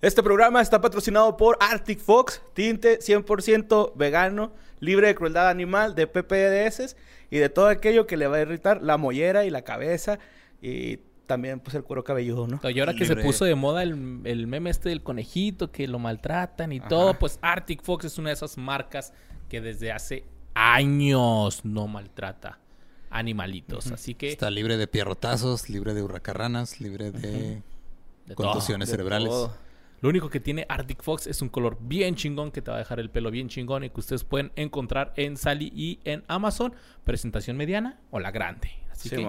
Este programa está patrocinado por Arctic Fox, tinte 100% vegano, libre de crueldad animal, de PPDS y de todo aquello que le va a irritar la mollera y la cabeza y también pues el cuero cabelludo, ¿no? Y ahora que se puso de moda el, el meme este del conejito, que lo maltratan y todo, pues Arctic Fox es una de esas marcas que desde hace años no maltrata animalitos. Así que Está libre de pierrotazos, libre de hurracarranas, libre de, de todo. contusiones De cerebrales. todo. Lo único que tiene Arctic Fox es un color bien chingón que te va a dejar el pelo bien chingón y que ustedes pueden encontrar en Sally y en Amazon. Presentación mediana o la grande. Así Sí, que,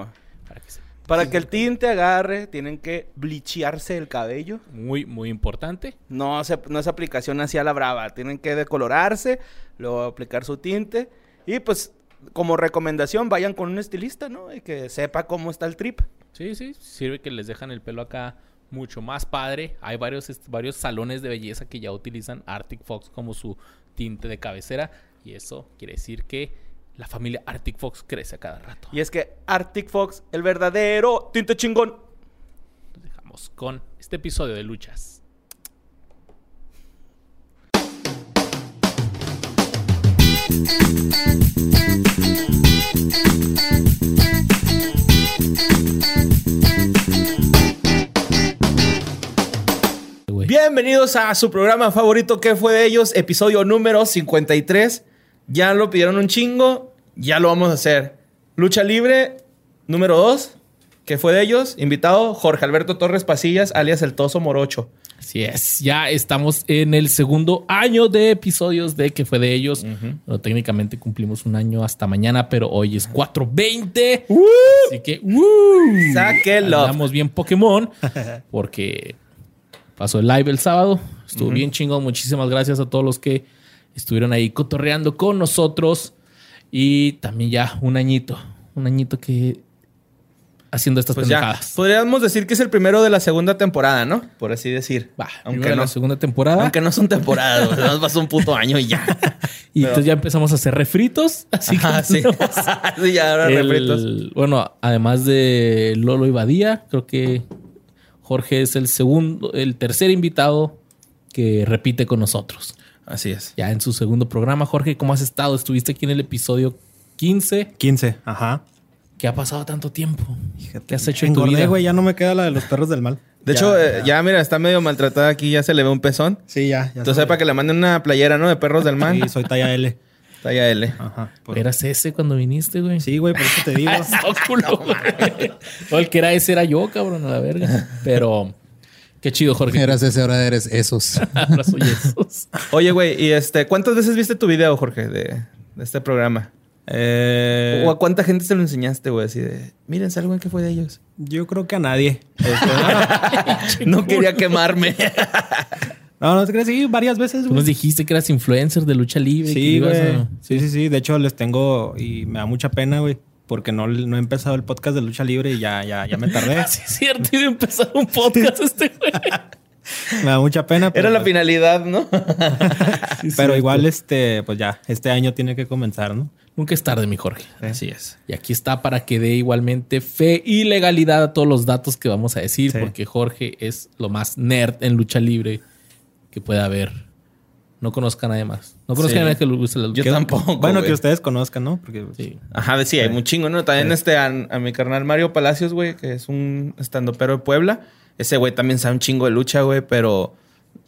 para que se- Para que el tinte agarre, tienen que blichearse el cabello. muy, muy importante. No, se- no es aplicación así a la brava. Tienen que decolorarse, luego aplicar su tinte. Y pues, como recomendación, vayan con un estilista, ¿no? Y que sepa cómo está el trip. Sí, sí, sirve que les dejan el pelo acá mucho más padre. Hay varios, varios salones de belleza que ya utilizan Arctic Fox como su tinte de cabecera. Y eso quiere decir que la familia Arctic Fox crece a cada rato. Y es que Arctic Fox, el verdadero tinte chingón. Nos dejamos con este episodio de Luchas. Bienvenidos a su programa favorito, ¿Qué fue de ellos? Episodio número 53. Ya lo pidieron un chingo, ya lo vamos a hacer. Lucha libre número 2, ¿Qué fue de ellos? Invitado Jorge Alberto Torres Pasillas, alias el Toso Morocho. Así es, ya estamos en el segundo año de episodios de que fue de ellos. Bueno, técnicamente cumplimos un año hasta mañana, pero hoy es 4.20. Así que, ¡uh! Sáquelo. Andamos bien Pokémon porque pasó el live el sábado. Estuvo bien chingón. Muchísimas gracias a todos los que estuvieron ahí cotorreando con nosotros. Y también ya un añito, un añito que haciendo estas Pues ya, pendejadas. podríamos decir que es el primero de la segunda temporada, ¿no? Por así decir. Va, aunque no. la segunda temporada. Aunque no son temporadas, nada más pasó un puto año y ya. Y entonces ya empezamos a hacer refritos. Así que Ah, sí. sí, ya ahora el- refritos. Bueno, además de Lolo y Badía, creo que Jorge es el segundo, el tercer invitado que repite con nosotros. Así es. Ya en su segundo programa, Jorge, ¿cómo has estado? Estuviste aquí en el episodio 15. 15, ajá. ¿Qué ha pasado tanto tiempo? Fíjate, ¿Qué has hecho en tu vida? güey, ya no me queda la de los perros del mal. De Ya, hecho, eh, ya. mira, está medio maltratada aquí, ya se le ve un pezón. Sí, ya. ya Entonces, para que le manden una playera, ¿no? De perros del mar. Sí, soy talla L. Talla L. Ajá. por- Eras ese cuando viniste, güey. Sí, güey, por eso te digo. Ah, está culo, güey. O el que era ese era yo, cabrón, a la verga. Pero qué chido, Jorge. Eras ese, ahora eres esos. Ahora soy esos. Oye, güey, y este, ¿cuántas veces viste tu video, Jorge, de, de este programa? Eh, ¿O a cuánta gente se lo enseñaste, güey? Así de, miren, algo en qué fue de ellos. yo creo que a nadie. no quería quemarme. No, no te crees, sí, varias veces, Tú nos dijiste que eras influencer de lucha libre. Sí, güey. a- Sí, sí, sí. De hecho, les tengo y me da mucha pena, güey. Porque no, no he empezado el podcast de lucha libre y ya, ya, ya me tardé. Sí, es cierto, iba a empezar un podcast este güey. me da mucha pena. pero, Era la pues, finalidad, ¿no? Pero igual, este, pues ya, este año tiene que comenzar, ¿no? Nunca es tarde, mi Jorge. Así es. Y aquí está para que dé igualmente fe y legalidad a todos los datos que vamos a decir, Sí. porque Jorge es lo más nerd en lucha libre que pueda haber. No conozca a nadie más. No conozca Sí. a nadie que le guste la lucha. Yo Que- tampoco, Bueno, güey. que ustedes conozcan, ¿no? Porque pues, Sí. Ajá, sí, hay un chingo, ¿no? También este, a, a mi carnal Mario Palacios, güey, que es un estandopero de Puebla. Ese güey también sabe un chingo de lucha, güey, pero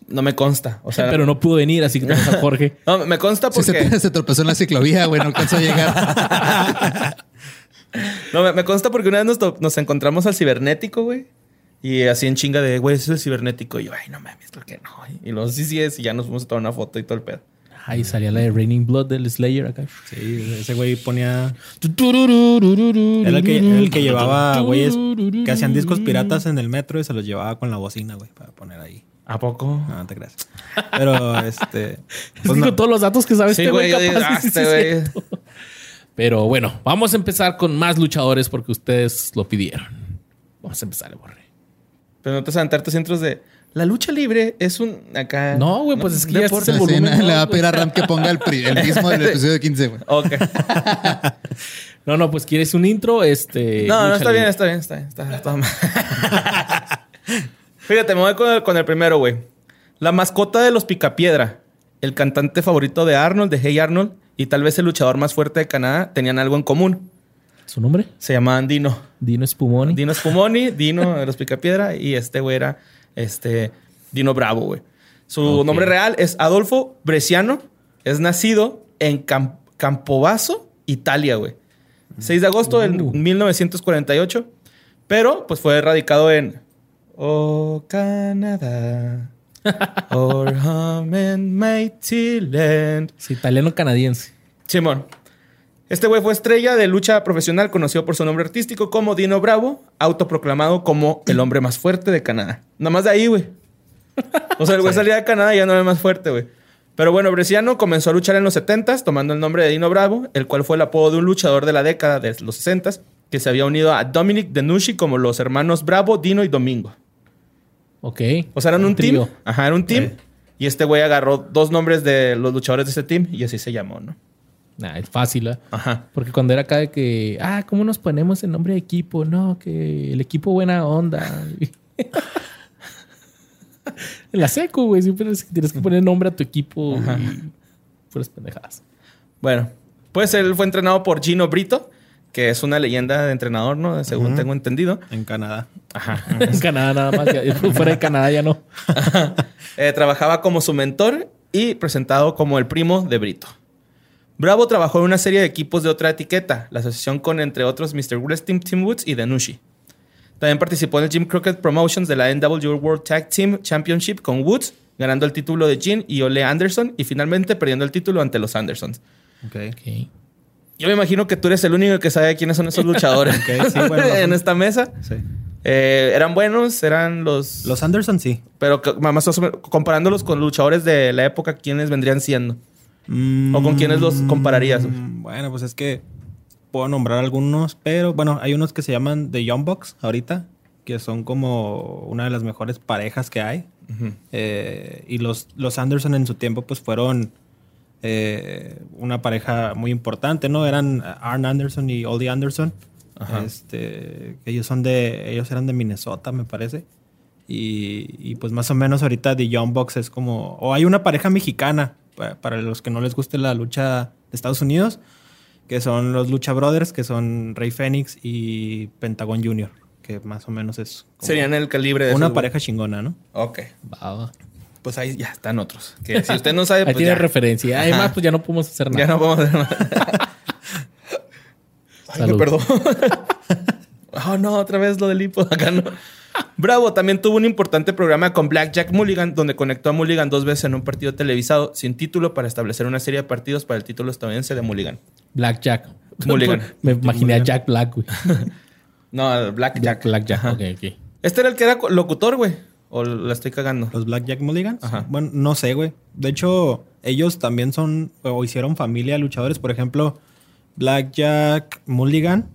no me consta. O sea, Pero no pudo venir, así que tenemos a Jorge. no, me consta Sí, porque... se, se tropezó en la ciclovía, güey, no alcanzó a llegar. No, me, me consta porque una vez nos, nos encontramos al cibernético, güey. Y así en chinga de, güey, ese es el cibernético. Y yo, ay, no mames, creo que no. Y luego sí, sí es. Y ya nos fuimos a tomar una foto y todo el pedo. Ahí salía la de Raining Blood del Slayer acá. sí, ese güey ponía. Era el que, el que llevaba güeyes que hacían discos piratas en el metro y se los llevaba con la bocina, güey, para poner ahí. ¿A poco? No, no te creas. Pero este. Es Pues no. todos los datos que sabes Sí, este güey, capaz ah, sí, sí, este sí, güey. Pero bueno, vamos a empezar con más luchadores porque ustedes lo pidieron. Vamos a empezar, Borre. Pero no te vas a aventarte centros de. La lucha libre es un. Acá. No, güey, pues es que ya volumen, na- ¿no, le va a pedir a Ram que ponga el, pri- el mismo del episodio 15, güey. Ok. No, no, pues quieres un intro, este. No, no, está bien, está bien, está bien. Está, está mal. Fíjate, me voy con el, con el primero, güey. La mascota de los Picapiedra, el cantante favorito de Arnold, de Hey Arnold, y tal vez el luchador más fuerte de Canadá, tenían algo en común. ¿Su nombre? Se llamaban Dino. Dino Spumoni. Dino Spumoni, Dino de los Picapiedra, y este güey era este, Dino Bravo, güey. Su nombre real es Adolfo Bresciano. Es nacido en Cam- Campobasso, Italia, güey. 6 de agosto de Uh. 1948. Pero, pues fue radicado en... Oh, Canadá. Our home and mighty land. Es italiano-canadiense. Simón. Este güey fue estrella de lucha profesional, conocido por su nombre artístico como Dino Bravo, autoproclamado como el hombre más fuerte de Canadá. Nada más de ahí, güey. O sea, el güey salía de Canadá y ya no era más fuerte, güey. Pero bueno, Bresciano comenzó a luchar en los 70s, tomando el nombre de Dino Bravo, el cual fue el apodo de un luchador de la década de los 60s, que se había unido a Dominic Denucci como los hermanos Bravo, Dino y Domingo. Ok. O sea, eran un, trío. team. Ajá, era un team. Y este güey agarró dos nombres de los luchadores de ese team y así se llamó, ¿no? Nah, es fácil, ¿eh? Ajá. Porque cuando era acá de que, ah, ¿cómo nos ponemos el nombre de equipo? No, que el equipo buena onda. en la seco, güey, siempre tienes que poner nombre a tu equipo y puras pendejadas. Bueno, pues él fue entrenado por Gino Brito, que es una leyenda de entrenador, ¿no? Según tengo entendido. En Canadá. Ajá. en Canadá nada más. ya- fuera de Canadá ya no. Eh, trabajaba como su mentor y presentado como el primo de Brito. Bravo trabajó en una serie de equipos de otra etiqueta, la asociación con, entre otros, Mr. Wrestling Team Woods y Denushi. También participó en el Jim Crockett Promotions de la NWO World Tag Team Championship con Woods, ganando el título de Jim y Ole Anderson y finalmente perdiendo el título ante los Andersons. Ok. Ok. Yo me imagino que tú eres el único que sabe quiénes son esos luchadores Ok, sí, bueno, en esta mesa. Sí. Eh, eran buenos, eran los... Los Anderson sí. Pero más o menos, comparándolos con luchadores de la época, ¿quiénes vendrían siendo? ¿O con quiénes los compararías? Mm, Bueno, pues es que puedo nombrar algunos, pero bueno, hay unos que se llaman The Young Bucks ahorita, que son como una de las mejores parejas que hay. Eh, y los, los Anderson en su tiempo, pues fueron eh, una pareja muy importante, ¿no? Eran Arn Anderson y Oldie Anderson. Este, ellos son de, ellos eran de Minnesota, me parece. Y, y, pues más o menos ahorita The Young Bucks es como, o hay una pareja mexicana, para los que no les guste la lucha de Estados Unidos, que son los Lucha Brothers, que son Rey Fénix y Pentagon Jr., que más o menos es como Serían el calibre de una esos, pareja chingona, ¿no? Ok. Va, va. Pues ahí ya están otros. Que si usted no sabe, Ahí pues tiene ya, referencia. Además, Ajá. pues ya no podemos hacer nada. ya no podemos hacer nada. Ay, perdón. oh, no, otra vez lo del hipo. Acá no. Bravo también tuvo un importante programa con Black Jack Mulligan, donde conectó a Mulligan dos veces en un partido televisado sin título para establecer una serie de partidos para el título estadounidense de Mulligan. Black Jack. Mulligan. Me imaginé a Jack Black, güey. No, Black Jack. Black Jack. Ajá. Ok, ok. Este era el que era locutor, güey. O la estoy cagando. Los Black Jack Mulligans. Ajá. Bueno, no sé, güey. De hecho, ellos también son o hicieron familia de luchadores. Por ejemplo, Black Jack Mulligan,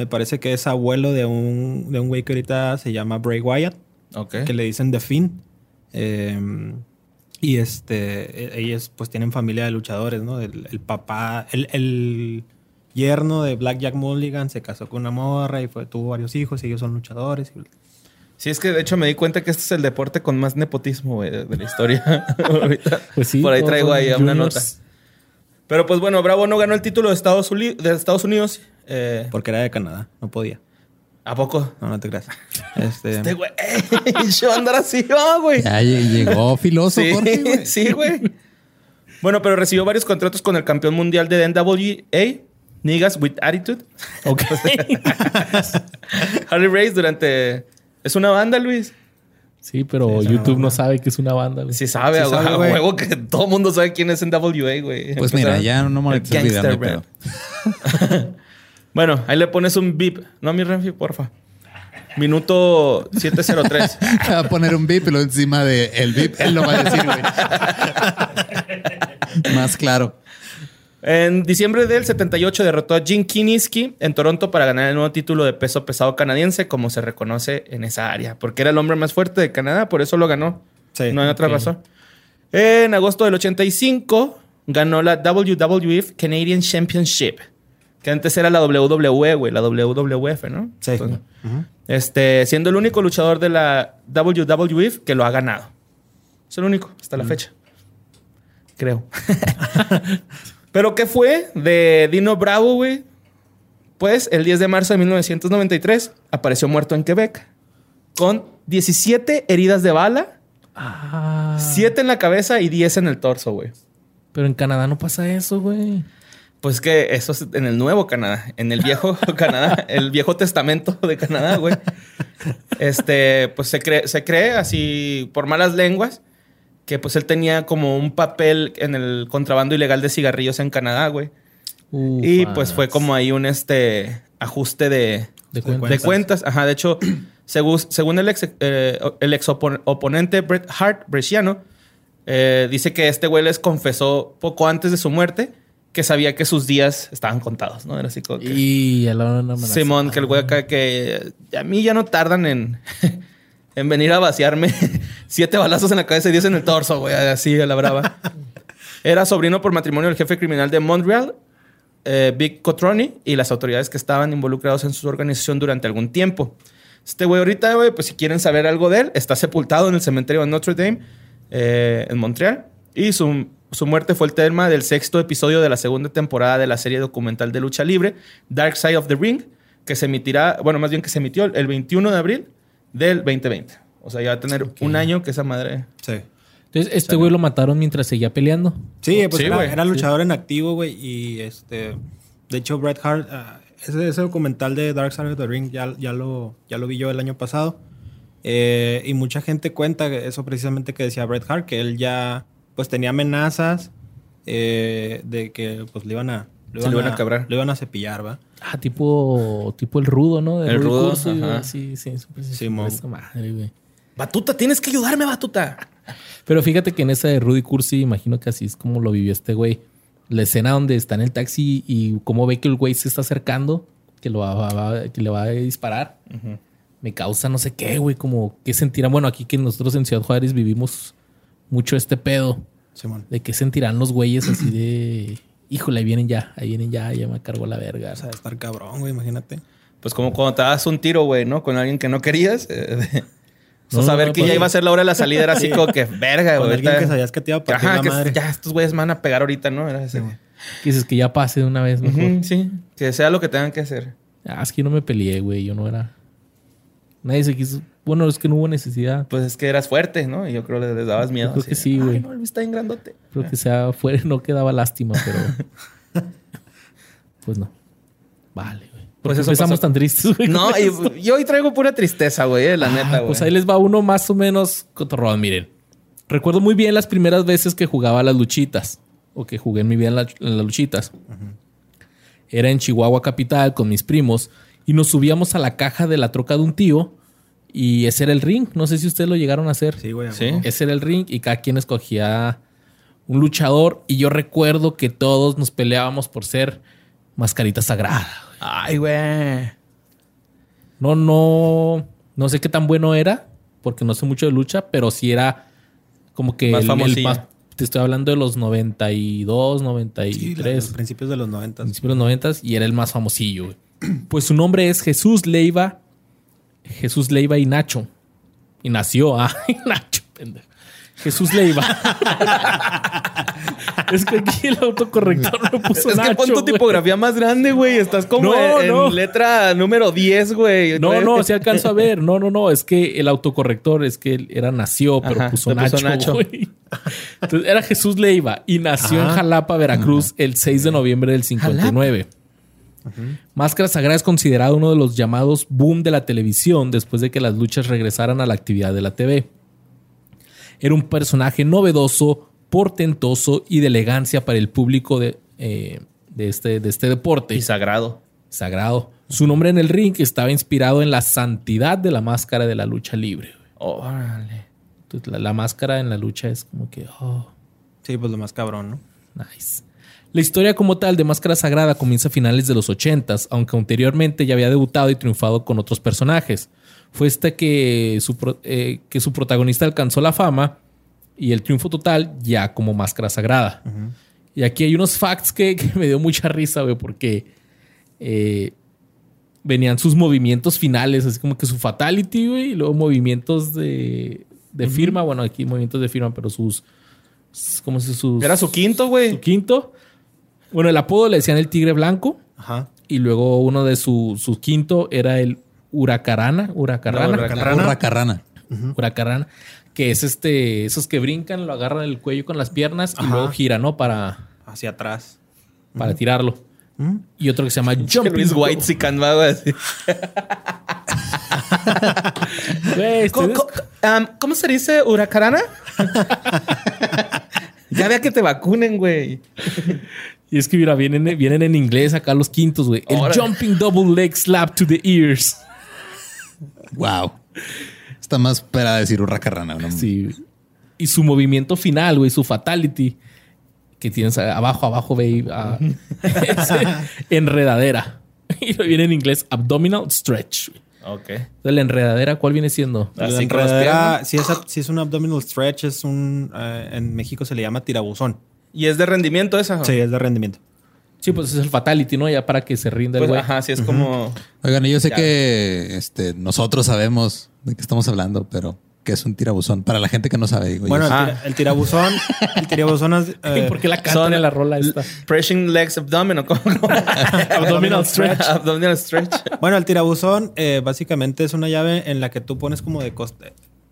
me parece que es abuelo de un de un güey que ahorita se llama Bray Wyatt, Ok. que le dicen The Finn. Eh, y este, ellos pues tienen familia de luchadores, ¿no? El, el papá, el, el yerno de Black Jack Mulligan se casó con una morra y fue, tuvo varios hijos y ellos son luchadores. y- Sí, es que de hecho me di cuenta que este es el deporte con más nepotismo, güey, de, la historia. Pues sí. Por ahí traigo ahí una nota. Pero pues bueno, Bravo no ganó el título de Estados, Uli- de Estados Unidos. Eh, Porque era de Canadá, no podía. ¿A poco? No, no te creas. Este, Este güey, yo va a andar así, va, güey. Ya lle- llegó filoso, Sí, Jorge, güey. sí, güey. Bueno, pero recibió varios contratos con el campeón mundial de NWA, Niggas with Attitude, Ok. Harley Race, durante... ¿Es una banda, Luis? sí, pero Sí, YouTube no sabe que es una banda, güey. Sí sabe, Sí a- sabe, a güey. huevo que todo el mundo sabe quién es NWA, güey. Pues mira, ya no molestes el Bueno, ahí le pones un beep. No, mi Renfi, porfa. Minuto 703. Va a poner un bip y lo encima de el bip. Él lo va a decir, güey. Más claro. En diciembre del 78 derrotó a Jim Kiniski en Toronto para ganar el nuevo título de peso pesado canadiense, como se reconoce en esa área. Porque era el hombre más fuerte de Canadá, por eso lo ganó. Sí, no hay otra razón. En agosto del 85 ganó la WWF Canadian Championship. Que antes era la WWE, güey, la WWF, ¿no? Sí. Entonces, este, siendo el único luchador de la WWF que lo ha ganado. Es el único, hasta la fecha. Creo. Pero ¿qué fue de Dino Bravo, güey? Pues el 10 de marzo de 1993 apareció muerto en Quebec con 17 heridas de bala, Ah. 7 en la cabeza y 10 en el torso, güey. Pero en Canadá no pasa eso, güey. Pues que eso es en el nuevo Canadá, en el viejo Canadá, el viejo testamento de Canadá, güey. Este, pues se cree, se cree así por malas lenguas que pues él tenía como un papel en el contrabando ilegal de cigarrillos en Canadá, güey. Y pues fue como ahí un este ajuste de, De de cuentas. cuentas. Ajá, de hecho, según, según el ex, eh, el ex opon- oponente Bret Hart, Bresciano, eh, dice que este güey les confesó poco antes de su muerte que sabía que sus días estaban contados, ¿no? Era así como que... Y a la hora no me la- Simón, que el güey acá que a mí ya no tardan en, en venir a vaciarme siete balazos en la cabeza y diez en el torso, güey, así a la brava. Era sobrino por matrimonio del jefe criminal de Montreal, eh, Vic Cotroni, y las autoridades que estaban involucrados en su organización durante algún tiempo. Este güey ahorita, güey, pues si quieren saber algo de él, está sepultado en el cementerio de Notre Dame, eh, en Montreal, y su, su muerte fue el tema del sexto episodio de la segunda temporada de la serie documental de lucha libre, Dark Side of the Ring, que se emitirá, bueno, más bien que se emitió el 21 de abril del 2020. O sea, ya va a tener un año que esa madre... Sí. Entonces, este güey lo mataron mientras seguía peleando. Sí, pues Sí, era, sí. luchador en activo, güey. Y este. De hecho, Bret Hart, ah, ese, ese documental de Dark Side of the Ring ya, ya, lo, ya lo vi yo el año pasado. Eh, y mucha gente cuenta eso precisamente que decía Bret Hart, que él ya pues tenía amenazas eh, de que pues le iban a. Le iban a quebrar. Le iban a cepillar, ¿va? Ah, tipo, tipo el rudo, ¿no? De El rudo, güey. ajá. Sí, sí, sí. sí, Simón. esa madre, güey. Batuta, tienes que ayudarme, Batuta. Pero fíjate que en esa de Rudy Cursi, imagino que así es como lo vivió este güey. La escena donde está en el taxi y cómo ve que el güey se está acercando, que, lo va, va- va- que le va a disparar. Me causa no sé qué, güey, como que sentirán. Bueno, aquí que nosotros en Ciudad Juárez vivimos mucho este pedo. Simón. De qué sentirán los güeyes así de. Híjole, ahí vienen ya, ahí vienen ya, ya me cargó la verga. O sea, estar cabrón, güey, imagínate. Pues como cuando te das un tiro, güey, ¿no? Con alguien que no querías. eh, de- o sea, No, saber no, que ya iba a ser la hora de la salida era así Sí. como que verga, güey. alguien que sabías que te iba a partir Ajá, la que madre. ya estos güeyes me van a pegar ahorita, ¿no? Era ese. Que dices que ya pase de una vez mejor. Sí, que sea lo que tengan que hacer. Ah, es que yo no me peleé, güey. Yo no era. Nadie se quiso. Bueno, es que no hubo necesidad. Pues es que eras fuerte, ¿no? Y yo creo que les dabas miedo. Yo creo así que sí, güey. No, está bien grandote. Creo que sea fuera, no quedaba lástima, pero. pues no. Vale, güey. Pues Pues eso empezamos pasó. tan tristes, güey. No, y yo hoy traigo pura tristeza, güey, eh, la Ah, neta, güey. Pues ahí les va uno más o menos cotorrón. Miren, recuerdo muy bien las primeras veces que jugaba a las luchitas o que jugué en mi vida en, la- en las luchitas. Era en Chihuahua capital con mis primos y nos subíamos a la caja de la troca de un tío y ese era el ring. No sé si ustedes lo llegaron a hacer. Sí, güey. Sí. Ese era el ring y cada quien escogía un luchador y yo recuerdo que todos nos peleábamos por ser mascarita sagrada. Ay, güey. No, no, no sé qué tan bueno era, porque no sé mucho de lucha, pero sí era como que Más el- el famosillo. más- te estoy hablando de los 92, Sí, la- 93, principios de los 90. principios de los 90 y era el más famosillo. güey. Pues su nombre es Jesús Leiva, Jesús Leiva y Nacho. Y nació, ah, Nacho, pendejo. Jesús Leiva. es que aquí el autocorrector me puso Es que pon tu tipografía más grande, güey. Estás como No, en, no. letra número 10, güey. No, no, sí alcanzo a ver. No, no, no. Es que el autocorrector es que era nació, pero Ajá, puso, puso Nacho, güey. Entonces era Jesús Leiva y nació en. Jalapa, Veracruz, el 6 de noviembre del 59. Máscara Sagrada es considerado uno de los llamados boom de la televisión después de que las luchas regresaran a la actividad de la TV. Era un personaje novedoso, portentoso y de elegancia para el público de, eh, de, este, de este deporte Y sagrado. sagrado. Su nombre en el ring estaba inspirado en la santidad de la máscara de la lucha libre. Entonces, la, la máscara en la lucha es como que, oh, Sí, pues lo más cabrón, ¿no? nice. La historia como tal de Máscara Sagrada comienza a finales de los 80s, aunque anteriormente ya había debutado y triunfado con otros personajes. Fue esta que su, eh, que su protagonista alcanzó la fama y el triunfo total ya como Máscara Sagrada. Y aquí hay unos facts que, que me dio mucha risa, güey, porque eh, venían sus movimientos finales, así como que su fatality, güey, y luego movimientos de de firma. Bueno, aquí movimientos de firma, pero sus. ¿Cómo se sus? Era su quinto, güey. su quinto. Bueno, el apodo le decían el tigre blanco. Ajá. Y luego uno de su, su quinto era el huracarana. Huracarana. No, carrana. Huracarana. Que es este, esos que brincan, lo agarran el cuello con las piernas y luego giran, ¿no? Para, Hacia atrás. para tirarlo. Y otro que se llama Jumping Luis White si güey. así. Güey, este ¿Cómo, ¿cómo se dice huracarana? ya vea que te vacunen, güey. Y es que mira, vienen, vienen en inglés acá los quintos, güey. El. Jumping Double Leg Slap to the Ears. Wow. Está más para decir burra carrana. ¿no? Sí. Y su movimiento final, güey, su fatality, que tienes abajo, abajo, ah, es enredadera. Y lo viene en inglés abdominal stretch. Ok. Entonces, la enredadera, ¿cuál viene siendo? La enredadera, si es, si es un abdominal stretch, es un. eh, en México se le llama tirabuzón. ¿Y es de rendimiento esa? Sí, es de rendimiento. Sí, pues es el fatality, ¿no? Ya para que se rinda el Pues, güey. ajá, sí, es como... Oigan, y yo sé Ya. que este, nosotros sabemos de qué estamos hablando, pero ¿qué es un tirabuzón? Para la gente que no sabe, digo, Bueno, yo- el, Ah. tira- el tirabuzón. el tirabuzón es, eh, ¿Por qué la cantan son- en la rola esta? Pressing legs abdomen o cómo. Abdominal stretch. abdominal stretch. Bueno, el tirabuzón eh, básicamente es una llave en la que tú pones como de costa.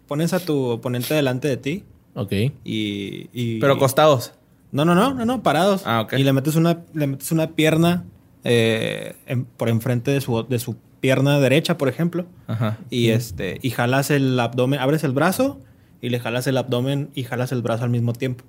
Pones a tu oponente delante de ti Ok. y. y- Pero costados. No, no, no, no, no, parados. Ah, ok. Y le metes una, le metes una pierna eh, en- por enfrente de su, de su pierna derecha, por ejemplo. Ajá. Y este, y jalas el abdomen, abres el brazo y le jalas el abdomen y jalas el brazo al mismo tiempo.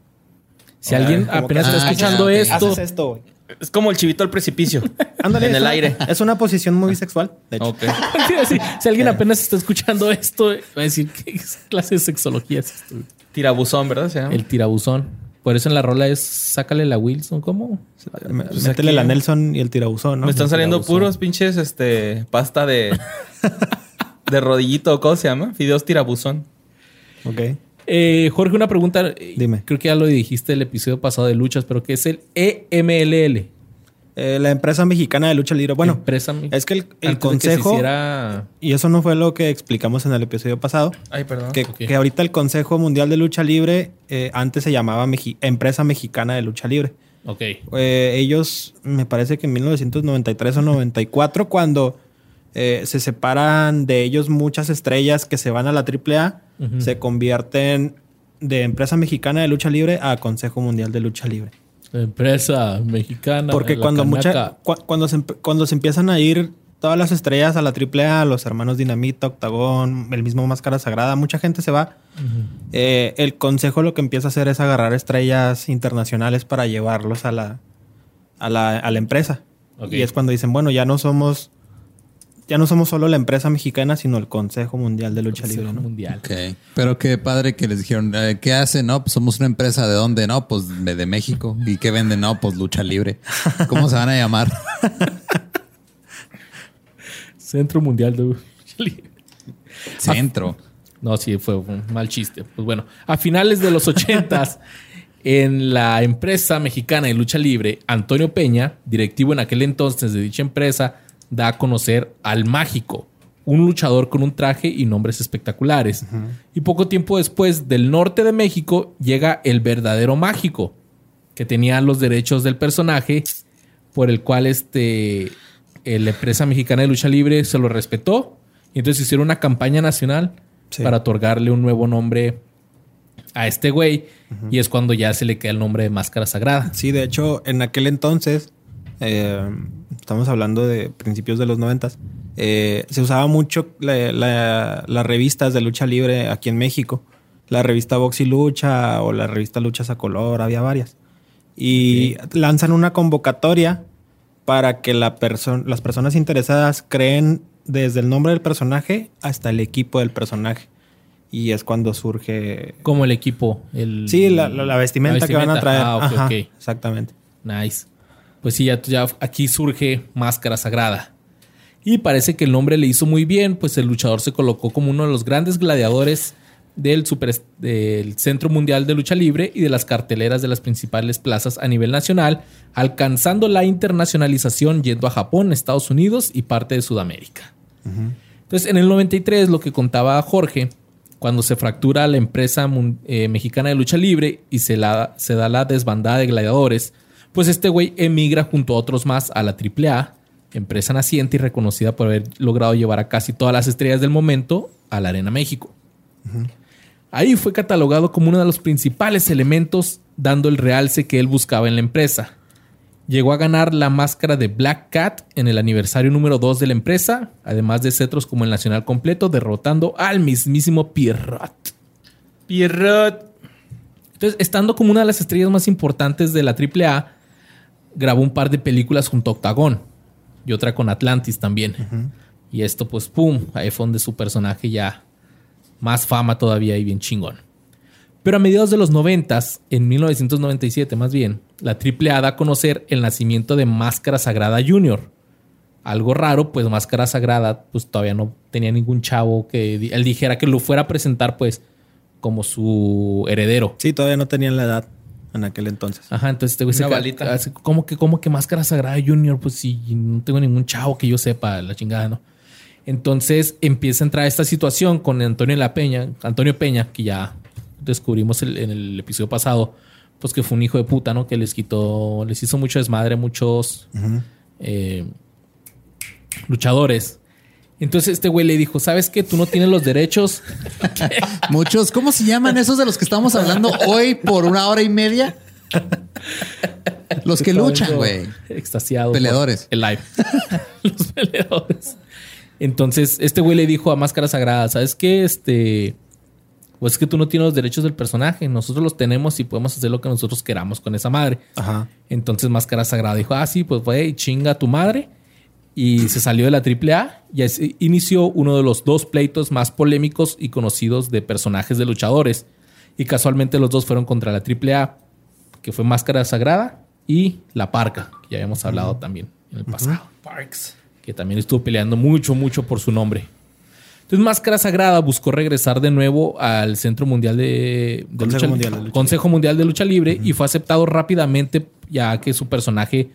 Si alguien apenas que- está Ah, escuchando esto, Haces esto, güey. Es como el chivito al precipicio. Ándale. en el una- aire. Es una posición muy sexual, de hecho. Ok. Sí, sí. si alguien apenas está escuchando esto, va a decir qué clase de sexología es esto. Tirabuzón, ¿verdad? Se llama? El tirabuzón. Por eso en la rola es sácale la Wilson, ¿cómo? Pues Métele aquí- la Nelson y el tirabuzón, ¿no? Me están saliendo tirabuzón. puros pinches, este, pasta de... de rodillito, ¿cómo se llama? Fideos tirabuzón. Ok. Eh, Jorge, una pregunta. Dime. Creo que ya lo dijiste el episodio pasado de luchas, pero ¿qué es el EMLL? Eh, la empresa mexicana de lucha libre. Bueno, Empresa es que el, que consejo. hiciera- Y eso no fue lo que explicamos en el episodio pasado. Ay, perdón. Que, que ahorita el Consejo Mundial de Lucha Libre eh, antes se llamaba Meji- Empresa Mexicana de Lucha Libre. Ok. Eh, ellos, me parece que en 1993 o 94, cuando eh, se separan de ellos muchas estrellas que se van a la AAA, Ujú. se convierten de Empresa Mexicana de Lucha Libre a Consejo Mundial de Lucha Libre. Empresa mexicana. Porque cuando, mucha, cu- cuando, se, cuando se empiezan a ir todas las estrellas a la AAA, los hermanos Dinamita, Octagón, el mismo Máscara Sagrada, mucha gente se va. Eh, el consejo lo que empieza a hacer es agarrar estrellas internacionales para llevarlos a la, a la, a la empresa. Y es cuando dicen, bueno, ya no somos ya no somos solo la empresa mexicana, sino el Consejo Mundial de Lucha Consejo Libre. ¿no? Mundial. Ok. Pero qué padre que les dijeron, eh, ¿qué hacen? No, pues somos una empresa de dónde? No, pues de, de México. ¿Y qué venden? No, pues lucha libre. ¿Cómo se van a llamar? Centro Mundial de Lucha Libre. Centro. No, sí, fue un mal chiste. Pues bueno, a finales de los ochentas, en la empresa mexicana de lucha libre, Antonio Peña, directivo en aquel entonces de dicha empresa, da a conocer al Mágico, un luchador con un traje y nombres espectaculares. Y poco tiempo después, del norte de México, llega el verdadero Mágico, que tenía los derechos del personaje, por el cual este, la empresa mexicana de lucha libre se lo respetó. Y entonces hicieron una campaña nacional Sí. para otorgarle un nuevo nombre a este güey. Y es cuando ya se le queda el nombre de Máscara Sagrada. Sí, de hecho, en aquel entonces, eh, estamos hablando de principios de los noventas, eh, se usaba mucho la- la- las revistas de lucha libre aquí en México. La revista Box y Lucha o la revista Luchas a Color, había varias. Y lanzan una convocatoria para que la perso- las personas interesadas creen desde el nombre del personaje hasta el equipo del personaje. Y es cuando surge... Como el equipo. El, Sí, la, la- la vestimenta, que van a traer. Ah, ok, Ajá, ok. Exactamente. Nice. Pues sí, ya, ya aquí surge Máscara Sagrada. Y parece que el nombre le hizo muy bien, pues el luchador se colocó como uno de los grandes gladiadores del, super, del Centro Mundial de Lucha Libre y de las carteleras de las principales plazas a nivel nacional, alcanzando la internacionalización yendo a Japón, Estados Unidos y parte de Sudamérica. Entonces, en el 93, lo que contaba Jorge cuando se fractura la empresa eh, mexicana de lucha libre y se, la, se da la desbandada de gladiadores, pues este güey emigra junto a otros más a la AAA, empresa naciente y reconocida por haber logrado llevar a casi todas las estrellas del momento a la Arena México. Ahí fue catalogado como uno de los principales elementos, dando el realce que él buscaba en la empresa. Llegó a ganar la máscara de Black Cat en el aniversario número 2 de la empresa, además de cetros como el nacional completo, derrotando al mismísimo Pierrot. Pierrot. Entonces, estando como una de las estrellas más importantes de la AAA, grabó un par de películas junto a Octagon y otra con Atlantis también. Y esto, pues, pum, ahí fue donde su personaje ya más fama todavía y bien chingón. Pero a mediados de los 90, en 1997 más bien, la AAA da a conocer el nacimiento de Máscara Sagrada Junior. Algo raro, pues Máscara Sagrada, pues todavía no tenía ningún chavo que él dijera que lo fuera a presentar, pues, como su heredero. Sí, todavía no tenían la edad en aquel entonces. Ajá, entonces Una ca- balita. hace- ¿Cómo que, cómo que Máscara Sagrada Junior? Pues si no tengo ningún chavo que yo sepa, la chingada, ¿no? Entonces empieza a entrar esta situación con Antonio La Peña, Antonio Peña, que ya descubrimos el- en el episodio pasado, pues que fue un hijo de puta, ¿no? Que les quitó, les hizo mucho desmadre a muchos eh, luchadores. Entonces este güey le dijo, ¿sabes qué? Tú no tienes los derechos. Muchos, ¿cómo se llaman esos de los que estamos hablando hoy por una hora y media? Los que luchan, güey. Extasiado. Peleadores. El live. Los peleadores. Entonces, este güey le dijo a Máscara Sagrada, ¿sabes qué? Este. Pues es que tú no tienes los derechos del personaje. Nosotros los tenemos y podemos hacer lo que nosotros queramos con esa madre. Ajá. Entonces Máscara Sagrada dijo, ah, sí, pues fue y chinga a tu madre. Y se salió de la AAA y así inició uno de los dos pleitos más polémicos y conocidos de personajes de luchadores. Y casualmente los dos fueron contra la AAA, que fue Máscara Sagrada y La Parca, que ya habíamos hablado también en el pasado. Parks. Que también estuvo peleando mucho, mucho por su nombre. Entonces Máscara Sagrada buscó regresar de nuevo al Centro Mundial de, de Consejo lucha, Mundial de Lucha Consejo Mundial de Lucha Libre y fue aceptado rápidamente ya que su personaje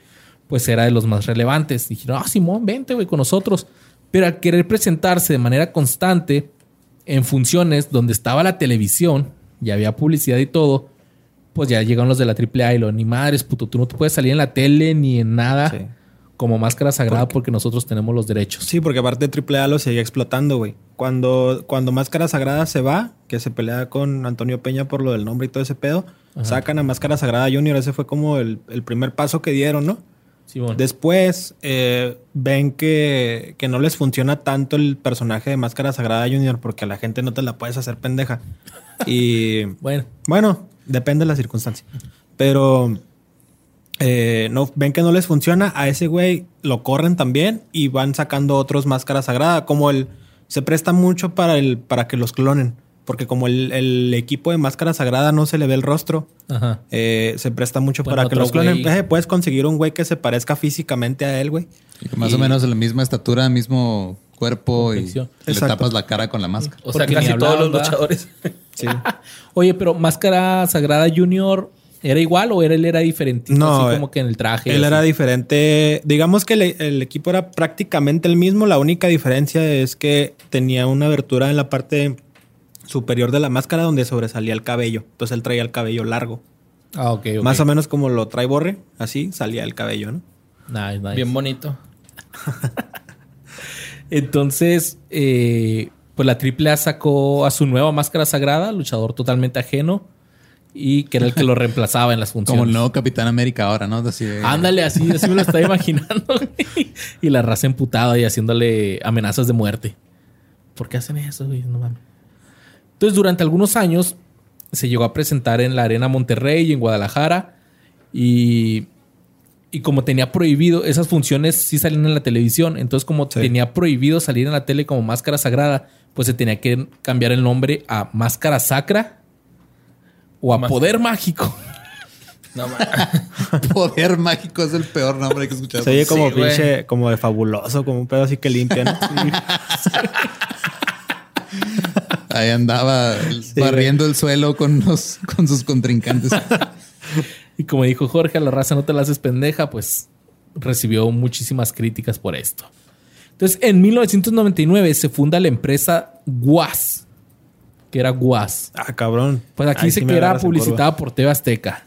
pues era de los más relevantes. Dijeron, ah, Simón, vente, güey, con nosotros. Pero al querer presentarse de manera constante en funciones donde estaba la televisión y había publicidad y todo, pues ya llegaron los de la AAA y lo, ni madres, puto, tú no te puedes salir en la tele ni en nada Sí. como máscara sagrada porque nosotros tenemos los derechos. Sí, porque aparte AAA lo seguía explotando, güey. Cuando, cuando Máscara Sagrada se va, que se pelea con Antonio Peña por lo del nombre y todo ese pedo, sacan a Máscara Sagrada Junior. Ese fue como el, el primer paso que dieron, ¿no? Simón. Después eh, ven que, que no les funciona tanto el personaje de Máscara Sagrada Junior porque a la gente no te la puedes hacer pendeja. Y Bueno, bueno, depende de la circunstancia. Pero eh, no, ven que no les funciona, a ese güey lo corren también y van sacando otros Máscara Sagrada. Como el se presta mucho para el para que los clonen. Porque como el, el equipo de Máscara Sagrada no se le ve el rostro, ajá. eh, se presta mucho Bueno, para que los clonen. Eh, puedes conseguir un güey que se parezca físicamente a él, güey. Y más o menos de la misma estatura, mismo cuerpo y le tapas la cara con la máscara. O sea, Porque casi todos los luchadores. Sí. Oye, pero Máscara Sagrada Junior ¿era igual o era, él era diferente? No, Así como que en el traje. Él así. era diferente. Digamos que el, el equipo era prácticamente el mismo. La única diferencia es que tenía una abertura en la parte superior de la máscara donde sobresalía el cabello. Entonces él traía el cabello largo. Ah, ok. Más o menos como lo trae Borre, así salía el cabello, ¿no? Nice, nice. Bien bonito. Entonces, eh, pues la AAA sacó a su nueva Máscara Sagrada, luchador totalmente ajeno, y que era el que lo reemplazaba en las funciones. Como el nuevo Capitán América ahora, ¿no? Así de- Ándale, así, así me lo estaba imaginando. y la raza emputada y haciéndole amenazas de muerte. ¿Por qué hacen eso, güey? No mames. Entonces, durante algunos años se llegó a presentar en la Arena Monterrey y en Guadalajara. Y, y como tenía prohibido, esas funciones sí salían en la televisión. Entonces, como Sí. tenía prohibido salir en la tele como máscara sagrada, pues se tenía que cambiar el nombre a Máscara Sacra o a Más- Poder Mágico. No, Poder mágico es el peor nombre que he escuchado. Se oye como Sí, güey. pinche, como de fabuloso, como un pedo así que limpia, ¿no? Ahí andaba barriendo el suelo con, los, con sus contrincantes. Y como dijo Jorge, a la raza no te la haces pendeja, pues recibió muchísimas críticas por esto. Entonces, en 1999 se funda la empresa Guas, que era Guas. Ah, cabrón. Pues aquí Ahí dice sí que era publicitada por TV Azteca.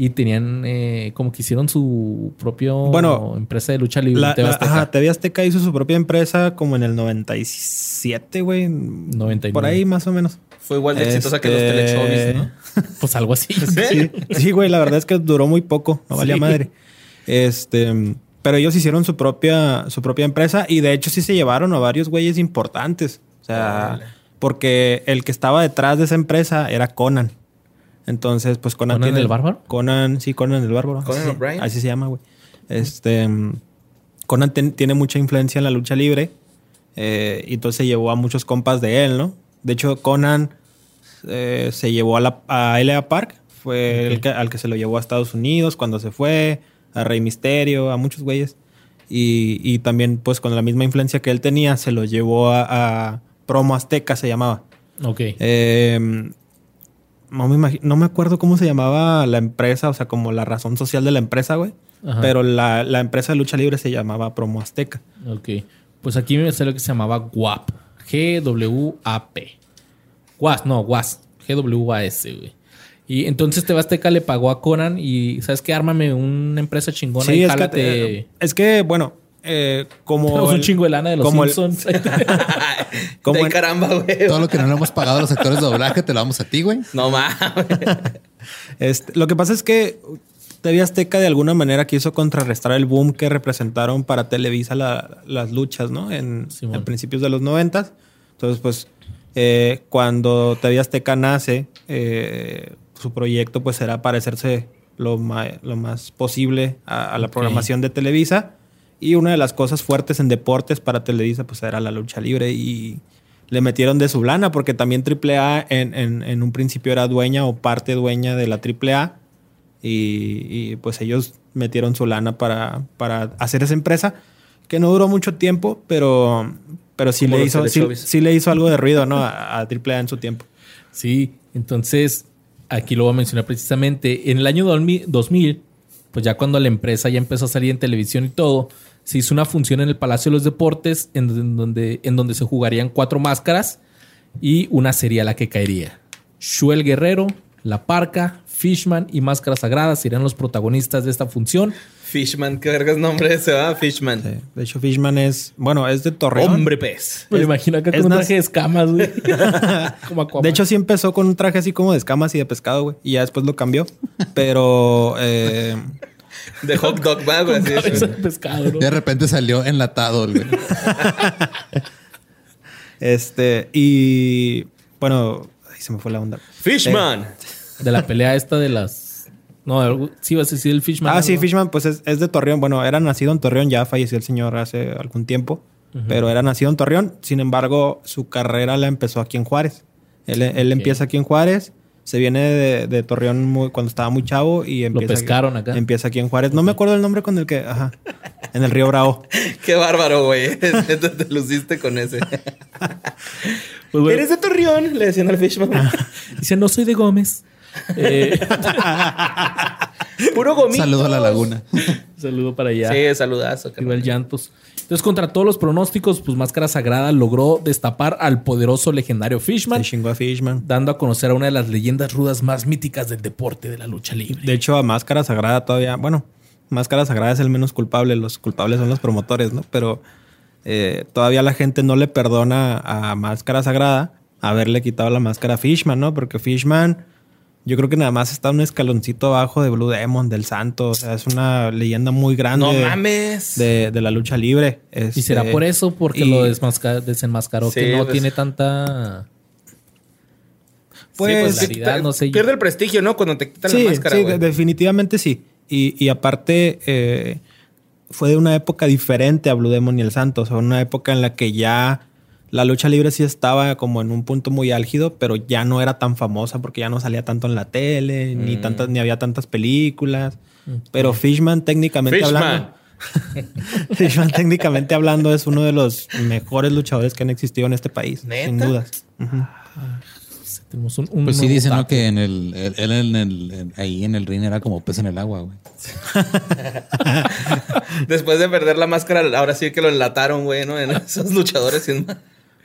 Y tenían eh, como que hicieron su propio Bueno, empresa de lucha libre. La, TV la- Azteca. ajá, TV Azteca hizo su propia empresa como en el 97, güey. 99. Por ahí más o menos. Fue igual de exitosa que los Este- telechovis, ¿no? Pues algo así. Sí, sí, güey, la verdad es que duró muy poco, no valía Sí. madre. Este, pero ellos hicieron su propia, su propia empresa y de hecho sí se llevaron a varios güeyes importantes. O sea, porque el que estaba detrás de esa empresa era Conan. Entonces, pues Conan, ¿Conan tiene el Bárbaro? Conan, sí, Conan el Bárbaro. Conan Así- O'Brien. Así se llama, güey. Este, Conan ten- tiene mucha influencia en la lucha libre eh, y entonces se llevó a muchos compas de él, ¿no? De hecho, Conan eh, se llevó a, la, a L.A. Park, fue el que- al que se lo llevó a Estados Unidos cuando se fue, a Rey Misterio, a muchos güeyes. Y, y también, pues con la misma influencia que él tenía, se lo llevó a, a Promo Azteca, se llamaba. Ok. Eh, no, me no me acuerdo cómo se llamaba la empresa, o sea, como la razón social de la empresa, güey. Ajá. Pero la, la empresa de lucha libre se llamaba Promo Azteca. Ok. Pues aquí me sale lo que se llamaba GWAP. G-W-A-P. GWAS, no, GWAS. G-W-A-S, güey. Y entonces TV Azteca le pagó a Conan y, ¿sabes qué? Ármame una empresa chingona y es que, jálate. eh, es que, bueno, eh, como. Tenemos un el- chingo de lana de los como el- Simpsons. como de en- caramba, güey. Todo lo que no le hemos pagado a los actores de doblaje te lo damos a ti, güey. No mames. Este, lo que pasa es que TV Azteca de alguna manera quiso contrarrestar el boom que representaron para Televisa la- las luchas, ¿no? En, principios de los noventas. Entonces, pues, eh, cuando TV Azteca nace, eh, su proyecto pues era parecerse lo, ma- lo más posible a, a la programación de Televisa. Y una de las cosas fuertes en deportes para Televisa pues era la lucha libre y le metieron de su lana porque también AAA en, en, en un principio era dueña o parte dueña de la AAA y, y, pues ellos metieron su lana para, para hacer esa empresa que no duró mucho tiempo, pero, pero sí, Como le hizo, sí, le hizo algo de ruido ¿no? a, a AAA en su tiempo. Sí, entonces aquí lo voy a mencionar precisamente. En el año 2000, 2000, pues ya cuando la empresa ya empezó a salir en televisión y todo, se hizo una función en el Palacio de los Deportes en, en donde, en donde se jugarían cuatro máscaras y una sería la que caería. Shuel Guerrero, La Parca, Fishman y Máscara Sagrada serían los protagonistas de esta función. Fishman, qué vergas nombre ese, va? Fishman. Sí. De hecho, Fishman es, bueno, es de Torreón. Hombre pez. Me lo imagino es con un traje de escamas, güey. De hecho, sí empezó con un traje así como de escamas y de pescado, güey. Y ya después lo cambió. Pero eh, De hot dog, güey. de pescado, ¿no? De repente salió enlatado, güey. este, y bueno, ahí se me fue la onda. Fishman. De la pelea esta de las. No, sí vas a decir el Fishman. Ah, sí, algo. Fishman, pues es, es de Torreón. Bueno, era nacido en Torreón, ya falleció el señor hace algún tiempo, pero era nacido en Torreón. Sin embargo, su carrera la empezó aquí en Juárez. Él, él empieza aquí en Juárez, se viene de, de Torreón muy- cuando estaba muy chavo y empieza. pescaron acá. Empieza aquí en Juárez. No me acuerdo el nombre con el que. Ajá. En el Río Bravo. Qué bárbaro, güey. Te luciste con ese. Pues bueno, ¿Eres de Torreón? Le decían al Fishman. Dice, no soy de Gómez. Eh, Puro gomito. Saludo a la laguna. saludo para allá. Sí, saludazo. Igual llantos. Entonces, contra todos los pronósticos, pues Máscara Sagrada logró destapar al poderoso legendario Fishman, Se chingó a Fishman. dando a conocer a una de las leyendas rudas más míticas del deporte de la lucha libre. De hecho, a Máscara Sagrada todavía, bueno, Máscara Sagrada es el menos culpable, los culpables son los promotores, ¿no? Pero eh, todavía la gente no le perdona a Máscara Sagrada haberle quitado la máscara a Fishman, ¿no? Porque Fishman, yo creo que nada más está un escaloncito abajo de Blue Demon, del Santo, o sea, es una leyenda muy grande No de- mames. de, de la lucha libre. y será Este, por eso, porque y- lo desmasca- desenmascaró, Sí, que no pues- tiene tanta Pues, sí, te- no sé. Pierde el prestigio, ¿no? Cuando te quitan sí, la máscara, sí, definitivamente sí. Y, y aparte, eh, fue de una época diferente a Blue Demon y el Santo. O sea, una época en la que ya la lucha libre sí estaba como en un punto muy álgido, pero ya no era tan famosa porque ya no salía tanto en la tele, ni Mm. tantas, ni había tantas películas. Pero Fishman, técnicamente Fishman. hablando. Fishman, técnicamente hablando, es uno de los mejores luchadores que han existido en este país. ¿Neta? Sin dudas. Ujú. Tenemos un, un Pues sí dicen, ¿no? Que en el, él en el, ahí en el ring era como pez en el agua, güey. Después de perder la máscara, ahora sí que lo enlataron, güey, ¿no? En esos luchadores. sin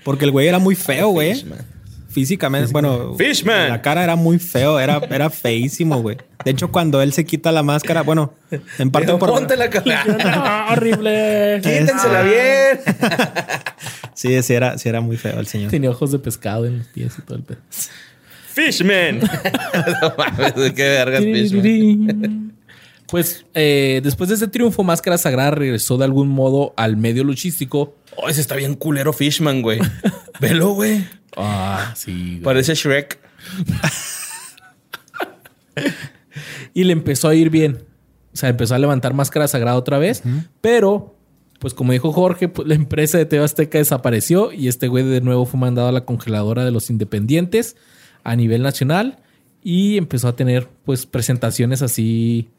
Porque el güey era muy feo, güey. Fishman. Físicamente, bueno, Fishman. la cara era muy feo, era, era feísimo, güey. De hecho, cuando él se quita la máscara, bueno, en parte Dijo, por. ponte la cara. ¡No, horrible! Quítensela bien. Sí, sí era, sí era muy feo el señor. Tenía ojos de pescado en los pies y todo el pedo. Fishman. no mames, qué vergas Fishman. Pues eh, después de ese triunfo, Máscara Sagrada regresó de algún modo al medio luchístico. Oh, ese está bien culero Fishman, güey. Velo, güey. Ah, sí. güey. Parece Shrek. Y le empezó a ir bien. O sea, empezó a levantar Máscara Sagrada otra vez. Pero, pues como dijo Jorge, pues, la empresa de TV Azteca desapareció y este güey de nuevo fue mandado a la congeladora de los independientes a nivel nacional y empezó a tener pues presentaciones así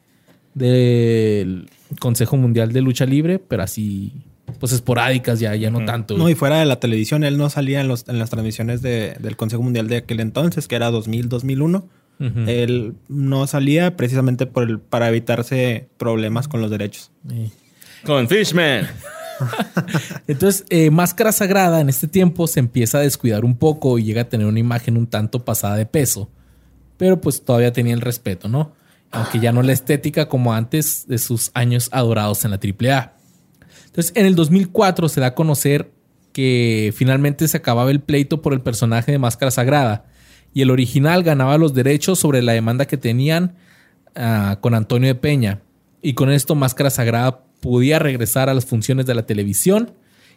del Consejo Mundial de Lucha Libre, pero así pues esporádicas ya, ya no tanto. No, y fuera de la televisión, él no salía en, los, en las transmisiones de- del Consejo Mundial de aquel entonces, que era 2000-2001. Ujú. Él no salía precisamente por el, para evitarse problemas con los derechos. Con Fishman. Entonces, eh, Máscara Sagrada en este tiempo se empieza a descuidar un poco y llega a tener una imagen un tanto pasada de peso. Pero pues todavía tenía el respeto, ¿no? Aunque ya no la estética como antes de sus años adorados en la AAA. Entonces, en el 2004 se da a conocer que finalmente se acababa el pleito por el personaje de Máscara Sagrada y el original ganaba los derechos sobre la demanda que tenían ah, con Antonio de Peña. Y con esto Máscara Sagrada podía regresar a las funciones de la televisión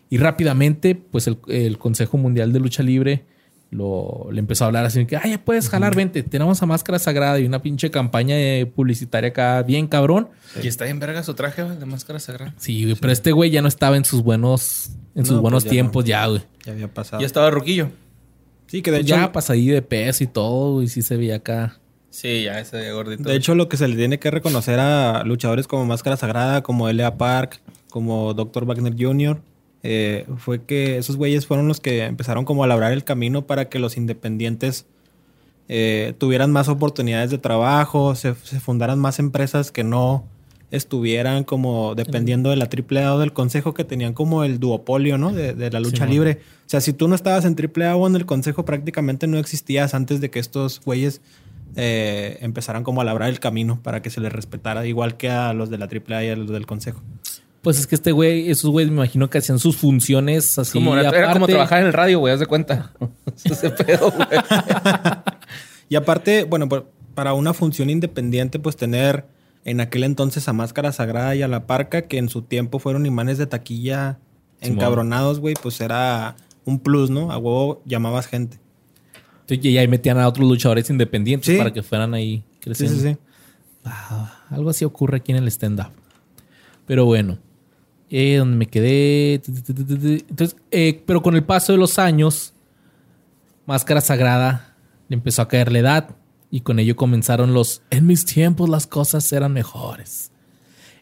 y rápidamente pues el, el Consejo Mundial de Lucha Libre lo, le empezó a hablar así que, ay, ya puedes jalar, vente, tenemos a Máscara Sagrada y una pinche campaña de publicitaria acá bien cabrón. Y está en verga su traje güey, de máscara sagrada. Sí, güey, pero este güey ya no estaba en sus buenos, en sus buenos pues ya tiempos ya, güey. Ya había pasado. Ya estaba ruquillo. Sí, que de Pues hecho, ya pasadillo de peso y todo, y sí se veía acá. Sí, ya ese gordito. de hecho, lo que se le tiene que reconocer a luchadores como Máscara Sagrada, como L.A. Park, como Dr. Wagner Jr., eh, fue que esos güeyes fueron los que empezaron como a labrar el camino para que los independientes eh, tuvieran más oportunidades de trabajo, se, se fundaran más empresas que no estuvieran como dependiendo de la AAA o del consejo que tenían como el duopolio, ¿no? De, de la lucha libre. O sea, si tú no estabas en AAA o en el consejo, prácticamente no existías antes de que estos güeyes eh, empezaran como a labrar el camino para que se les respetara, igual que a los de la AAA y a los del consejo. Pues es que este güey, esos güeyes me imagino que hacían sus funciones así. Como- era, era como trabajar en el radio, güey, haz de cuenta. Ese pedo, güey. Y aparte, bueno, para una función independiente, pues tener en aquel entonces a Máscara Sagrada y a La Parca, que en su tiempo fueron imanes de taquilla encabronados, güey, pues era un plus, ¿no? A huevo llamabas gente. Entonces, y ahí metían a otros luchadores independientes Sí. para que fueran ahí Sí, creciendo. sí, sí. Ah, algo así ocurre aquí en el stand-up. Pero bueno, eh, donde me quedé. Entonces, eh, pero con el paso de los años, Máscara Sagrada le empezó a caer la edad y con ello comenzaron los. En mis tiempos las cosas eran mejores.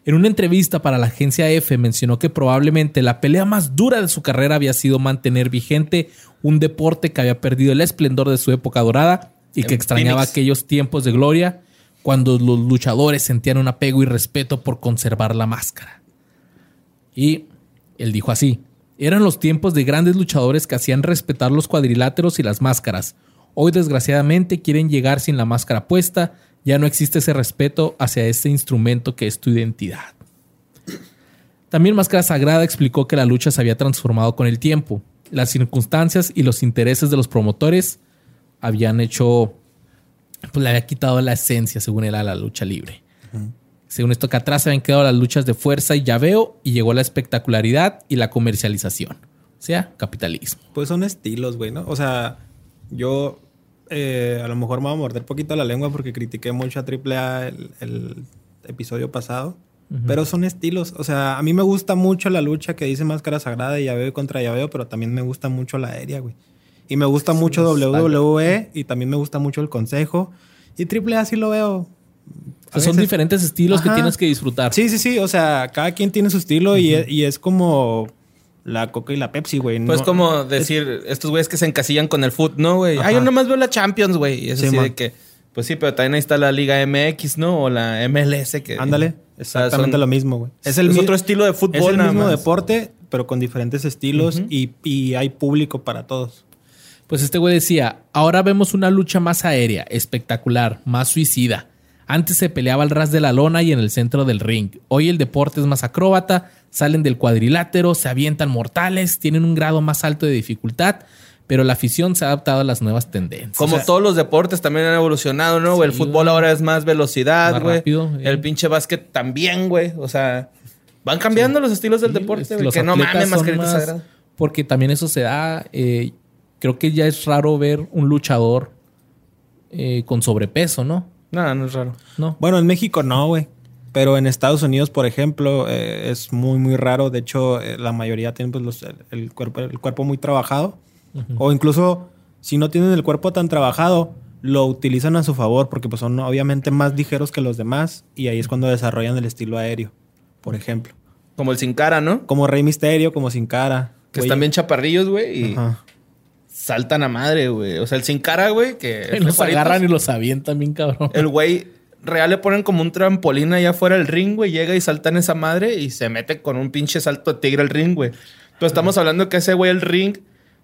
En una entrevista para la agencia F mencionó que probablemente la pelea más dura de su carrera había sido mantener vigente un deporte que había perdido el esplendor de su época dorada y que extrañaba Phoenix. aquellos tiempos de gloria cuando los luchadores sentían un apego y respeto por conservar la máscara. Y él dijo así, eran los tiempos de grandes luchadores que hacían respetar los cuadriláteros y las máscaras. Hoy desgraciadamente quieren llegar sin la máscara puesta, ya no existe ese respeto hacia este instrumento que es tu identidad. También Máscara Sagrada explicó que la lucha se había transformado con el tiempo. Las circunstancias y los intereses de los promotores habían hecho, pues le había quitado la esencia, según él, a la lucha libre. Según esto, que atrás se habían quedado las luchas de fuerza y llaveo y llegó la espectacularidad y la comercialización. O sea, capitalismo. Pues son estilos, güey, ¿no? O sea, yo eh, a lo mejor me voy a morder poquito la lengua porque critiqué mucho a AAA el, el episodio pasado. Pero son estilos. O sea, a mí me gusta mucho la lucha que dice Máscara Sagrada y llaveo contra llaveo, pero también me gusta mucho la aérea, güey. Y me gusta mucho WWE y también me gusta mucho el Consejo. Y AAA sí lo veo. O A sea, son veces- diferentes estilos que tienes que disfrutar. Sí, sí, sí. O sea, cada quien tiene su estilo y, es, y es como la Coca y la Pepsi, güey. Pues No- como decir, estos güeyes que se encasillan con el foot, ¿no, güey? Ah, yo nomás veo la Champions, güey. Y es Sí, así man. de que, pues sí, pero también ahí está la Liga MX, ¿no? O la MLS que... Ándale, O sea, exactamente son- lo mismo, güey. Es, mi- otro estilo de fútbol, Es el nada mismo más. deporte, pero con diferentes estilos y, y hay público para todos. Pues este güey decía, ahora vemos una lucha más aérea, espectacular, más suicida. Antes se peleaba al ras de la lona y en el centro del ring. Hoy el deporte es más acróbata, salen del cuadrilátero, se avientan mortales, tienen un grado más alto de dificultad, pero la afición se ha adaptado a las nuevas tendencias. Como O sea, todos los deportes también han evolucionado, ¿no? güey? el Sí, fútbol ahora es más velocidad, Más güey. rápido, eh. El pinche básquet también, güey. O sea, van cambiando los estilos del sí, deporte, es- güey. los Que no mames, más- sagrada. Porque también eso se da. eh, creo que ya es raro ver un luchador eh, con sobrepeso, ¿no? No, no es raro. No. Bueno, en México no, güey. Pero en Estados Unidos, por ejemplo, eh, es muy, muy raro. De hecho, eh, la mayoría tienen pues, los- el, el cuerpo, el cuerpo muy trabajado. O incluso, si no tienen el cuerpo tan trabajado, lo utilizan a su favor porque pues, son obviamente más ligeros que los demás. Y ahí es cuando desarrollan el estilo aéreo, por ejemplo. Como el sin cara, ¿no? Como Rey Misterio, como Sin Cara. Que están bien chaparrillos, güey. Y ajá. Saltan a madre, güey. O sea, el sin cara, güey, que... Y los paritos, agarran y los avientan bien cabrón. El güey real le ponen como un trampolín allá afuera del ring, güey. Llega y salta en esa madre y se mete con un pinche salto de tigre al ring, güey. Pero estamos hablando que ese güey el ring...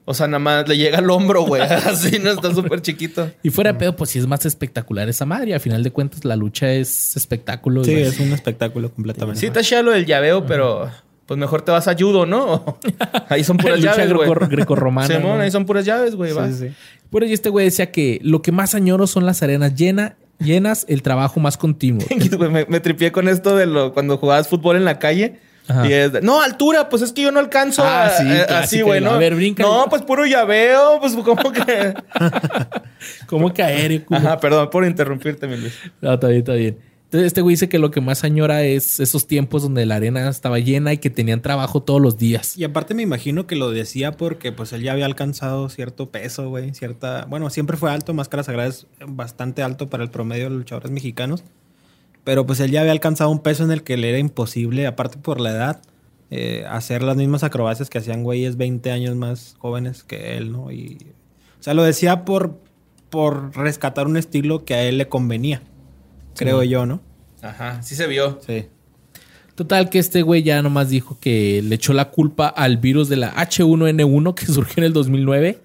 O sea, nada más le llega al hombro, güey. Así, no está súper chiquito. Y fuera de pedo, pues sí es más espectacular esa madre. A final de cuentas, la lucha es espectáculo. Sí, es un espectáculo completamente. Sí, está chido lo del llaveo, pero pues mejor te vas a judo, ¿no? Ahí son puras Lucha llaves, güey. greco- grecorromana, Simón, ¿no? ahí son puras llaves, güey. va. Sí, sí, sí. Bueno, y este güey decía que lo que más añoro son las arenas llena, llenas, el trabajo más continuo. Me, me tripié con esto de lo cuando jugabas fútbol en la calle. Ajá. Y es de, no, altura, pues es que yo no alcanzo. Ah, sí, a- clásica, así, güey, ¿no? a ver, brinca. No, pues puro llaveo, pues como que. ¿Cómo que aéreo? culo? Ajá, perdón por interrumpirte, mi Luis. No, está bien, está bien. Entonces, este güey dice que lo que más añora es esos tiempos donde la arena estaba llena y que tenían trabajo todos los días. Y aparte me imagino que lo decía porque pues él ya había alcanzado cierto peso, güey, cierta... Bueno, siempre fue alto, Máscara Sagrada es bastante alto para el promedio de luchadores mexicanos. Pero pues él ya había alcanzado un peso en el que le era imposible, aparte por la edad, eh, hacer las mismas acrobacias que hacían güeyes 20 años más jóvenes que él, ¿no? Y, o sea, lo decía por, por rescatar un estilo que a él le convenía, creo yo, ¿no? Ajá, sí se vio. Sí. Total que este güey ya nomás dijo que le echó la culpa al virus de la H1N1 que surgió en el 2009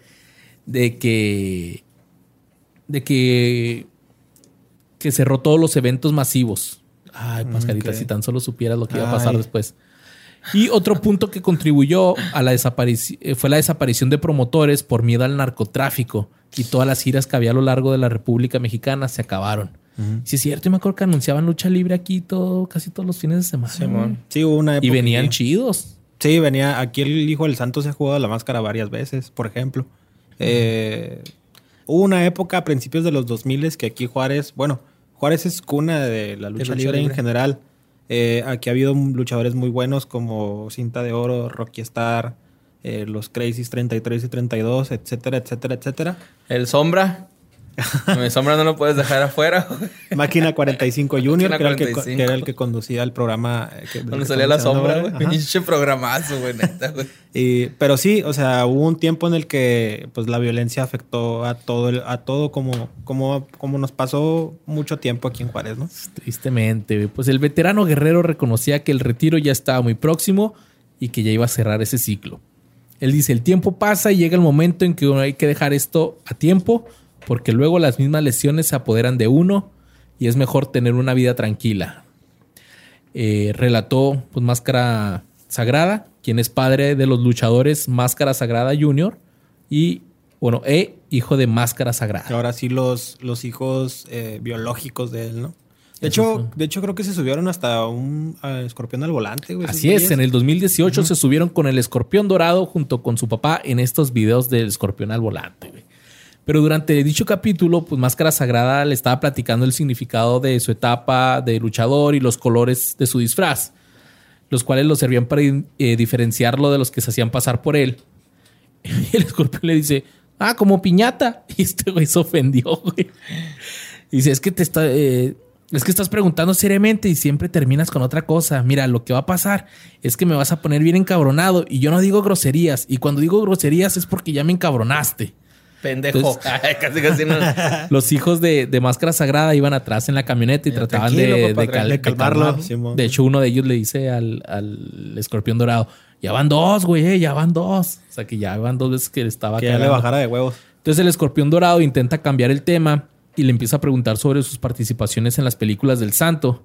de que de que que cerró todos los eventos masivos. Ay, Pascarita, ok. si tan solo supieras lo que iba a pasar Ay. después. Y otro punto que contribuyó a la desaparición fue la desaparición de promotores por miedo al narcotráfico y todas las giras que había a lo largo de la República Mexicana se acabaron. Sí, es cierto, yo me acuerdo que anunciaban lucha libre aquí todo, casi todos los fines de semana. Sí, hubo una Y época venían que- chidos. Sí, venía. Aquí el hijo del santo se ha jugado la máscara varias veces, por ejemplo. Eh, hubo una época a principios de los 2000 que aquí Juárez, bueno, Juárez es cuna de la lucha, lucha libre, libre. en general. Eh, aquí ha habido luchadores muy buenos como Cinta de Oro, Rocky Star, eh, los Crazies 33 y 32, etcétera, etcétera, etcétera. El sombra. Mi sombra no lo puedes dejar afuera. güey. Máquina 45 Junior, Máquina que, era el que, 45. que era el que conducía el programa. eh, que- Donde que salía la sombra, güey. Pinche programazo, güey, neta, güey. Y- pero sí, o sea, hubo un tiempo en el que pues la violencia afectó a todo el- a todo como, como, como nos pasó mucho tiempo aquí en Juárez, ¿no? Tristemente, güey. pues el veterano guerrero reconocía que el retiro ya estaba muy próximo y que ya iba a cerrar ese ciclo. Él dice, el tiempo pasa y llega el momento en que uno hay que dejar esto a tiempo porque luego las mismas lesiones se apoderan de uno y es mejor tener una vida tranquila. Eh, relató pues Máscara Sagrada, quien es padre de los luchadores Máscara Sagrada Junior y, bueno, e hijo de Máscara Sagrada. Ahora sí los, los hijos eh, biológicos de él, ¿no? De Eso hecho, de hecho, creo que se subieron hasta un escorpión al volante, güey. Así es, en el 2018 se subieron con el escorpión dorado junto con su papá en estos videos del escorpión al volante. güey. Pero durante dicho capítulo, pues Máscara Sagrada le estaba platicando el significado de su etapa de luchador y los colores de su disfraz, los cuales lo servían para eh, diferenciarlo de los que se hacían pasar por él. Y el escorpión le dice, ah, como piñata. Y este güey se ofendió, güey. Y dice, es que te está... eh, es que estás preguntando seriamente y siempre terminas con otra cosa. Mira, lo que va a pasar es que me vas a poner bien encabronado y yo no digo groserías. Y cuando digo groserías es porque ya me encabronaste. Pendejo. Entonces- casi, casi no. Los hijos de, de Máscara Sagrada iban atrás en la camioneta y Mira, trataban de, papá, de cal- de de calmarlo. De hecho, uno de ellos le dice al, al escorpión dorado, ya van dos, güey, eh, ya van dos. O sea, que ya van dos veces que le estaba Que ya le bajara de huevos. Entonces el escorpión dorado intenta cambiar el tema y le empieza a preguntar sobre sus participaciones en las películas del santo.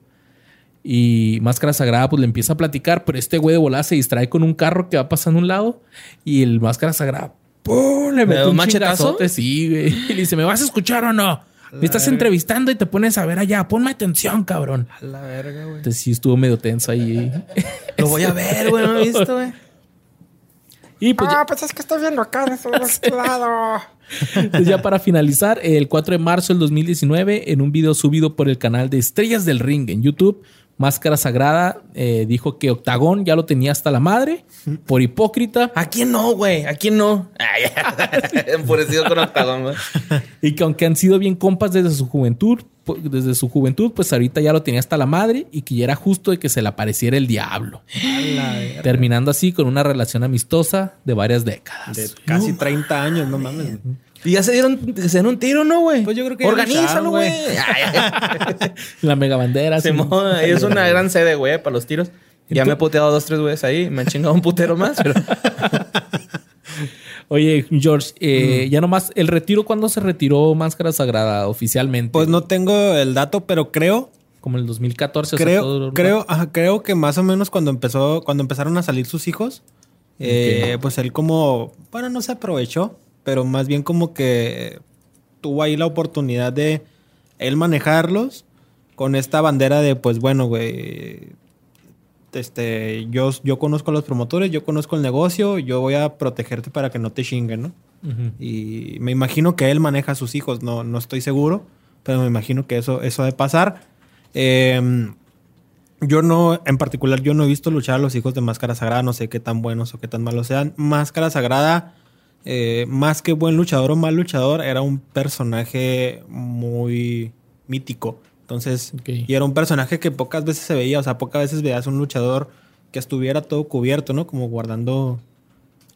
Y Máscara Sagrada pues le empieza a platicar, pero este güey de volada se distrae con un carro que va pasando a un lado y el Máscara Sagrada ¡pum! le ¿Le mete da un un machetazo? Sí, güey. Y le dice, ¿me vas a escuchar o no? Me estás entrevistando y te pones a ver allá. Ponme atención, cabrón. A la verga, güey. Entonces sí estuvo medio tenso ahí. Lo voy a ver, güey. No lo he visto, güey. Y pues, ya- Ah, pues es que estoy viendo acá de lado. Pues ya para finalizar, el 4 de marzo del 2019, en un video subido por el canal de Estrellas del Ring en YouTube, Máscara Sagrada eh, dijo que Octagón ya lo tenía hasta la madre por hipócrita ¿A quién no, güey? ¿A quién no? Enfurecido con Octagón, güey. y que aunque han sido bien compas desde su juventud, desde su juventud, pues ahorita ya lo tenía hasta la madre y que ya era justo de que se le apareciera el diablo, terminando así con una relación amistosa de varias décadas. De casi 30 años, no mames. Y ya se dieron, se dieron un tiro, ¿no, güey? Pues yo creo que Organízalo, güey. La mega bandera. Simón, ahí es una gran sede, güey, para los tiros. Ya me he puteado dos, tres güeyes ahí. Me han chingado un putero más, pero... Oye, George, eh, ya nomás, ¿el retiro cuándo se retiró Máscara Sagrada oficialmente? Pues no tengo el dato, pero creo, Como en el 2014. o sea, creo, todo- creo, ajá, creo que más o menos cuando empezó, cuando empezaron a salir sus hijos, eh, pues él como, bueno, no se aprovechó, pero más bien como que tuvo ahí la oportunidad de él manejarlos con esta bandera de, pues bueno, güey, este, yo, yo conozco a los promotores, yo conozco el negocio, yo voy a protegerte para que no te chinguen, ¿no? Y me imagino que él maneja a sus hijos, no, no estoy seguro, pero me imagino que eso, eso ha de pasar. Eh, yo no, en particular, yo no he visto luchar a los hijos de Máscara Sagrada, no sé qué tan buenos o qué tan malos sean. Máscara Sagrada, eh, más que buen luchador o mal luchador, era un personaje muy mítico. Entonces, y era un personaje que pocas veces se veía, o sea, pocas veces veías un luchador que estuviera todo cubierto, ¿no? Como guardando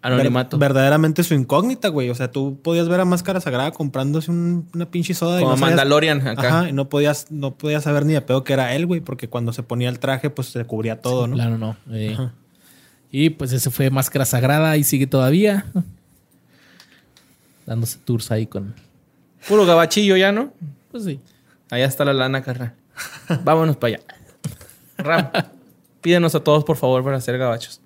Anonimato. Ver- verdaderamente su incógnita, güey. O sea, tú podías ver a Máscara Sagrada comprándose un- una pinche soda. y Como no sabías- Mandalorian acá. Ajá, y no podías, no podías saber ni de pedo que era él, güey, porque cuando se ponía el traje, pues se cubría todo, ¿no? Claro, no. eh. Y pues ese fue Máscara Sagrada y sigue todavía. Dándose tours ahí con. Puro gabachillo ya, ¿no? Pues sí. Allá está la lana, carnal. Vámonos para allá. Ram, pídenos a todos, por favor, para hacer gabachos.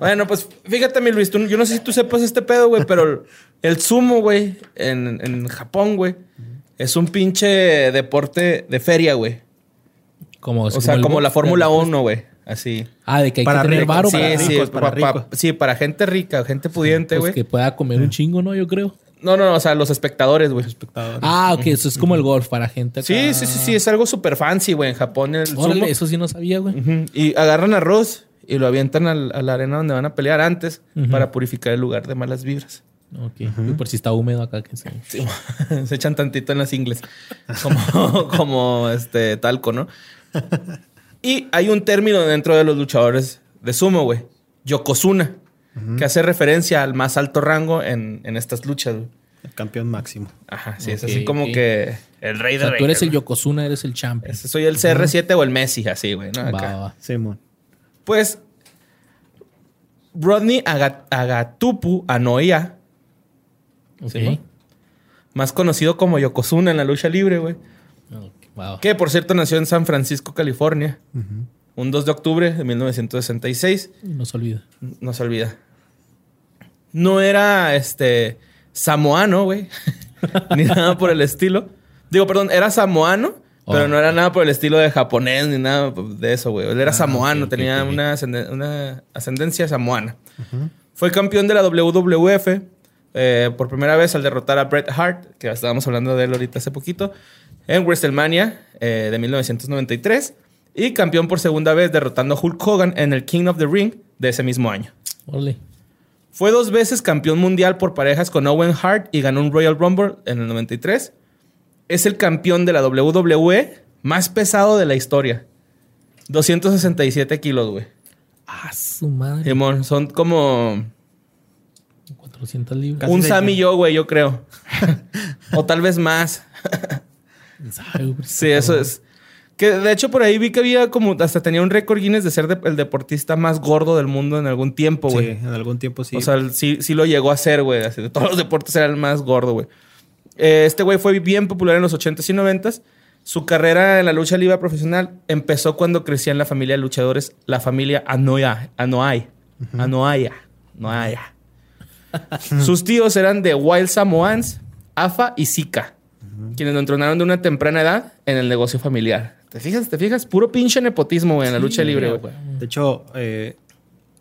bueno, pues fíjate, mi Luis, tú- yo no sé si tú sepas este pedo, güey, pero el, sumo, güey, en, en Japón, güey, es un pinche deporte de feria, güey. Como, O sea, como golf, la Fórmula pero- 1, güey. Así. Ah, de que hay Para que tener varo sí, para, sí, ricos, para, sí, para gente rica, gente pudiente, pues, güey. que pueda comer un chingo, ¿no? Yo creo. No, no, no, o sea, los espectadores, güey. Espectador. Ah, ok, eso es como el golf para gente. acá. Sí, sí, sí, sí, es algo súper fancy, güey, en Japón. El Órale, sumo. eso sí no sabía, güey. Y agarran arroz y lo avientan al- a la arena donde van a pelear antes para purificar el lugar de malas vibras. Ok. Y por si está húmedo acá. Que sí. Sí, se echan tantito en las ingles. Como, como este talco, ¿no? Y hay un término dentro de los luchadores de sumo, güey. Yokozuna. Que hace referencia al más alto rango en, en estas luchas, güey. El campeón máximo. Ajá, sí, es así como que el rey O de sea, tú eres el Yokozuna, eres el champion. Soy el CR7 o el Messi, así, güey, ¿no? Acá. va, va. Simón. Pues Rodney Aga- Agatupu Anoia, Ok. Sí. más conocido como Yokozuna en la lucha libre, güey. Que por cierto nació en San Francisco, California, un 2 de octubre de 1966. No se olvida. No se olvida. No era este samoano, güey. ni nada por el estilo. Digo, perdón, era samoano, pero Oh. no era nada por el estilo de japonés ni nada de eso, güey. Él era samoano, ok, ok, tenía. Una, ascenden- una ascendencia samoana. Fue campeón de la WWF eh, por primera vez al derrotar a Bret Hart, que estábamos hablando de él ahorita hace poquito, en WrestleMania eh, de 1993. Y campeón por segunda vez derrotando a Hulk Hogan en el King of the Ring de ese mismo año. Órale. Fue dos veces campeón mundial por parejas con Owen Hart y ganó un Royal Rumble en el 93. Es el campeón de la WWE más pesado de la historia. 267 kilos, güey. Ah, su madre. Simón, son como 400 libras. Un seis Sam y mil. yo, güey, yo creo. o tal vez más. Sí, eso es. Que de hecho por ahí vi que había como hasta tenía un récord Guinness de ser de- el deportista más gordo del mundo en algún tiempo, Sí, güey. en algún tiempo sí. O sea, sí, sí lo llegó a hacer, güey. De todos los deportes era el más gordo, güey. Eh, este güey fue bien popular en los 80s y 90s. Su carrera en la lucha libre profesional empezó cuando crecía en la familia de luchadores, la familia Anoya, Anoai. Anoaya. Anoaya. Sus tíos eran de Wild Samoans, Afa y Zika, quienes lo entrenaron de una temprana edad en el negocio familiar. ¿Te fijas? ¿Te fijas? Puro pinche nepotismo, güey, en la lucha libre, güey. De hecho, eh,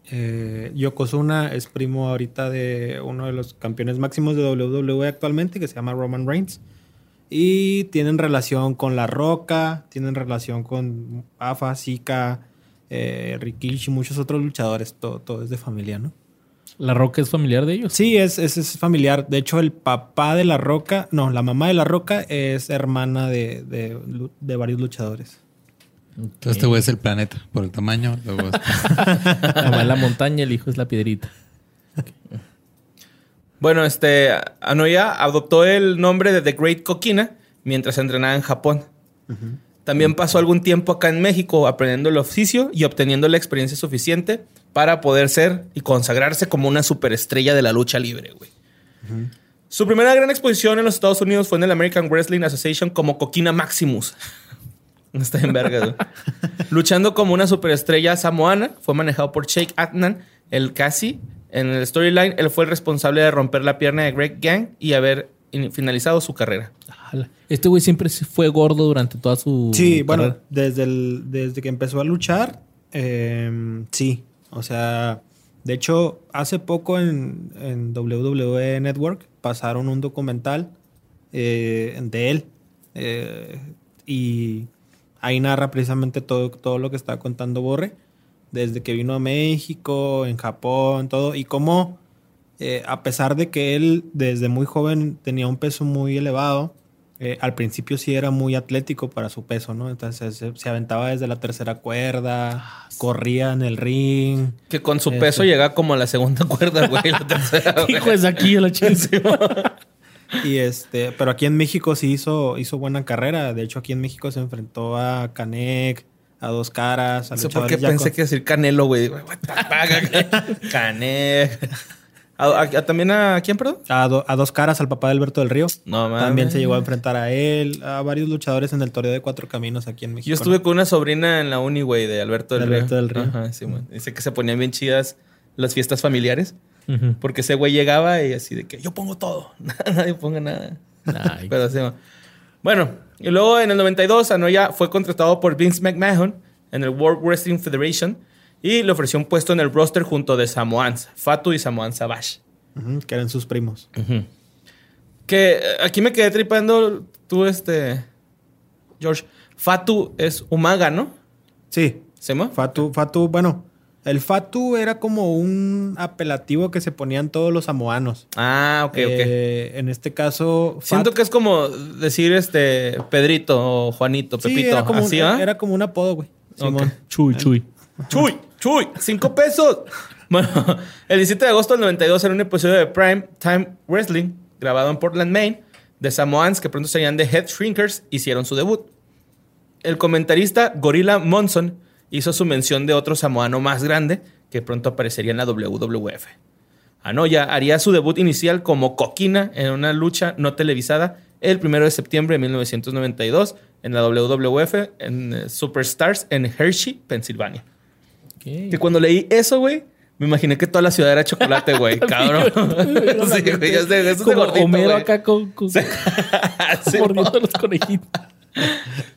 eh, Yokozuna es primo ahorita de uno de los campeones máximos de WWE actualmente, que se llama Roman Reigns. Y tienen relación con La Roca, tienen relación con Afa, Zika, eh, Rikishi, muchos otros luchadores. Todo, todo es de familia, ¿no? ¿La Roca es familiar de ellos? Sí, es, es, es familiar. De hecho, el papá de La Roca, no, la mamá de La Roca es hermana de, de, varios luchadores. Entonces, este güey es el planeta por el tamaño. Luego La mamá es la montaña, el hijo es la piedrita. Bueno, este, Anoya adoptó el nombre de The Great Coquina mientras entrenaba en Japón. También pasó algún tiempo acá en México aprendiendo el oficio y obteniendo la experiencia suficiente para poder ser y consagrarse como una superestrella de la lucha libre, güey. Su primera gran exposición en los Estados Unidos fue en el American Wrestling Association como Coquina Maximus. Está en verga, güey. Luchando como una superestrella samoana, fue manejado por Shake Atnan, el casi. En el storyline, él fue el responsable de romper la pierna de Greg Gang y haber in- finalizado su carrera. Este güey siempre fue gordo durante toda su. Sí, bueno, desde, el, desde que empezó a luchar, eh, sí. O sea, de hecho, hace poco en, en WWE Network pasaron un documental eh, de él. eh, y ahí narra precisamente todo, todo lo que está contando Borre. Desde que vino a México, en Japón, todo. Y cómo, eh, a pesar de que él desde muy joven tenía un peso muy elevado, eh, al principio sí era muy atlético para su peso, ¿no? Entonces se, se aventaba desde la tercera cuerda, corría en el ring. Que con su Eso. peso llega como a la segunda cuerda, güey. la tercera. Hijo de aquí chingada. Y este, pero aquí en México sí hizo, hizo buena carrera. De hecho, aquí en México se enfrentó a Canek, a Dos Caras, a No sé por qué luchadores ya pensé con- que decir Canelo, güey. Fuck? Canelo. ¿A, a- a- también a quién, perdón? a, Do- a Dos Caras, al papá de Alberto del Río. No, mames. También se llegó a enfrentar a él, a varios luchadores en el torneo de Cuatro Caminos aquí en México. Yo estuve ¿no? con una sobrina en la uni, güey, de Alberto del, De Alberto Río. del Río. Ajá, sí, güey. Dice que se ponían bien chidas las fiestas familiares. Ujú. Porque ese güey llegaba y así de que yo pongo todo. Nadie ponga nada. Ay. Pero así, güey. Bueno, y luego en el 92, Anoya fue contratado por Vince McMahon en el World Wrestling Federation y le ofreció un puesto en el roster junto de Samoans, Fatu y Samoan Savage. Que eran sus primos. Que eh, aquí me quedé tripando tú, este. George. Fatu es Umaga, ¿no? Sí, ¿Se llama? Fatu, Fatu, bueno, el Fatu era como un apelativo que se ponían todos los samoanos. Ah, ok, ok. Eh, en este caso, Siento Fat- que es como decir este Pedrito o Juanito, Sí, Pepito. era como, ¿Así, un, era como un apodo, güey. Simón. Chuy, chuy. Chuy, chuy, cinco pesos. Bueno, el 17 de agosto del 92 era un episodio de Prime Time Wrestling grabado en Portland, Maine, de Samoans que pronto serían de Head Shrinkers, hicieron su debut. El comentarista Gorilla Monson hizo su mención de otro samoano más grande que pronto aparecería en la WWF. Anoya haría su debut inicial como Coquina en una lucha no televisada el 1 de septiembre de 1992 en la WWF en eh, Superstars en Hershey, Pensilvania. Que cuando leí eso, güey, me imaginé que toda la ciudad era chocolate, güey. Cabrón. sí, güey, ya sé, eso Como gordito, Homero güey. acá con, con Sí, mordiendo los conejitos.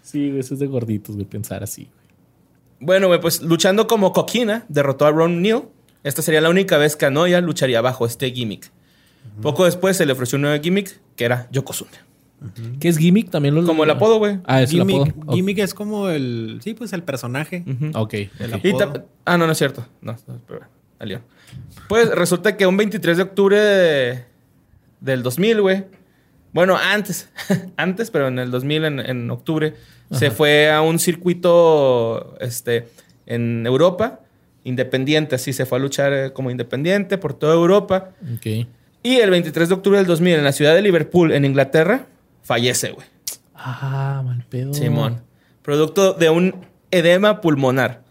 Sí, güey, eso es de gorditos, güey, pensar así. Bueno, güey, pues luchando como Coquina, derrotó a Ron Neal. Esta sería la única vez que Anoya lucharía bajo este gimmick. Poco después se le ofreció un nuevo gimmick que era Yokozuna. ¿Qué es gimmick? También lo Como el apodo, güey. Ah, es el Gimmick, apodo. gimmick es como el, sí, pues el personaje. Ok. El ok. Y apodo. ah, no, no es cierto. No, salió. Pues resulta que un 23 de octubre de- del 2000, güey. Bueno, antes, antes, pero en el 2000, en, en octubre, se fue a un circuito este, en Europa, independiente, así se fue a luchar eh, como independiente por toda Europa. Ok. Y el 23 de octubre del 2000, en la ciudad de Liverpool, en Inglaterra, fallece, güey. Ah, mal pedo. Simón. producto de un edema pulmonar.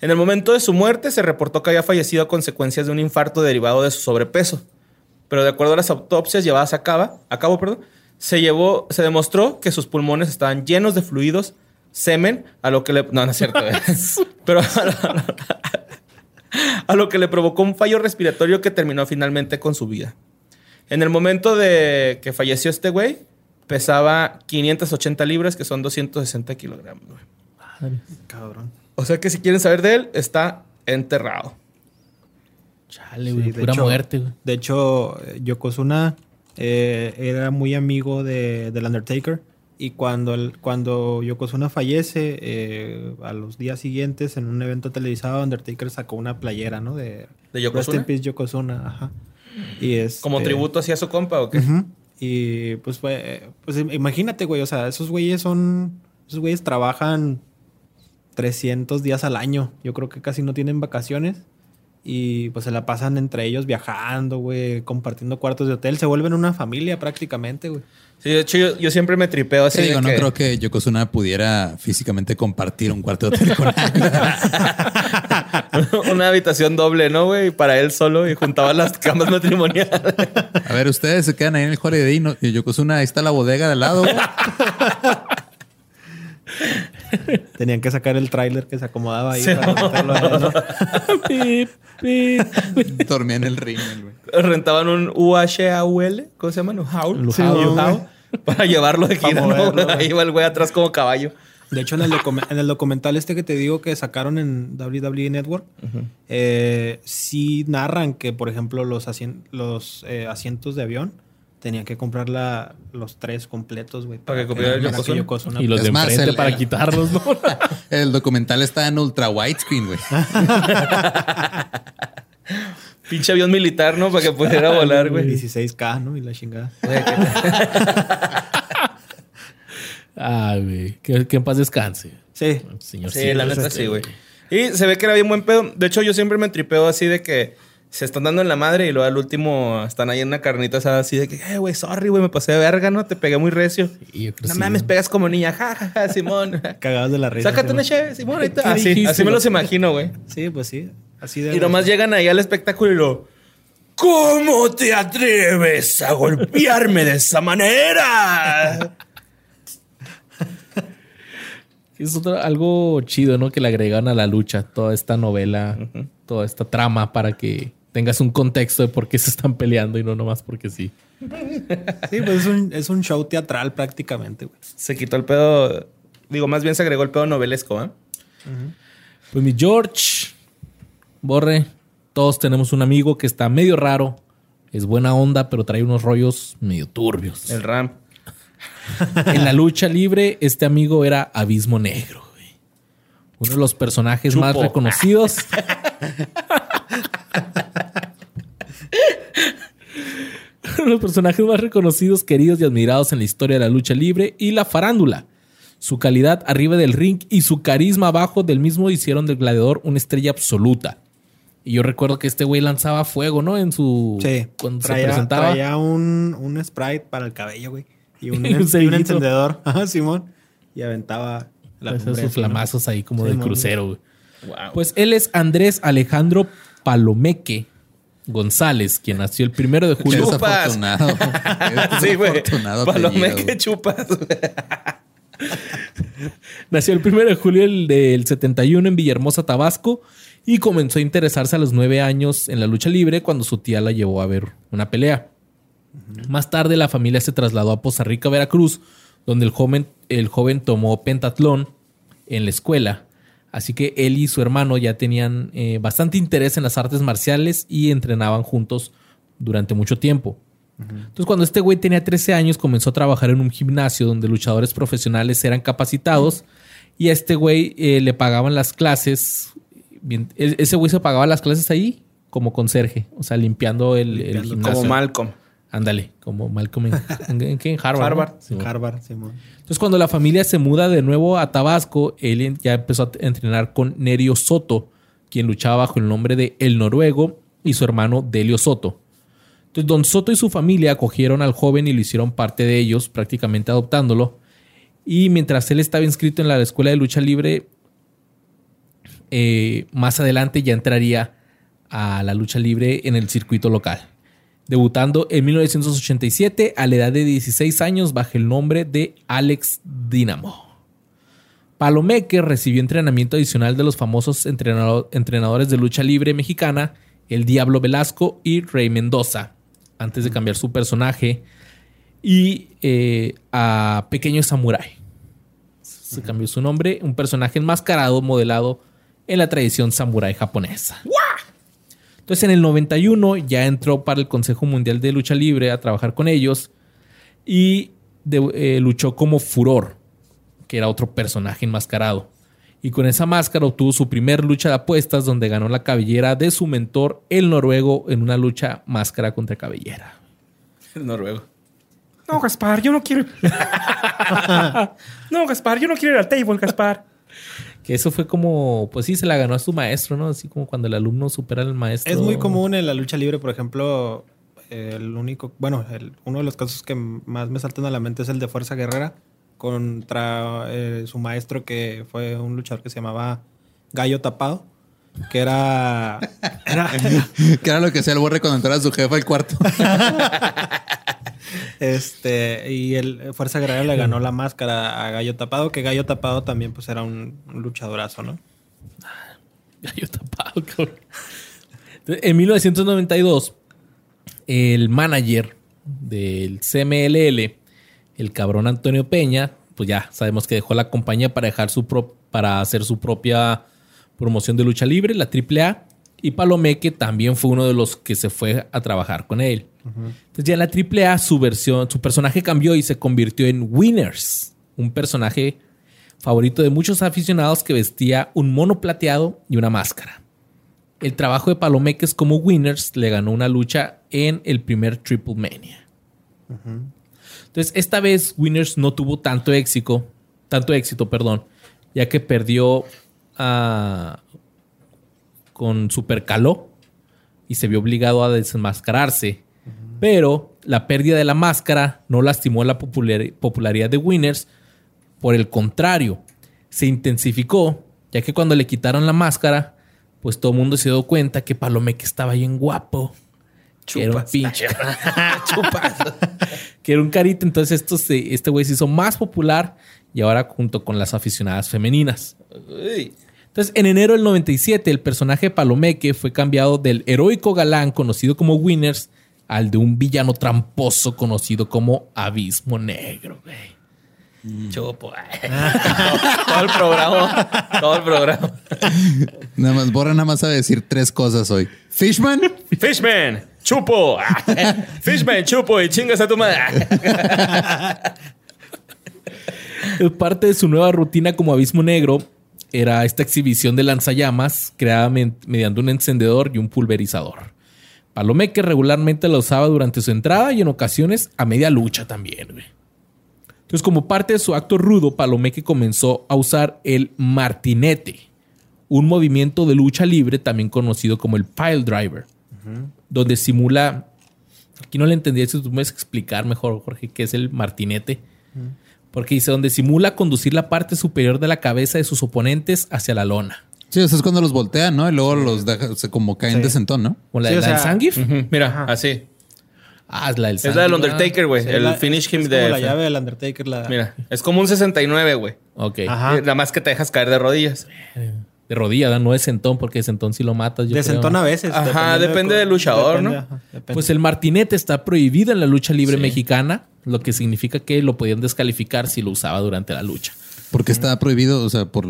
En el momento de su muerte se reportó que había fallecido a consecuencias de un infarto derivado de su sobrepeso. Pero de acuerdo a las autopsias llevadas a cabo, a cabo perdón, se, llevó, se demostró que sus pulmones estaban llenos de fluidos, semen, a lo que le... No, no es cierto. eh. Pero a lo, a lo que le provocó un fallo respiratorio que terminó finalmente con su vida. En el momento de que falleció este güey, pesaba 580 libras, que son 260 kilogramos. güey. Cabrón. O sea que si quieren saber de él, está enterrado. Chale, güey. de pura hecho- muerte, güey. De hecho, eh, Yokozuna eh, era muy amigo de, del Undertaker. Y cuando, el, cuando Yokozuna fallece, eh, a los días siguientes, en un evento televisado, Undertaker sacó una playera, ¿no? De, ¿De Yokozuna? Rest in Peace Yokozuna, ajá. Y es, ¿Como tributo hacia su compa o qué? Ujú. Y pues fue, pues im- imagínate, güey, o sea, esos güeyes son, esos güeyes trabajan 300 días al año. Yo creo que casi no tienen vacaciones. Y pues se la pasan entre ellos viajando, güey, compartiendo cuartos de hotel. Se vuelven una familia prácticamente, güey. Sí, de hecho, yo, yo siempre me tripeo así. Sí, de digo, no que- creo que Yokozuna pudiera físicamente compartir un cuarto de hotel con. Una habitación doble, ¿no, güey? Para él solo y juntaba las camas matrimoniales. A ver, ustedes se quedan ahí en el Holiday Inn y Yokozuna, ahí está la bodega de al lado. Tenían que sacar el tráiler que se acomodaba ahí para meterlo ahí, ¿no? Pip, pip. Dormía en el rímel, güey. Rentaban un UHAUL, ¿cómo se llama? Un haul. Sí, Para llevarlo de Para gira. Ahí va el güey atrás como caballo. De hecho, en el, documen- en el documental este que te digo que sacaron en WWE Network, eh, sí narran que, por ejemplo, los, asien- los eh, asientos de avión tenían que comprar la- los tres completos, güey. Para que cupiera el. Yokozuna- Y los Es de más, enfrente el- para el- quitarlos, ¿no? El documental está en ultra widescreen, güey. Pinche avión militar, ¿no? Para que pudiera volar, güey. 16K, ¿no? Y la chingada. Ah, güey. Que, que en paz descanse. Sí. Señor Sí, la neta este, sí, güey. Y se ve que era bien buen pedo. De hecho, yo siempre me tripeo así de que se están dando en la madre y luego al último están ahí en una carnita asada así de que, eh, güey, sorry, güey, me pasé de verga, ¿no? Te pegué muy recio. Sí, yo creo No sí, mames, güey. pegas como niña, ja, ja, ja, Simón. Cagados de la risa. Sácate una cheve, Simón. ¿Qué está. Así, así me los imagino, güey. Sí, pues sí. Así de. Y nomás llegan ahí al espectáculo y lo. ¿Cómo te atreves a golpearme de esa manera? Es otro- algo chido, ¿no? Que le agregan a la lucha toda esta novela, toda esta trama para que tengas un contexto de por qué se están peleando y no nomás porque sí. Sí, pues es un, es un show teatral prácticamente, güey. Se quitó el pedo. Digo, más bien se agregó el pedo novelesco, ¿eh? Pues mi George, Borre, todos tenemos un amigo que está medio raro, es buena onda, pero trae unos rollos medio turbios. El Ram. En la lucha libre, este amigo era Abismo Negro, güey. Uno de los personajes más reconocidos. Uno de los personajes más reconocidos, queridos y admirados en la historia de la lucha libre y la farándula. Su calidad arriba del ring y su carisma abajo del mismo hicieron del gladiador una estrella absoluta. Y yo recuerdo que este güey lanzaba fuego, ¿no? En su. Sí. Cuando traía, se presentaba. traía un, un sprite para el cabello, güey. Y un, Y un y un cerillito. encendedor. Ajá, Simón. Y aventaba la sus ¿no? flamazos ahí como Sí, de crucero, güey. Wow. Pues él es Andrés Alejandro Palomeque González, quien nació el primero de julio. Chupas. sí, güey. apellido, que chupas. Nació el primero de julio del- del 71 en Villahermosa, Tabasco, y comenzó a interesarse a los nueve años en la lucha libre cuando su tía la llevó a ver una pelea. Más tarde la familia se trasladó a Poza Rica, Veracruz, donde el joven, el joven tomó pentatlón en la escuela. Así que él y su hermano ya tenían eh, bastante interés en las artes marciales y entrenaban juntos durante mucho tiempo. Entonces, cuando este güey tenía 13 años, comenzó a trabajar en un gimnasio donde luchadores profesionales eran capacitados y a este güey eh, le pagaban las clases. Bien, e- ese güey se pagaba las clases ahí como conserje, o sea, limpiando el, el Limpiando. gimnasio. Como Malcolm. Ándale, como Malcolm en, en, Harvard. ¿no? Harvard. Simón. Entonces, cuando la familia se muda de nuevo a Tabasco, él ya empezó a entrenar con Nerio Soto, quien luchaba bajo el nombre de El Noruego, y su hermano Delio Soto. Entonces, Don Soto y su familia acogieron al joven y lo hicieron parte de ellos, prácticamente adoptándolo. Y mientras él estaba inscrito en la escuela de lucha libre, eh, más adelante ya entraría a la lucha libre en el circuito local. Debutando en 1987 a la edad de 16 años bajo el nombre de Alex Dynamo. Palomeque recibió entrenamiento adicional de los famosos entrenado- entrenadores de lucha libre mexicana, el Diablo Velasco y Rey Mendoza, antes de cambiar su personaje y eh, a Pequeño Samurai. Se cambió su nombre, un personaje enmascarado modelado en la tradición samurái japonesa. Entonces en el 91 ya entró para el Consejo Mundial de Lucha Libre a trabajar con ellos y de- eh, luchó como Furor, que era otro personaje enmascarado. Y con esa máscara obtuvo su primer lucha de apuestas donde ganó la cabellera de su mentor, el noruego, en una lucha máscara contra cabellera. El noruego. No, Gaspar, yo no quiero. no, Gaspar, yo no quiero ir al table, Gaspar. Que eso fue como, pues sí, se la ganó a su maestro, ¿no? Así como cuando el alumno supera al maestro. Es muy común en la lucha libre, por ejemplo, el único, bueno, el- uno de los casos que más me saltan a la mente es el de Fuerza Guerrera contra eh, su maestro que fue un luchador que se llamaba Gallo Tapado, que era, era que era lo que hacía el borre cuando entraba su jefa al cuarto. este y el Fuerza Guerrera le ganó la máscara a Gallo Tapado, que Gallo Tapado también pues era un, luchadorazo, ¿no? Gallo tapado, cabrón. En 1992, el manager del CMLL, el cabrón Antonio Peña, pues ya sabemos que dejó la compañía para dejar su pro- para hacer su propia promoción de lucha libre, la AAA, y Palomeque también fue uno de los que se fue a trabajar con él. Entonces ya en la AAA su versión, su personaje cambió y se convirtió en Winners, un personaje favorito de muchos aficionados que vestía un mono plateado y una máscara. El trabajo de Palomeques como Winners le ganó una lucha en el primer Triple Mania. Entonces, esta vez Winners no tuvo tanto éxito, tanto éxito, perdón, ya que perdió ah, con Super Caló y se vio obligado a desenmascararse. Pero la pérdida de la máscara no lastimó la popular- popularidad de Winners. Por el contrario, se intensificó, ya que cuando le quitaron la máscara, pues todo el mundo se dio cuenta que Palomeque estaba bien guapo. Que era un Chupas. pinche. Chupas. que era un carita. Entonces esto se- este güey se hizo más popular y ahora junto con las aficionadas femeninas. Uy. Entonces, en enero del 97, el personaje de Palomeque fue cambiado del heroico galán conocido como Winners al de un villano tramposo conocido como Abismo Negro, güey. Chupo. todo el programa. Todo el programa. Nada más, Borra nada más sabe decir tres cosas hoy. Fishman, Fishman. Chupo. Fishman, chupo y chingas a tu madre. Parte de su nueva rutina como Abismo Negro era esta exhibición de lanzallamas creada mediante un encendedor y un pulverizador. Palomeque regularmente la usaba durante su entrada y en ocasiones a media lucha también. güey. Entonces, como parte de su acto rudo, Palomeque comenzó a usar el martinete, un movimiento de lucha libre también conocido como el pile driver, donde simula. Aquí no le entendí si tú me puedes explicar mejor, Jorge, qué es el martinete. Porque dice, donde simula conducir la parte superior de la cabeza de sus oponentes hacia la lona. Sí, eso es cuando los voltean, ¿no? Y luego los deja, se como caen Sí. de sentón, ¿no? La, Sí, o la del sea, Zangief. Ujú, Mira, Ajá. así. Ah, es la del Es la del Undertaker, güey. Sí, el la- finish him es de. como la llave del Undertaker. La... Mira, es como un 69, güey. ah. Ok. Ajá. Nada más que te dejas caer de rodillas. De rodilla, ¿verdad? no de sentón, porque de sentón si lo matas. Yo de creo. sentón a veces. Ajá, depende de- del luchador, ¿no? ajá, depende. Pues el martinete está prohibido en la lucha libre mexicana, lo que significa que lo podían descalificar si lo usaba durante la lucha. Porque está prohibido, o sea, por,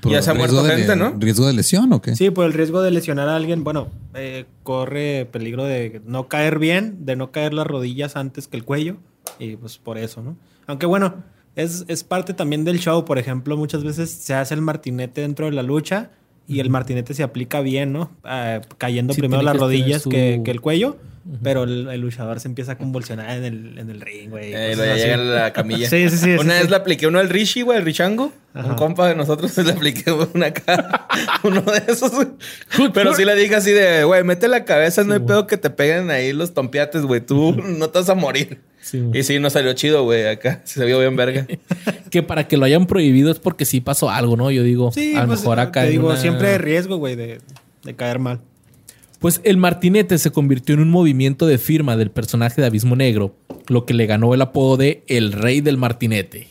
por Ya se ha muerto de gente, ¿no? ¿Riesgo de lesión o qué? Sí, por el riesgo de lesionar a alguien, bueno, eh, corre peligro de no caer bien, de no caer las rodillas antes que el cuello, y pues por eso, ¿no? Aunque bueno, es, es parte también del show, por ejemplo, muchas veces se hace el martinete dentro de la lucha y el martinete se aplica bien, ¿no? Ah, cayendo Sí, primero las que rodillas su- que, que el cuello, Pero el, el luchador se empieza a convulsionar en el, en el ring, güey. Eh, lo ya llega en la camilla. Sí, sí, sí, Una sí, vez sí. le apliqué uno al Rishi, güey, al Richango. Un compa de nosotros le apliqué una acá. uno de esos, güey. Pero sí le dije así de, güey, mete la cabeza, no hay pedo que te peguen ahí los tompiates, güey. Tú no te vas a morir. Y sí, no salió chido, güey, acá. Se vio bien verga. Que para que lo hayan prohibido es porque sí pasó algo, ¿no? Yo digo, Sí, a lo pues, mejor acá te digo, una- siempre hay riesgo, güey, de, de caer mal. Pues el martinete se convirtió en un movimiento de firma del personaje de Abismo Negro, lo que le ganó el apodo de El Rey del Martinete.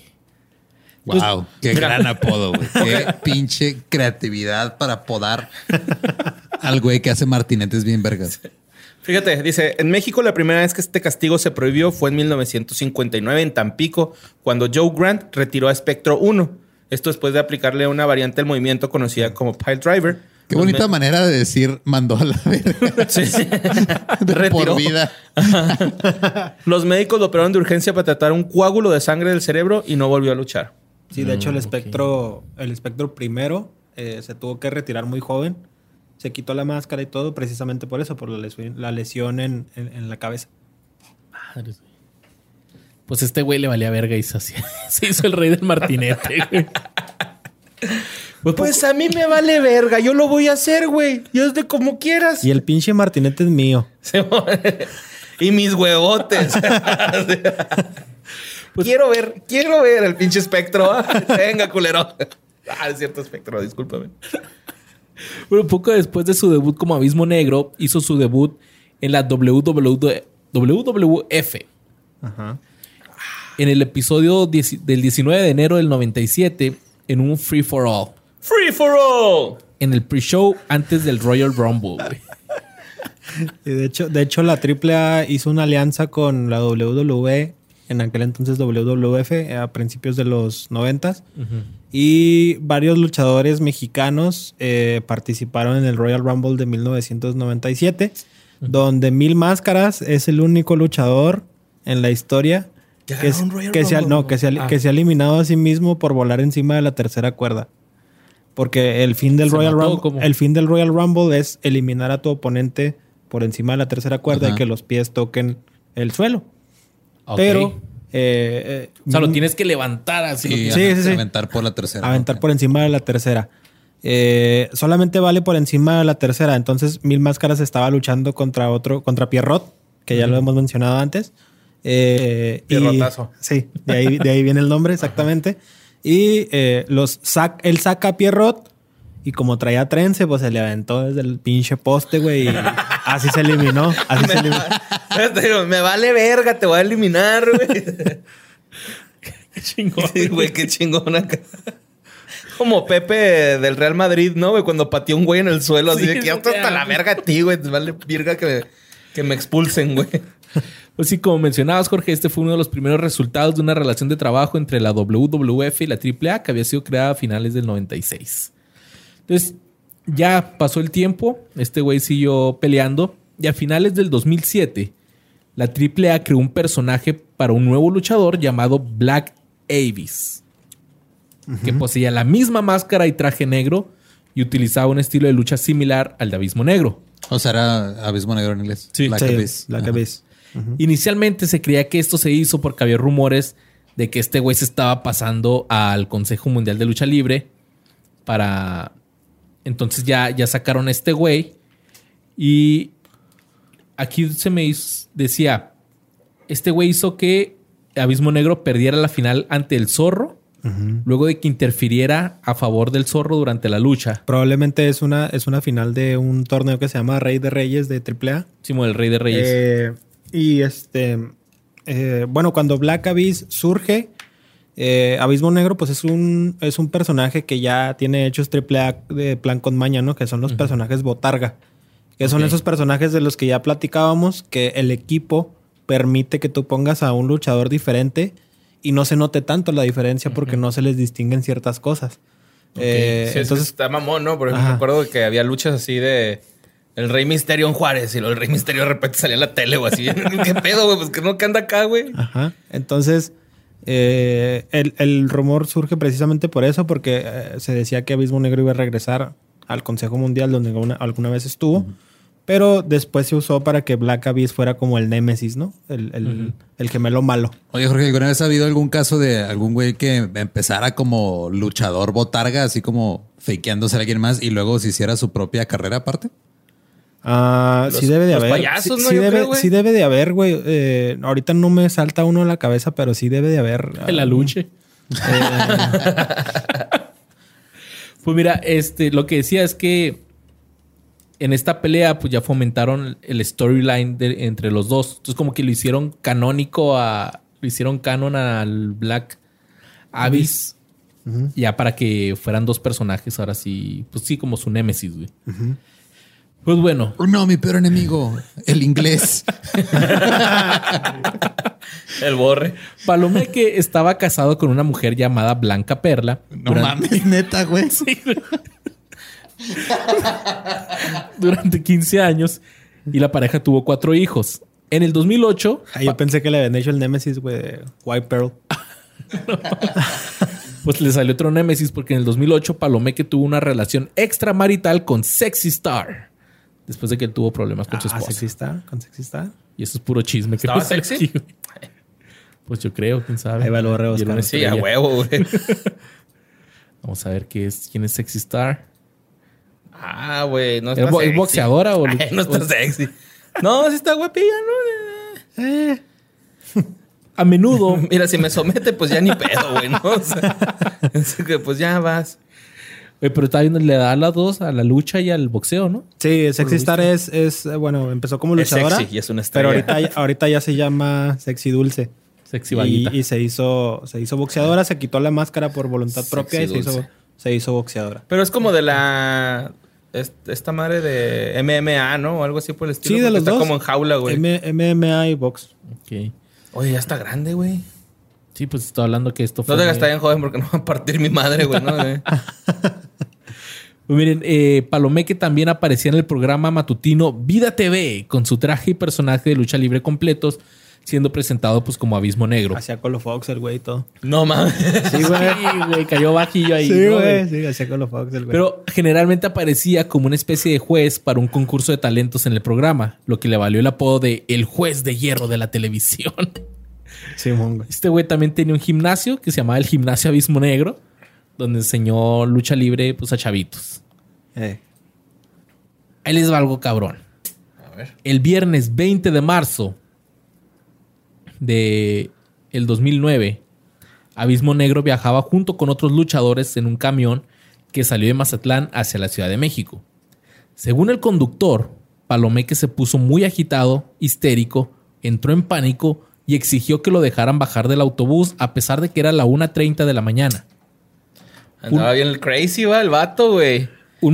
Pues, Wow, qué gran apodo, güey. Qué pinche creatividad para apodar al güey que hace martinetes bien vergas. Fíjate, dice, en México la primera vez que este castigo se prohibió fue en 1959 en Tampico, cuando Joe Grant retiró a Spectro 1. Esto después de aplicarle una variante del movimiento conocida como Pile Driver. Qué bonita me- manera de decir mandó a la verga. Sí, sí. De Retiró. por vida. Los médicos lo operaron de urgencia para tratar un coágulo de sangre del cerebro y no volvió a luchar. Sí, de hecho, el espectro, el espectro primero eh, se tuvo que retirar muy joven. Se quitó la máscara y todo precisamente por eso, por la lesión, la lesión en, en- en la cabeza. Madres. Pues este güey le valía verga y se, hacía- se hizo el rey del martinete. güey. Pues, Pues a mí me vale verga, yo lo voy a hacer, güey. Yo es de como quieras. Y el pinche martinete es mío. y mis huevotes. quiero ver, quiero ver el pinche espectro. Venga, culero. Ah, es cierto, espectro, discúlpame. Bueno, poco después de su debut como Abismo Negro, hizo su debut en la WW WWF. Ajá. En el episodio 10 del 19 de enero del 97, en un Free for All. Free for all. En el pre-show antes del Royal Rumble, güey. De hecho, de hecho, la AAA hizo una alianza con la WWE, en aquel entonces WWF, a principios de los noventas. Y varios luchadores mexicanos eh, participaron en el Royal Rumble de 1997, donde Mil Máscaras es el único luchador en la historia Ah. que se ha eliminado a sí mismo por volar encima de la tercera cuerda. Porque el fin del ¿Se Royal mató Rumble, cómo? el fin del Royal Rumble es eliminar a tu oponente por encima de la tercera cuerda Ajá. y que los pies toquen el suelo. Pero eh, eh, O sea, lo tienes que levantar así. lo Sí, tienes- Sí, sí, sí. Aventar por la tercera. aventar por encima de la tercera. Eh, solamente vale por encima de la tercera. Entonces, Mil Máscaras estaba luchando contra otro, contra Pierrot, que ya lo hemos mencionado antes. Eh, y- Pierrotazo. sí, de ahí, de ahí viene el nombre, exactamente. Y eh, los sac, él saca a Pierrot y como traía trense, pues se le aventó desde el pinche poste, güey. y así se eliminó. Así se eliminó. Me vale verga, te voy a eliminar, güey. Qué chingón. Sí, güey, qué chingón acá. Como Pepe del Real Madrid, ¿no? Güey, cuando pateó un güey en el suelo, así Sí, de que hasta la verga a ti, güey. Te vale verga que me, que me expulsen, güey. Pues sí, como mencionabas, Jorge, este fue uno de los primeros resultados de una relación de trabajo entre la WWF y la AAA que había sido creada a finales del 96. Entonces, ya pasó el tiempo, este güey siguió peleando y a finales del 2007, la AAA creó un personaje para un nuevo luchador llamado Black Avis, que poseía la misma máscara y traje negro y utilizaba un estilo de lucha similar al de Abismo Negro. O sea, era Abismo Negro en inglés. Sí. Black Sí, Abyss. Black Inicialmente se creía que esto se hizo porque había rumores de que este güey se estaba pasando al Consejo Mundial de Lucha Libre para... Entonces ya, ya sacaron a este güey y aquí se me hizo- decía, este güey hizo que Abismo Negro perdiera la final ante el zorro luego de que interfiriera a favor del zorro durante la lucha. Probablemente es una, es una final de un torneo que se llama Rey de Reyes de AAA. Simo el Rey de Reyes. Eh, y este, eh, bueno, cuando Black Abyss surge, eh, Abismo Negro, pues es un, es un personaje que ya tiene hechos AAA de plan con maña, ¿no? Que son los personajes botarga. Que son esos personajes de los que ya platicábamos, que el equipo permite que tú pongas a un luchador diferente y no se note tanto la diferencia porque no se les distinguen ciertas cosas. Eh, Sí, que entonces, está mamón, ¿no? Por ejemplo, Ajá. me acuerdo que había luchas así de el Rey Misterio en Juárez y luego el Rey Misterio de repente salía en la tele o así. ¿Qué pedo, güey? Pues que no que anda acá, güey. Ajá. Entonces, eh, el, el rumor surge precisamente por eso, porque eh, se decía que Abismo Negro iba a regresar al Consejo Mundial donde alguna, alguna vez estuvo, Pero después se usó para que Black Abyss fuera como el Némesis, ¿no? El, el, el gemelo malo. Oye, Jorge, ¿alguna vez ha habido algún caso de algún güey que empezara como luchador botarga, así como fakeándose a alguien más y luego se hiciera su propia carrera aparte? Ah, sí debe de los haber. payasos, sí, ¿no? sí debe, creo, güey. sí debe de haber, güey. Eh, ahorita no me salta uno a la cabeza, pero sí debe de haber. En la ah, lucha. pues mira, este, lo que decía es que en esta pelea, pues ya fomentaron el storyline de- entre los dos. Entonces, como que lo hicieron canónico a. Lo hicieron canon al Black Abyss. Ya para que fueran dos personajes, ahora sí, pues sí, como su némesis, güey. Pues bueno, Oh, no, mi peor enemigo, el inglés. El borre. Palomeque estaba casado con una mujer llamada Blanca Perla. No durante- mames, neta, güey. durante 15 años y la pareja tuvo cuatro hijos. En el 2008, Ah, yo pensé que le habían hecho el Nemesis, güey, de White Pearl. pues le salió otro némesis porque en el 2008 Palomeque tuvo una relación extramarital con Sexy Star. Después de que él tuvo problemas con su Ah, esposa. sexy Star, con sexy Star. Y eso es puro chisme. que ¿Estaba sexy? aquí. Pues yo creo, quién sabe. Ahí va una Oscar. Sí, a huevo, güey. Vamos a ver qué es, quién es Sexy Star. Ah, güey. No ¿Es, está bo- es sexy. boxeadora o, Ay, no o- está sexy. No, sí está guapilla, ¿no? Eh. A menudo Mira, si me somete, pues ya ni pedo, güey, ¿no? O sea, así que pues ya vas. Eh, pero está viendo, le da las dos a la lucha y al boxeo, ¿no? Sí, Sexy Star es, es, bueno, empezó como Es luchadora. sexy y es una Pero estrella. ahorita, ya- ahorita ya se llama Sexy Dulce. Sexy Y, y se hizo, se hizo boxeadora, se quitó la máscara por voluntad Sexy propia y se hizo, se hizo boxeadora. Pero es como de la... es- Esta madre de MMA, ¿no? O algo así por el estilo. Sí, de los está dos. como en jaula, güey. M- MMA y box. Ok. Oye, ya está grande, güey. Sí, pues estoy hablando que esto fue. No te gastas en joven porque no va a partir mi madre, güey, ¿no? Pues miren, eh, Palomeque también aparecía en el programa matutino Vida TV con su traje y personaje de lucha libre completos, siendo presentado pues como Abismo Negro. Hacía Call of Fox el güey y todo. No mames. Sí, güey. Sí, güey, cayó bajillo ahí. Sí, ¿no, güey. Sí, hacía Call of Fox el güey. Pero generalmente aparecía como una especie de juez para un concurso de talentos en el programa, lo que le valió el apodo de el juez de hierro de la televisión. Simón, güey. Este güey también tenía un gimnasio que se llamaba el Gimnasio Abismo Negro, donde enseñó lucha libre pues, a chavitos. Eh. Ahí les va algo cabrón. A ver. El viernes 20 de marzo de el 2009, Abismo Negro viajaba junto con otros luchadores en un camión que salió de Mazatlán hacia la Ciudad de México. Según el conductor, Palomeque se puso muy agitado, histérico, entró en pánico y exigió que lo dejaran bajar del autobús a pesar de que era la 1.30 de la mañana. Andaba bien el crazy, va, el vato, güey.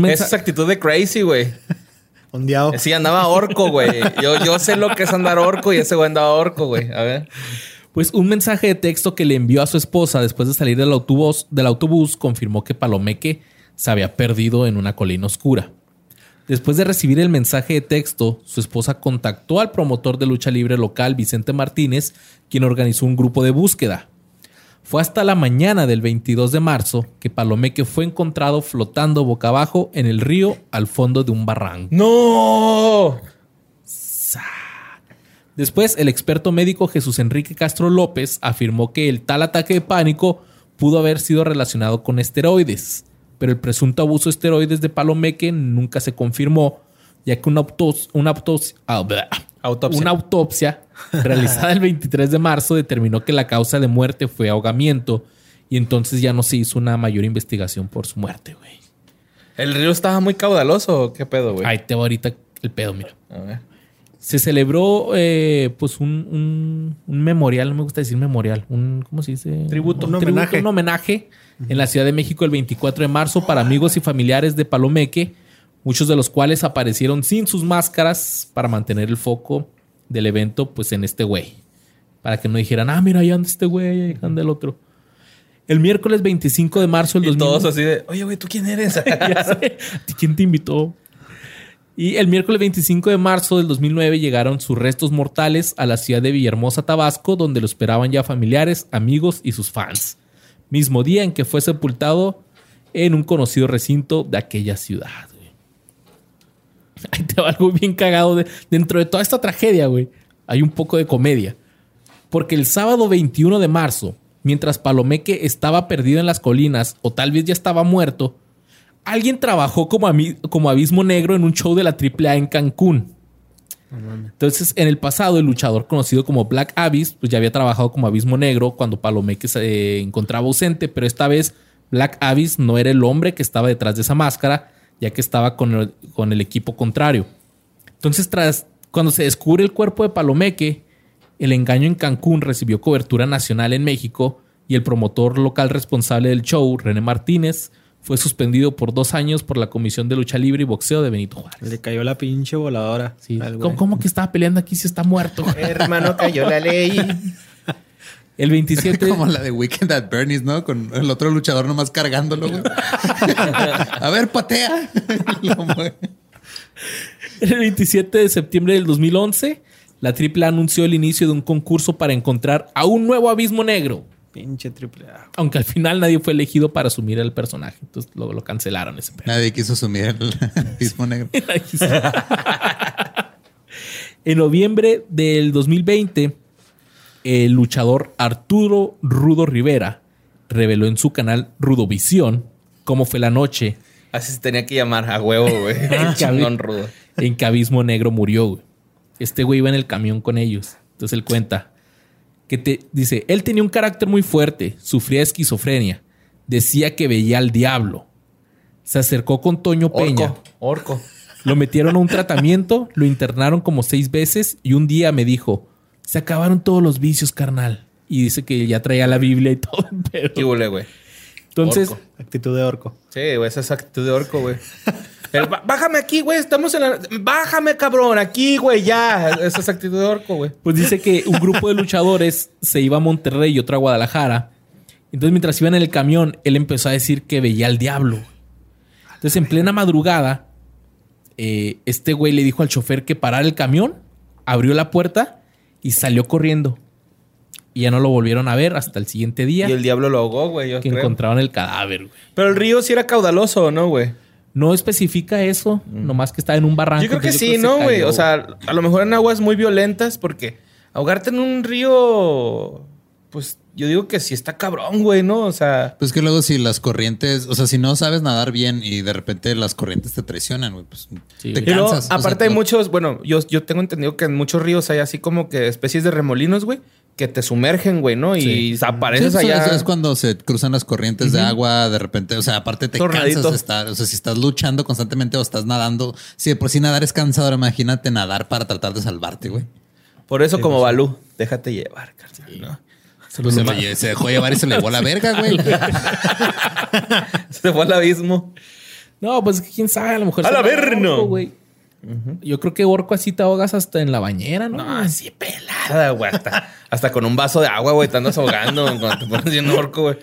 Esa es actitud de crazy, güey. Ondeado. Sí, andaba orco, güey. Yo, yo sé lo que es andar orco y ese güey andaba orco, güey. A ver. Pues un mensaje de texto que le envió a su esposa después de salir del autobús, del autobús confirmó que Palomeque se había perdido en una colina oscura. Después de recibir el mensaje de texto, su esposa contactó al promotor de lucha libre local, Vicente Martínez, quien organizó un grupo de búsqueda. Fue hasta la mañana del 22 de marzo que Palomeque fue encontrado flotando boca abajo en el río al fondo de un barranco. ¡No! Después, el experto médico Jesús Enrique Castro López afirmó que el tal ataque de pánico pudo haber sido relacionado con esteroides, pero el presunto abuso de esteroides de Palomeque nunca se confirmó, ya que una, autos- una autos- ah. Autopsia. Una autopsia realizada el 23 de marzo determinó que la causa de muerte fue ahogamiento y entonces ya no se hizo una mayor investigación por su muerte, güey. ¿El río estaba muy caudaloso o qué pedo, güey? Ahí te va ahorita el pedo, mira. A ver. Se celebró eh, pues un, un- un memorial, no me gusta decir memorial, un, ¿cómo se dice? Tributo. Un, Un homenaje. un homenaje en la Ciudad de México el 24 de marzo para amigos y familiares de Palomeque, muchos de los cuales aparecieron sin sus máscaras para mantener el foco del evento pues en este güey. Para que no dijeran, ah, mira, ahí anda este güey, ahí anda el otro. El miércoles 25 de marzo del Y 2000 todos así de, oye, güey, ¿tú quién eres? ¿Quién te invitó? Y el miércoles 25 de marzo del 2009 llegaron sus restos mortales a la ciudad de Villahermosa, Tabasco, donde lo esperaban ya familiares, amigos y sus fans. Mismo día en que fue sepultado en un conocido recinto de aquella ciudad. Ahí te va algo bien cagado. de- dentro de toda esta tragedia, güey, hay un poco de comedia. Porque el sábado 21 de marzo, mientras Palomeque estaba perdido en las colinas o tal vez ya estaba muerto, alguien trabajó como, como abismo negro en un show de la AAA en Cancún. Entonces, en el pasado, el luchador conocido como Black Abyss, pues ya había trabajado como abismo negro cuando Palomeque se eh, encontraba ausente, pero esta vez Black Abyss no era el hombre que estaba detrás de esa máscara, ya que estaba con el, con el equipo contrario. Entonces, tras cuando se descubre el cuerpo de Palomeque, el engaño en Cancún recibió cobertura nacional en México y el promotor local responsable del show, René Martínez, fue suspendido por dos años por la Comisión de Lucha Libre y Boxeo de Benito Juárez. Le cayó la pinche voladora. Sí. ¿Cómo, cómo que estaba peleando aquí si está muerto? Hermano, cayó la ley. El 27 Como la de Weekend at Bernie's, ¿no? Con el otro luchador nomás cargándolo, güey. A ver, patea. El 27 de septiembre del 2011, la AAA anunció el inicio de un concurso para encontrar a un nuevo abismo negro. Pinche triple A. Aunque al final nadie fue elegido para asumir el personaje. Entonces lo, lo cancelaron ese pedo. Nadie quiso asumir el mismo negro. en noviembre del 2020, el luchador Arturo Rudo Rivera reveló en su canal Rudovisión cómo fue la noche Así se tenía que llamar a huevo, güey. Chingón rudo. en que Abismo Negro murió. güey. Este güey iba en el camión con ellos. Entonces él cuenta que te dice, él tenía un carácter muy fuerte, sufría esquizofrenia, decía que veía al diablo. Se acercó con Toño Peña. Orco. Orco. Lo metieron a un tratamiento, lo internaron como seis veces y un día me dijo, se acabaron todos los vicios, carnal. Y dice que ya traía la Biblia y todo. Pero... ¿Qué huele, güey? Entonces, Orco. Actitud de orco. Sí, güey, esa es actitud de orco, güey. El, "Bá- bájame aquí, güey. Estamos en la. Bájame, cabrón. Aquí, güey, ya. Esa es actitud de orco, güey. Pues dice que un grupo de luchadores se iba a Monterrey y otro a Guadalajara. Entonces, mientras iban en el camión, él empezó a decir que veía al diablo. Entonces, en plena madrugada, eh, este güey le dijo al chofer que parara el camión, abrió la puerta y salió corriendo. Y ya no lo volvieron a ver hasta el siguiente día Y el diablo lo ahogó, güey. Que creo. encontraron el cadáver. güey. Pero el río sí era caudaloso, ¿no, güey? No especifica eso, nomás que está en un barranco. Yo creo que sí, ¿no, güey? O sea, a lo mejor en aguas muy violentas, porque ahogarte en un río, pues yo digo que sí está cabrón, güey, ¿no? O sea, Pues que luego si las corrientes, o sea, si no sabes nadar bien y de repente las corrientes te traicionan, güey, pues Sí, te güey. cansas. o sea, aparte hay no- muchos, bueno, yo, yo tengo entendido que en muchos ríos hay así como que especies de remolinos, güey, que te sumergen, güey, ¿no? Y apareces Sí, allá. Es, es cuando se cruzan las corrientes de agua, de repente, o sea, aparte te Tornadito. cansas de estar, o sea, si estás luchando constantemente o estás nadando, si de por sí nadar es cansador, imagínate nadar para tratar de salvarte, güey. Por eso, como Balú, déjate llevar, carnal, ¿no? Pues se, dejó llevar y se le llevó la verga, güey. Se fue al abismo. No, pues quién sabe, a lo mejor. ¡Al averno! Güey. Yo creo que orco así te ahogas hasta en la bañera, ¿no? No, así pelada, güey. Hasta, hasta con un vaso de agua, güey, te andas ahogando cuando te pones bien orco, güey.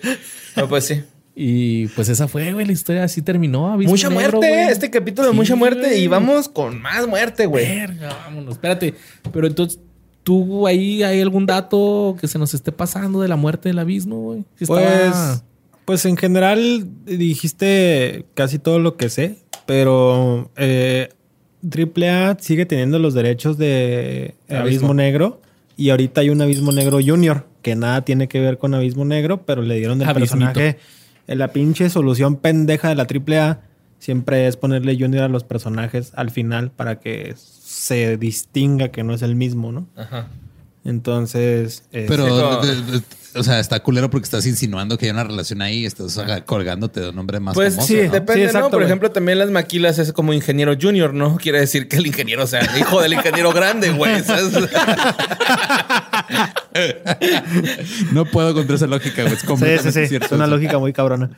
No, pues sí. Y pues esa fue, güey, la historia así terminó. Mucha Negro, muerte, güey. este capítulo de Sí, mucha muerte. güey. Y vamos con más muerte, güey. Verga, vámonos. Espérate. Pero entonces, ¿tú ahí hay algún dato que se nos esté pasando de la muerte del abismo, güey? Si Pues, estaba- pues en general dijiste casi todo lo que sé, pero eh, AAA sigue teniendo los derechos de Abismo. Abismo. Negro y ahorita hay un Abismo Negro Junior que nada tiene que ver con Abismo Negro, pero le dieron el Abismito. personaje. eh, La pinche solución pendeja de la AAA siempre es ponerle Junior a los personajes al final para que se distinga que no es el mismo, ¿no? Ajá. Entonces, eh, Pero, Sí, como- de- de- o sea, está culero porque estás insinuando que hay una relación ahí, estás aga- colgándote de un nombre más Pues famoso, sí, ¿no? depende, Sí, ¿no? Por güey. ejemplo, también las maquilas es como ingeniero junior, ¿no? Quiere decir que el ingeniero sea el hijo del ingeniero grande, güey. ¿sabes? No puedo contra esa lógica, güey. Es sí, sí, sí. cierto Es una eso. lógica muy cabrona.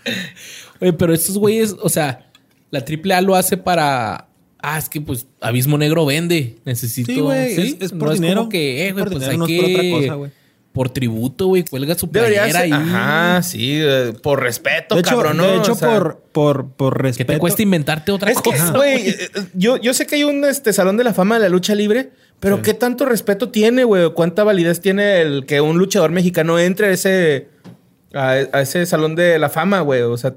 Oye, pero estos güeyes, o sea, la AAA lo hace para. Ah, es que pues Abismo Negro vende. Necesito. Sí, güey, es- es por no dinero. Es como que, eh, Es güey, por pues dinero, hay no es que. por otra cosa, güey. Por tributo, güey, cuelga su playera ser. ahí. Ajá, sí. eh, por respeto, De hecho, cabrón, ¿no? de hecho O sea, por, por, por Que respeto. te cuesta inventarte otra Es que, cosa. güey, eh, eh, yo, yo sé que hay un este, salón de la fama de la lucha libre, pero ¿qué tanto respeto tiene, güey? ¿Cuánta validez tiene el que un luchador mexicano entre a ese, a, a ese salón de la fama, güey. O sea,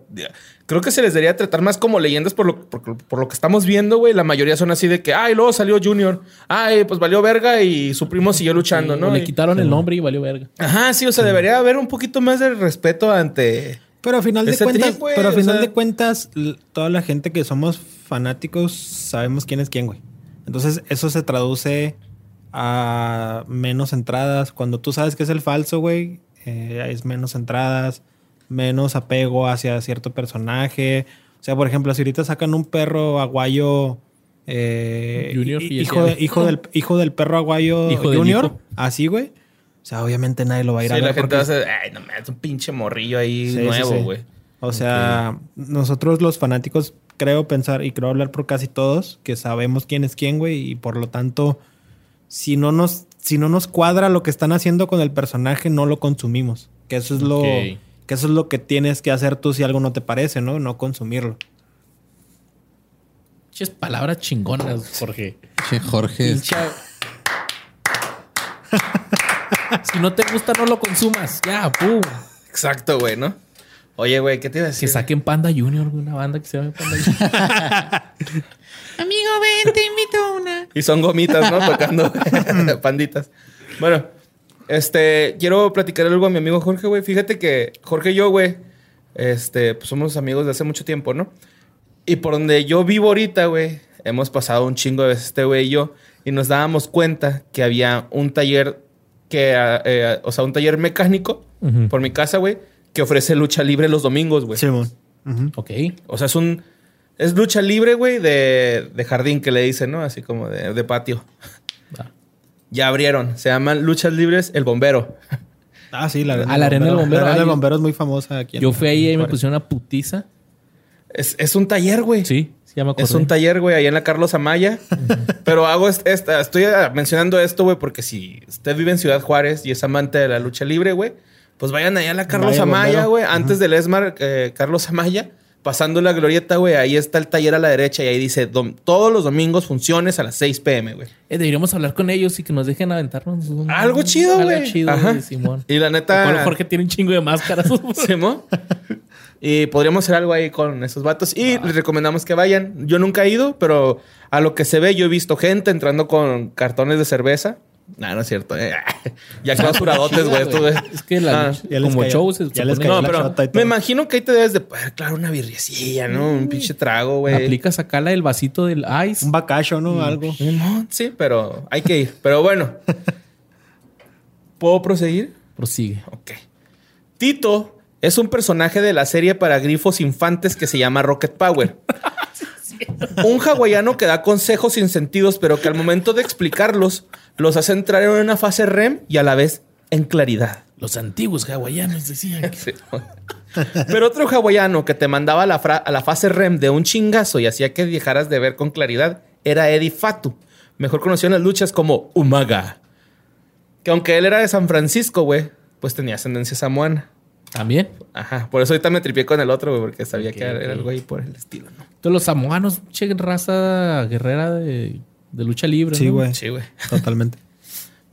creo que se les debería tratar más como leyendas por lo, por, por lo que estamos viendo, güey. La mayoría son así de que, ay, luego salió Junior. Ay, pues valió verga y su primo siguió luchando, Sí, ¿no? Le Y- quitaron el nombre y valió verga. Ajá, sí, o sea, debería haber un poquito más de respeto ante. Pero a final de cuentas, trip, güey, pero a final sea- de cuentas, toda la gente que somos fanáticos sabemos quién es quién, güey. Entonces, eso se traduce a menos entradas. Cuando tú sabes que es el falso, güey, eh, es menos entradas, menos apego hacia cierto personaje. O sea, por ejemplo, si ahorita sacan un perro aguayo. eh, Junior hijo, ese- de- hijo, del, hijo del perro aguayo Hijo Junior, hijo. así, güey. O sea, obviamente nadie lo va a ir Sí, a ver. la gente porque va a hacer, ay, no mames, un pinche morrillo ahí Sí, nuevo, sí. güey. O sea, nosotros los fanáticos creo pensar y creo hablar por casi todos que sabemos quién es quién, güey, y por lo tanto, si no nos, si no nos cuadra lo que están haciendo con el personaje, no lo consumimos. Que eso es lo. Que eso es lo que tienes que hacer tú si algo no te parece, ¿no? No consumirlo. Muchas palabras chingonas, Jorge. Che, Jorge. Pincha- si no te gusta, no lo consumas. Ya, pum. Exacto, güey, ¿no? Oye, güey, ¿qué te iba a Que decir? saquen Panda Junior, una banda que se llame Panda Junior. Amigo, ven, te invito a una. Y son gomitas, ¿no? Tocando panditas. Bueno, este, quiero platicar algo a mi amigo Jorge, güey. Fíjate que Jorge y yo, güey, este, pues somos amigos de hace mucho tiempo, ¿no? Y por donde yo vivo ahorita, güey, hemos pasado un chingo de veces este güey y yo, y nos dábamos cuenta que había un taller que, eh, o sea, un taller mecánico por mi casa, güey, que ofrece lucha libre los domingos, güey. Simón. Ujú. ok. O sea, es un. Es lucha libre, güey, de, de jardín que le dicen, ¿no? Así como de, de patio. Ya abrieron. Se llaman Luchas Libres El Bombero. Ah, sí, la arena, la arena del bombero. La arena del bombero es muy famosa aquí. Yo fui ahí y me pusieron una putiza. Es, es un taller, güey. Sí, sí, ya me acordé. Es un taller, güey, ahí en la Carlos Amaya. Pero hago est- esta, estoy ah, mencionando esto, güey, porque si usted vive en Ciudad Juárez y es amante de la lucha libre, güey, pues vayan allá a la Carlos Amaya, güey, antes del Esmar, eh, Carlos Amaya, pasando la glorieta, güey, ahí está el taller a la derecha y ahí dice todos los domingos funciones a las 6 pm, güey. Eh, deberíamos hablar con ellos y que nos dejen aventarnos. un- Algo chido, algo güey. chido, Ajá. güey, Simón. Y la neta. Jorge tiene un chingo de máscaras. Simón. Y podríamos hacer algo ahí con esos vatos. Y les recomendamos que vayan. Yo nunca he ido, pero a lo que se ve, yo he visto gente entrando con cartones de cerveza. No, no es cierto. eh. Ya clausuradotes, güey. esto, güey. Es que la Ah. Ya como cayó- show se ya les No, pero me imagino que ahí te debes de poder, claro, una birriecilla, ¿no? Un pinche trago, güey. Aplica sacarla del vasito del ice. Un bacacho, Mm. ¿no? Algo. Simón, Sí, pero hay que ir. Pero bueno. ¿Puedo proseguir? Prosigue. Ok. Tito es un personaje de la serie para grifos infantes que se llama Rocket Power. Un hawaiano que da consejos sin sentidos, pero que al momento de explicarlos, los hace entrar en una fase REM y a la vez en claridad. Los antiguos hawaianos decían que Sí. Pero otro hawaiano que te mandaba a la, a la fase REM de un chingazo y hacía que dejaras de ver con claridad era Eddie Fatu, mejor conocido en las luchas como Umaga. Que aunque él era de San Francisco, güey, pues tenía ascendencia samoana. También. Ajá, por eso ahorita me tripié con el otro, güey, porque sabía que era, era ok. el güey por el estilo, ¿no? Entonces, los samoanos, che, raza guerrera de, de lucha libre. Sí, ¿no? güey. Sí, güey. Totalmente.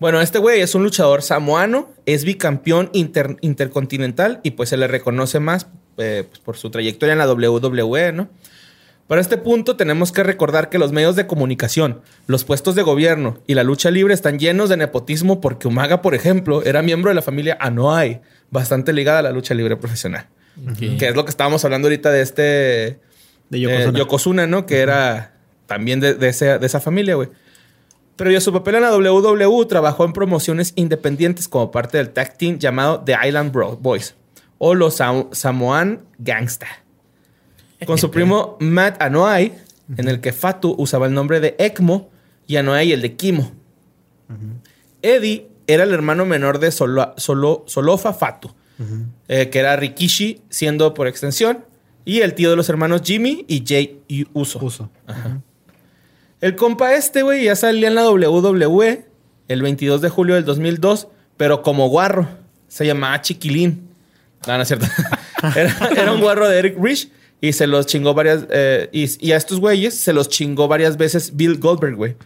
Bueno, este güey es un luchador samoano, es bicampeón inter- intercontinental y pues se le reconoce más eh, pues, por su trayectoria en la WWE, ¿no? Para este punto tenemos que recordar que los medios de comunicación, los puestos de gobierno y la lucha libre están llenos de nepotismo porque Umaga, por ejemplo, era miembro de la familia Anoa'i, bastante ligada a la lucha libre profesional. Que es lo que estábamos hablando ahorita de este... De Eh, Yokozuna. Yokozuna, ¿no? Que era también de, de ese- de esa familia, güey. Pero ya su papel en la WWE trabajó en promociones independientes como parte del tag team llamado The Island Bro- Boys o los Sam- Samoan Gangsta. Con su primo Matt Anoa'i, en el que Fatu usaba el nombre de Ekmo y Anoa'i el de Kimo. Eddie era el hermano menor de Solo- Solo- Solofa Fatu, eh, que era Rikishi, siendo por extensión, y el tío de los hermanos Jimmy y Jay Uso. Uso. El compa este, güey, ya salía en la WWE el 22 de julio del 2002, pero como guarro. Se llamaba Chiquilín. No, no es cierto. era, era un guarro de Eric Rich y se los chingó varias... eh, y, y a estos güeyes se los chingó varias veces Bill Goldberg, güey.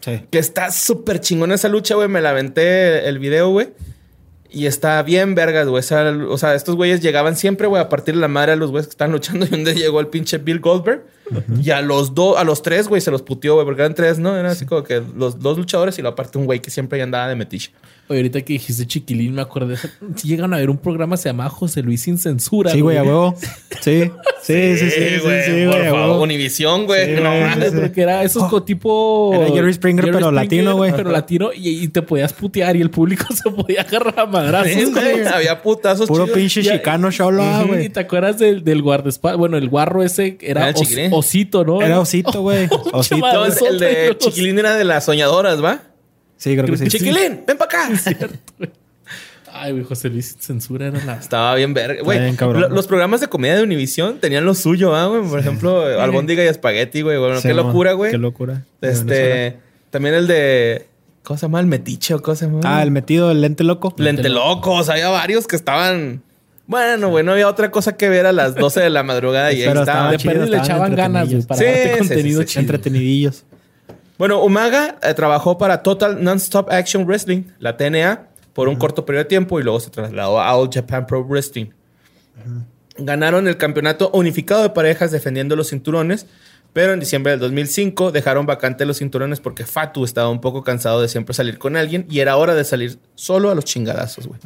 Sí. Que está súper chingón esa lucha, güey. Me la aventé el video, güey. Y está bien vergas, güey. O sea, estos güeyes llegaban siempre, güey, a partir de la madre a los güeyes que están luchando. Y un día llegó el pinche Bill Goldberg. Y a los dos, a los tres, güey, se los puteó, güey, porque eran tres, ¿no? Era así como que los dos luchadores y la aparte un güey que siempre andaba de metiche. Oye, ahorita que dijiste chiquilín, me acordé. Si llegan a ver un programa se llama José Luis sin censura. Sí, güey, a huevo. Sí. Sí, sí, sí, sí, güey, sí, por favor. Univisión, güey. Sí, no mames. Porque era esos co- tipo. Era Jerry Springer, pero latino, güey. Pero latino y, y te podías putear y el público se podía agarrar a madrazos. Sí, güey, Había putazos Puro chidos. pinche chicano cholo, ah, Ujú, güey. ¿Y te acuerdas del, del guardaespaldas? Bueno, el guarro ese era os- osito, ¿no? Era osito, güey. Osito. el de Chiquilín era de las soñadoras, ¿va? Sí, creo que sí. Chiquilín, ven para acá. Ay, güey, José Luis censura era la. Estaba bien verga. Güey, lo- los programas de comedia de Univisión tenían lo suyo, ¿ah, güey? Por ejemplo, Albóndiga y Espagueti, güey. Bueno, Sí, qué locura, güey. Qué locura. Este... También el de... ¿Cómo se llama? El metiche o cosa más. Ah, el metido, el lente loco. Lente locos. Había varios que estaban... Bueno, güey, no había otra cosa que ver a las 12 de la madrugada y ahí Pero estaban. De chido, perdiz le echaban ganas, güey, para Sí, darte sí, contenido sí, sí. chido. Entretenidillos. Bueno, Umaga eh, trabajó para Total Non-Stop Action Wrestling, la TNA, por un corto periodo de tiempo y luego se trasladó a All Japan Pro Wrestling. Ganaron el campeonato unificado de parejas defendiendo los cinturones, pero en diciembre del 2005 dejaron vacantes los cinturones porque Fatu estaba un poco cansado de siempre salir con alguien y era hora de salir solo a los chingadazos, güey.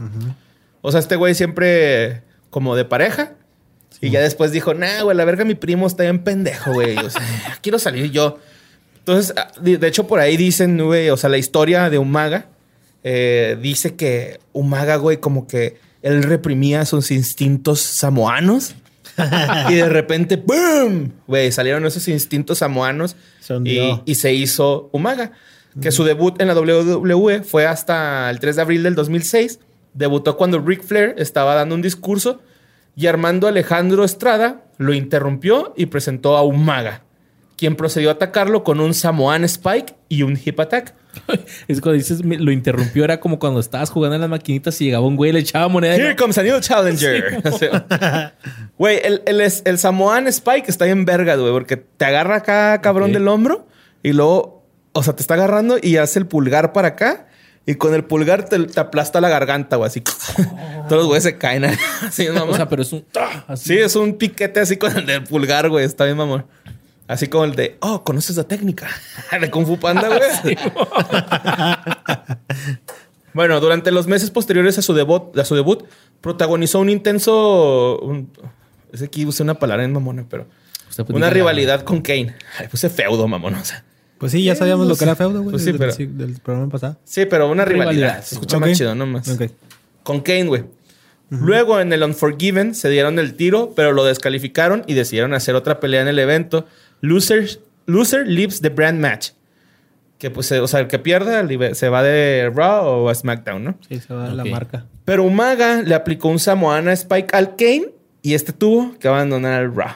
O sea, este güey siempre como de pareja. Y ya después dijo, nah, güey, la verga, mi primo está bien pendejo, güey. O sea, quiero salir yo. Entonces, ah, de hecho, por ahí dicen, güey, o sea, la historia de Umaga eh, dice que Umaga, güey, como que él reprimía sus instintos samoanos. y de repente, ¡boom! Güey, salieron esos instintos samoanos y, y se hizo Umaga. Que su debut en la WWE fue hasta el 3 de abril del 2006. Debutó cuando Ric Flair estaba dando un discurso y Armando Alejandro Estrada lo interrumpió y presentó a Umaga, quien procedió a atacarlo con un Samoan Spike y un Hip Attack. Es cuando dices, lo interrumpió, era como cuando estabas jugando en las maquinitas y llegaba un güey y le echaba moneda. Here comes a new challenger. Así. Güey, el, el, el Samoan Spike está bien verga, güey, porque te agarra acá, cabrón, Ok. del hombro y luego, o sea, te está agarrando y hace el pulgar para acá y con el pulgar te, te aplasta la garganta, güey, así. Todos los güeyes se caen. así, mamón. O sea, pero es un. ¡ah! Así. Sí, es un piquete así con el del pulgar, güey. Está bien, mamón. Así como el de, oh, ¿conoces la técnica? de Kung Fu Panda, güey. bueno, durante los meses posteriores a su debut, a su debut protagonizó un intenso... Un, es que aquí usé una palabra en mamona, pero... Pues Una rivalidad con Kane. Ay, puse feudo, mamón. O sea, Pues sí, ya sabíamos lo que era feudo, güey. Pues sí, pero- del programa pasado. sí, pero una rivalidad. Rivalidad. Se escucha Ok. más chido, no más. Ok. Con Kane, güey. Luego en el Unforgiven se dieron el tiro, pero lo descalificaron y decidieron hacer otra pelea en el evento. Loser, loser leaves the brand match. Que pues, o sea, el que pierda se va de Raw o a SmackDown, ¿no? Sí, se va la Ok. marca. Pero Umaga le aplicó un Samoana Spike al Kane y este tuvo que abandonar el Raw.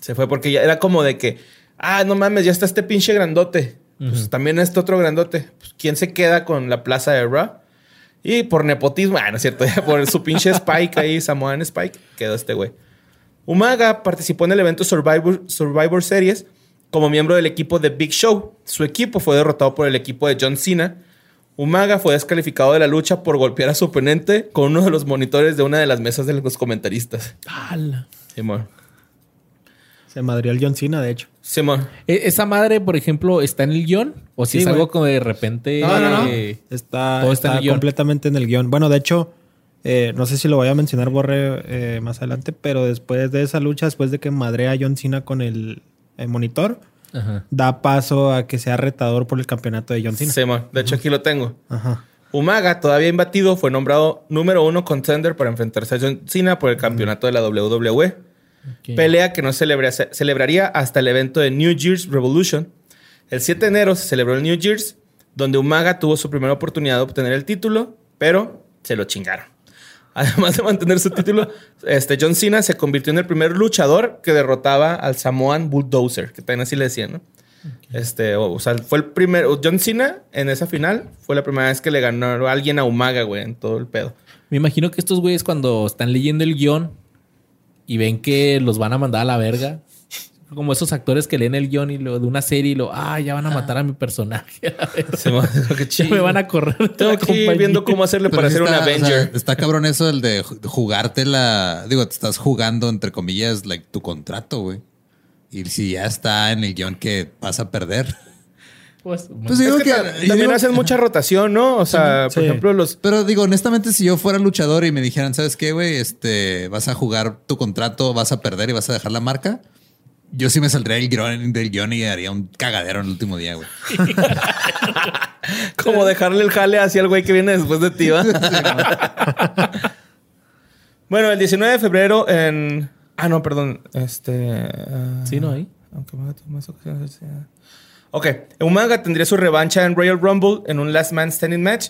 Se fue porque ya era como de que, ah, no mames, ya está este pinche grandote. Pues también este otro grandote. Pues, ¿Quién se queda con la plaza de Raw? Y por nepotismo, ah, no es cierto, por su pinche Spike ahí, Samoan Spike, quedó este güey. Umaga participó en el evento Survivor, Survivor Series como miembro del equipo de Big Show. Su equipo fue derrotado por el equipo de John Cena. Umaga fue descalificado de la lucha por golpear a su oponente con uno de los monitores de una de las mesas de los comentaristas. ¡Hala! Simón. Se madrió el John Cena, de hecho. Simón. E- ¿Esa madre, por ejemplo, está en el guion? ¿O si Sí, es güey. algo como de repente. No, no, no. eh, Está, Todo está en está completamente en el guion. Bueno, de hecho, eh, no sé si lo voy a mencionar, Borre, eh, más adelante, pero después de esa lucha, después de que madrea a John Cena con el, el monitor, Ajá. da paso a que sea retador por el campeonato de John Cena. Simón. De hecho, aquí lo tengo. Ajá. Umaga, todavía imbatido, fue nombrado número uno contender para enfrentarse a John Cena por el campeonato de la WWE. Pelea que no celebra- se- celebraría hasta el evento de New Year's Revolution. El 7 de enero se celebró el New Year's, donde Umaga tuvo su primera oportunidad de obtener el título, pero se lo chingaron. Además de mantener su título, este John Cena se convirtió en el primer luchador que derrotaba al Samoan Bulldozer, que también así le decían, ¿no? Este, o, o sea, fue el primer. John Cena en esa final fue la primera vez que le ganó a alguien a Umaga, güey, en todo el pedo. Me imagino que estos güeyes, cuando están leyendo el guion y ven que los van a mandar a la verga, Como esos actores que leen el guion y lo de una serie y lo, ah, ya van a matar a mi personaje. Se me, qué ya chido. me van a correr. viendo cómo hacerle para ser un está, o sea, Avenger. está cabrón eso el de ju- jugarte la. Digo, te estás jugando, entre comillas, like, tu contrato, güey. Y si ya está en el guion que vas a perder. Pues, Pues digo Es que también digo- hacen mucha rotación, ¿no? O sea, por Sí. ejemplo, los. Pero digo, honestamente, si yo fuera luchador y me dijeran, ¿sabes qué, güey? Este, vas a jugar tu contrato, vas a perder y vas a dejar la marca. Yo sí me saldría del guion, del guion y haría un cagadero en el último día, güey. Como dejarle el jale hacia el güey que viene después de ti, ¿va? bueno, el 19 de febrero en... Ah, no, perdón. Este... ah, Sí, ¿no? Ahí. Aunque Umaga tuvo más ocasiones, sí. Ok. Umaga tendría su revancha en Royal Rumble en un Last Man Standing match.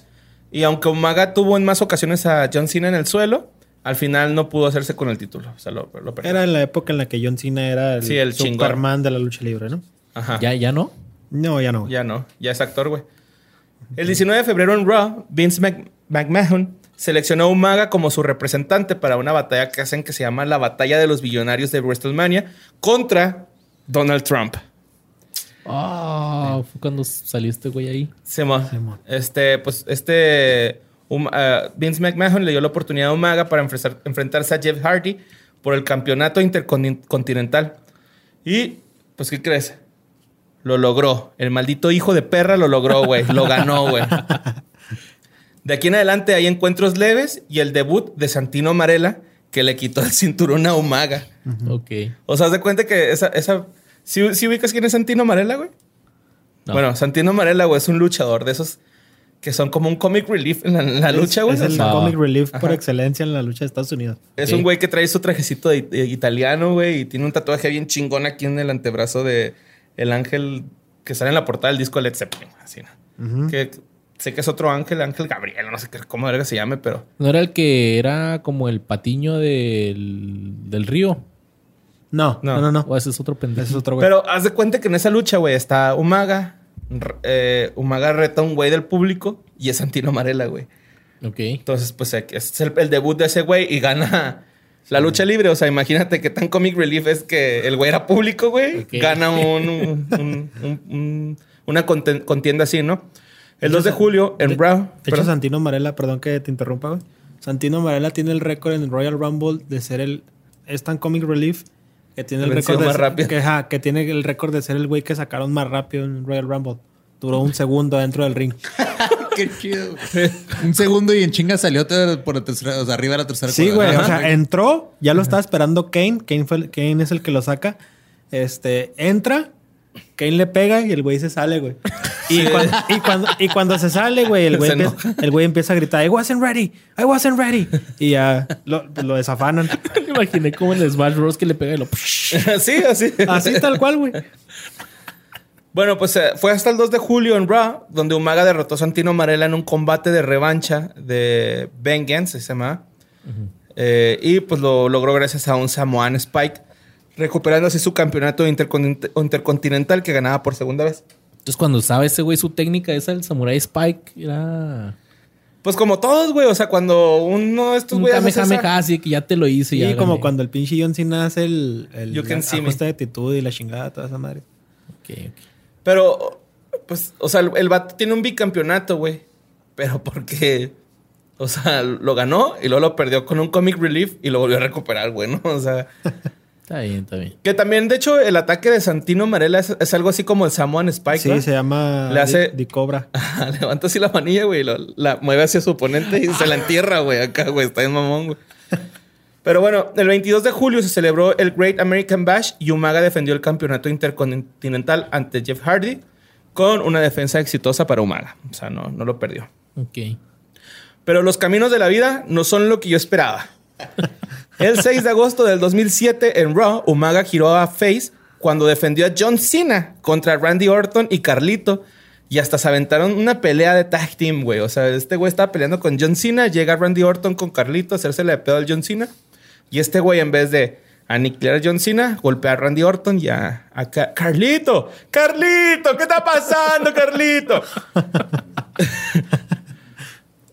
Y aunque Umaga tuvo en más ocasiones a John Cena en el suelo, al final no pudo hacerse con el título. O sea, lo, lo perdió. Era en la época en la que John Cena era el, Sí, el chingón. Superman de la lucha libre, ¿no? Ajá. ¿Ya, ya no? No, ya no. Ya no, ya es actor, güey. El 19 de febrero en Raw, Vince Mc- McMahon seleccionó a Umaga como su representante para una batalla que hacen que se llama la Batalla de los Billonarios de WrestleMania contra Donald Trump. Ah, fue cuando salió este güey ahí. Simón. Este, pues, este um, uh, Vince McMahon le dio la oportunidad a Umaga para enfrentar- enfrentarse a Jeff Hardy por el campeonato intercontinental. Y, pues, ¿qué crees? Lo logró. El maldito hijo de perra lo logró, güey. Lo ganó, güey. De aquí en adelante hay encuentros leves y el debut de Santino Marella que le quitó el cinturón a Umaga. Ok. O sea, haz de cuenta que esa... esa ¿Sí, sí ubicas quién es Santino Marella, güey? No. Bueno, Santino Marella, güey, es un luchador de esos que son como un comic relief en la, en la Es- lucha, güey. Es el comic relief por excelencia en la lucha de Estados Unidos. es un güey que trae su trajecito de, de italiano, güey, y tiene un tatuaje bien chingón aquí en el antebrazo de el ángel que sale en la portada del disco Led Zeppelin, así, ¿no? Que sé que es otro ángel, Ángel Gabriel, no sé qué, cómo verga se llame, pero ¿No era el que era como el patiño del, del río? No, No. no, no, no. ¿O ese es otro pendejo? Ese es otro güey. Pero haz de cuenta que en esa lucha, güey, está Umaga. Eh, Umaga reta a un güey del público y es Santino Marella, güey. Ok. Entonces, pues eh, es el, el debut de ese güey y gana la lucha libre. O sea, imagínate que tan comic relief es que el güey era público, güey. Gana un, un- un- un- un- una contienda así, ¿no? El 2 de julio en Brown. De hecho. Santino Marella, perdón que te interrumpa, güey. Santino Marella tiene el récord en Royal Rumble de ser el. Es tan comic relief que tiene el récord más rápido. Que, que tiene el récord de ser el güey que sacaron más rápido en Royal Rumble. Duró un segundo dentro del ring. Qué chido. Un segundo y en chinga salió por la tercera, o sea, arriba de la tercera Sí, güey. O sea, entró, ya lo estaba esperando Kane. Kane, fue Kane es el que lo saca. Este, entra, Kane le pega y el güey se sale, güey. Y, cuando, y, cuando, y cuando se sale, güey, el, güey empieza- el güey empieza a gritar, I wasn't ready, I wasn't ready. Y ya lo, lo desafanan. Me imaginé como en el Smash Bros. que le pega y lo... sí, así. Así tal cual, güey. Bueno, pues eh, fue hasta el 2 de julio en Raw, donde Umaga derrotó a Santino Marella en un combate de revancha de Vengeance, se llama. Eh, y pues lo logró gracias a un Samoan Spike, recuperando así su campeonato intercon- intercontinental que ganaba por segunda vez. Entonces, cuando sabe ese güey su técnica, esa del Samurai Spike, era... Pues como todos, güey. O sea, cuando uno de estos Un güeyes hace kamehameha, esa- así que ya te lo hice. Sí, ya como gané. cuando el pinche John Cena hace el, el You can see me. de actitud y la chingada, toda esa madre. Ok, ok. Pero, pues, o sea, el, el vato tiene un bicampeonato, güey. Pero porque, o sea, lo ganó y luego lo perdió con un comic relief y lo volvió a recuperar, güey, ¿no? O sea, Está bien, está bien. que también, de hecho, el ataque de Santino Marella es, es algo así como el Samoan Spike, Sí, ¿no? se llama Le hace- Di, Cobra. Levanta así la manilla, güey, lo- la mueve hacia su oponente y se la entierra, güey, acá, güey. Está en mamón, güey. Pero bueno, el 22 de julio se celebró el Great American Bash y Umaga defendió el campeonato intercontinental ante Jeff Hardy con una defensa exitosa para Umaga. O sea, no, no lo perdió. Ok. Pero los caminos de la vida no son lo que yo esperaba. El 6 de agosto del 2007 en Raw, Umaga giró a Face cuando defendió a John Cena contra Randy Orton y Carlito. Y hasta se aventaron una pelea de tag team, güey. O sea, este güey estaba peleando con John Cena. Llega Randy Orton con Carlito a hacerse de pedo al John Cena. Y este güey, en vez de aniquilar a John Cena, golpea a Randy Orton y a, a Ca- Carlito. Carlito, ¿qué está pasando, Carlito?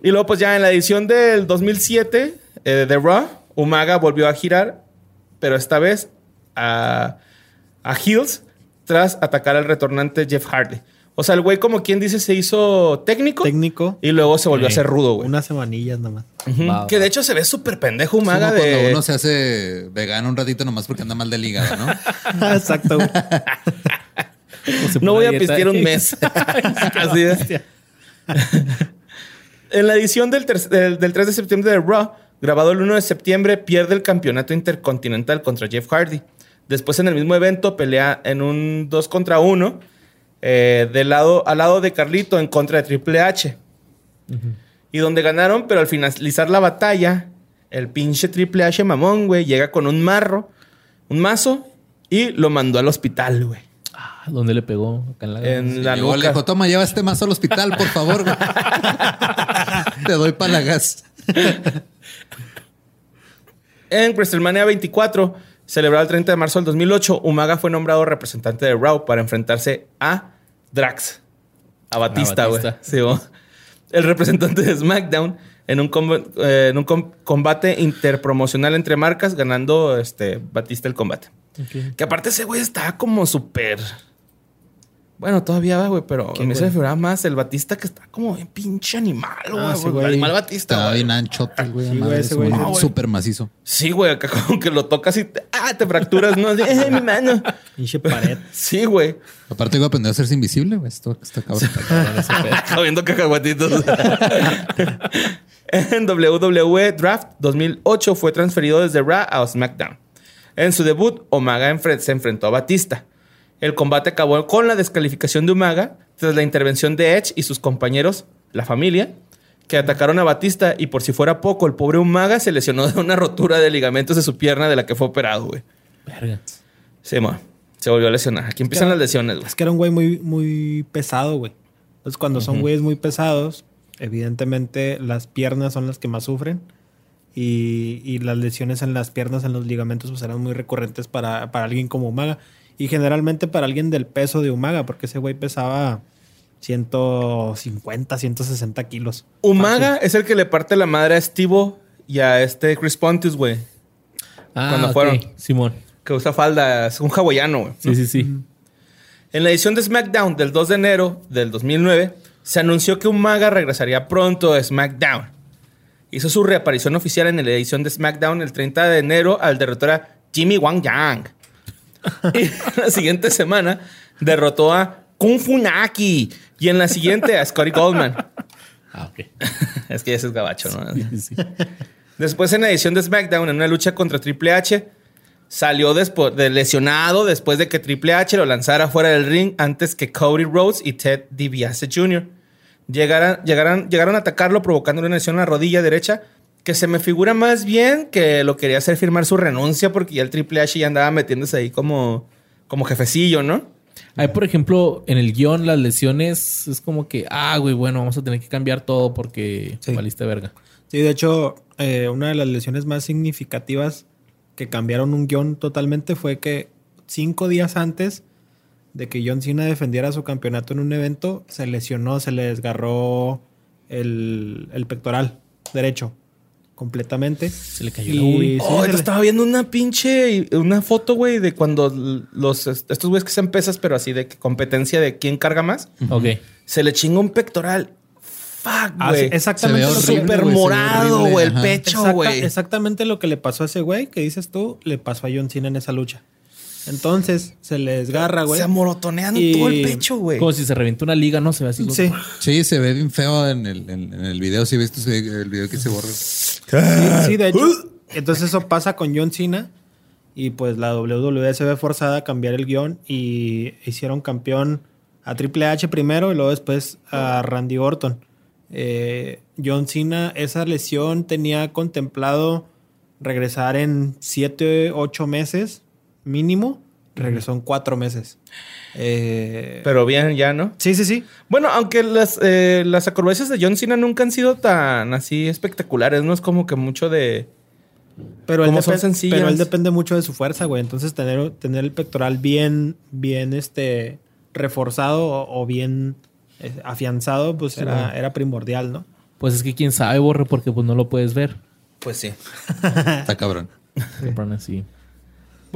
Y luego, pues ya en la edición del 2007 eh, de Raw, Umaga volvió a girar, pero esta vez a, a Hills tras atacar al retornante Jeff Hardy. O sea, el güey, como quien dice, se hizo técnico. Técnico. Y luego se volvió a ser rudo, güey. Unas semanillas nomás. Que de hecho se ve súper pendejo Umaga Como cuando de... uno se hace vegano un ratito nomás porque anda mal del hígado, ¿no? Exacto. No voy a pistear un mes. Así es. En la edición del, del- del 3 de septiembre de Raw, grabado el 1 de septiembre, pierde el campeonato intercontinental contra Jeff Hardy. Después, en el mismo evento, pelea en un 2 contra 1 eh, lado, al lado de Carlito en contra de Triple H. Y donde ganaron, pero al finalizar la batalla, el pinche Triple H mamón, güey, llega con un marro, un mazo, y lo mandó al hospital, güey. Ah, ¿Dónde le pegó? Acá en la... En la Llegó, le dijo, toma, lleva este mazo al hospital, por favor. güey". Te doy para la gas. En WrestleMania 24, celebrado el 30 de marzo del 2008, Umaga fue nombrado representante de Raw para enfrentarse a Drax. A Batista, güey. Sí, el representante de SmackDown en un, eh, en un com- combate interpromocional entre marcas, ganando este, Batista el combate. Que aparte ese güey está como súper... Bueno, todavía va, güey, pero a mí se me figuraba más el Batista que está como bien pinche animal, güey. Ah, sí, el güey. animal Batista, Estaba bien anchote, güey. Sí, güey, ese es güey. No. Súper macizo. Sí, güey, acá como que lo tocas y te, ah, te fracturas, ¿no? "Eh, mi mano. Pinche pared. Sí, güey. Aparte, iba a aprender a hacerse invisible, güey. Esto está cabrón. Comiendo cacahuatitos. en WWE Draft 2008 fue transferido desde Raw a SmackDown. En su debut, enfre- se enfrentó a Batista. El combate acabó con la descalificación de Umaga tras la intervención de Edge y sus compañeros, la familia, que atacaron a Batista y por si fuera poco, el pobre Umaga se lesionó de una rotura de ligamentos de su pierna de la que fue operado, güey. Verga. Sí, mo, se volvió a lesionar. Aquí empiezan las lesiones, güey. Es que era un güey muy, muy pesado, güey. Entonces, cuando son güeyes muy pesados, evidentemente las piernas son las que más sufren. Y, y las lesiones en las piernas, en los ligamentos, pues eran muy recurrentes para, para alguien como Umaga. Y generalmente para alguien del peso de Umaga, porque ese güey pesaba 150, 160 kilos. Umaga es el que le parte la madre a Estivo y a este Chris Pontius, güey. Ah, Cuando fueron. Simón. Que usa falda, es un hawaiano, güey. Sí, sí, sí. En la edición de SmackDown del 2 de enero del 2009, se anunció que Umaga regresaría pronto a SmackDown. Hizo su reaparición oficial en la edición de SmackDown el 30 de enero al derrotar a Jimmy Wang Yang. y la siguiente semana derrotó a Kung Fu Naki. Y en la siguiente a Scotty Goldman. Ah, ok. es que ese es gabacho, ¿no? Sí, sí. Después en la edición de SmackDown, en una lucha contra Triple H, salió de lesionado después de que Triple H lo lanzara fuera del ring antes que Cody Rhodes y Ted DiBiase Jr. Llegaran, llegaran- llegaron a atacarlo provocando una lesión en la rodilla derecha que se me figura más bien que lo quería hacer firmar su renuncia porque ya el Triple H ya andaba metiéndose ahí como, como jefecillo, ¿no? Hay, por ejemplo, en el guion, las lesiones es como que, ah, güey, bueno, vamos a tener que cambiar todo porque Sí. valiste verga. Sí, de hecho, eh, una de las lesiones más significativas que cambiaron un guion totalmente fue que cinco días antes de que John Cena defendiera su campeonato en un evento, se lesionó, se le desgarró el, el pectoral derecho completamente. Se le cayó Y- la ubi. Sí, oh, le- estaba viendo una pinche, una foto, güey, de cuando los, estos güeyes que sean pesas, pero así de competencia de quién carga más. Ok. Se le chingó un pectoral. Fuck, Ah, güey. sí, exactamente Súper morado, güey, el pecho, Exacta- güey. exactamente lo que le pasó a ese güey que dices tú, le pasó a John Cena en esa lucha. Entonces se le desgarra, güey. Se amorotonean Y- todo el pecho, güey. Como si se reventó una liga, ¿no? Se ve así. como- Sí. Sí, se ve bien feo en el, en, en el video. Si viste ese- el video que se borró. Sí, sí, de hecho. Entonces eso pasa con John Cena. Y pues la WWE se ve forzada a cambiar el guion. Y hicieron campeón a Triple H primero y luego después a Randy Orton. Eh, John Cena, esa lesión tenía contemplado regresar en 7, 8 meses mínimo. Regresó en 4 meses. Eh, Pero bien, ya, ¿no? sí, sí, sí. Bueno, aunque las, eh, las acrobacias de John Cena nunca han sido tan así espectaculares, ¿no? Es como que mucho de... Pero él, son sencillas. pero él depende mucho de su fuerza, güey. Entonces, tener, tener el pectoral bien, bien este, reforzado o, o bien eh, afianzado, pues era, era primordial, ¿no? Pues es que quién sabe, borre, porque pues no lo puedes ver. Pues sí. Está cabrón. Cabrón, así.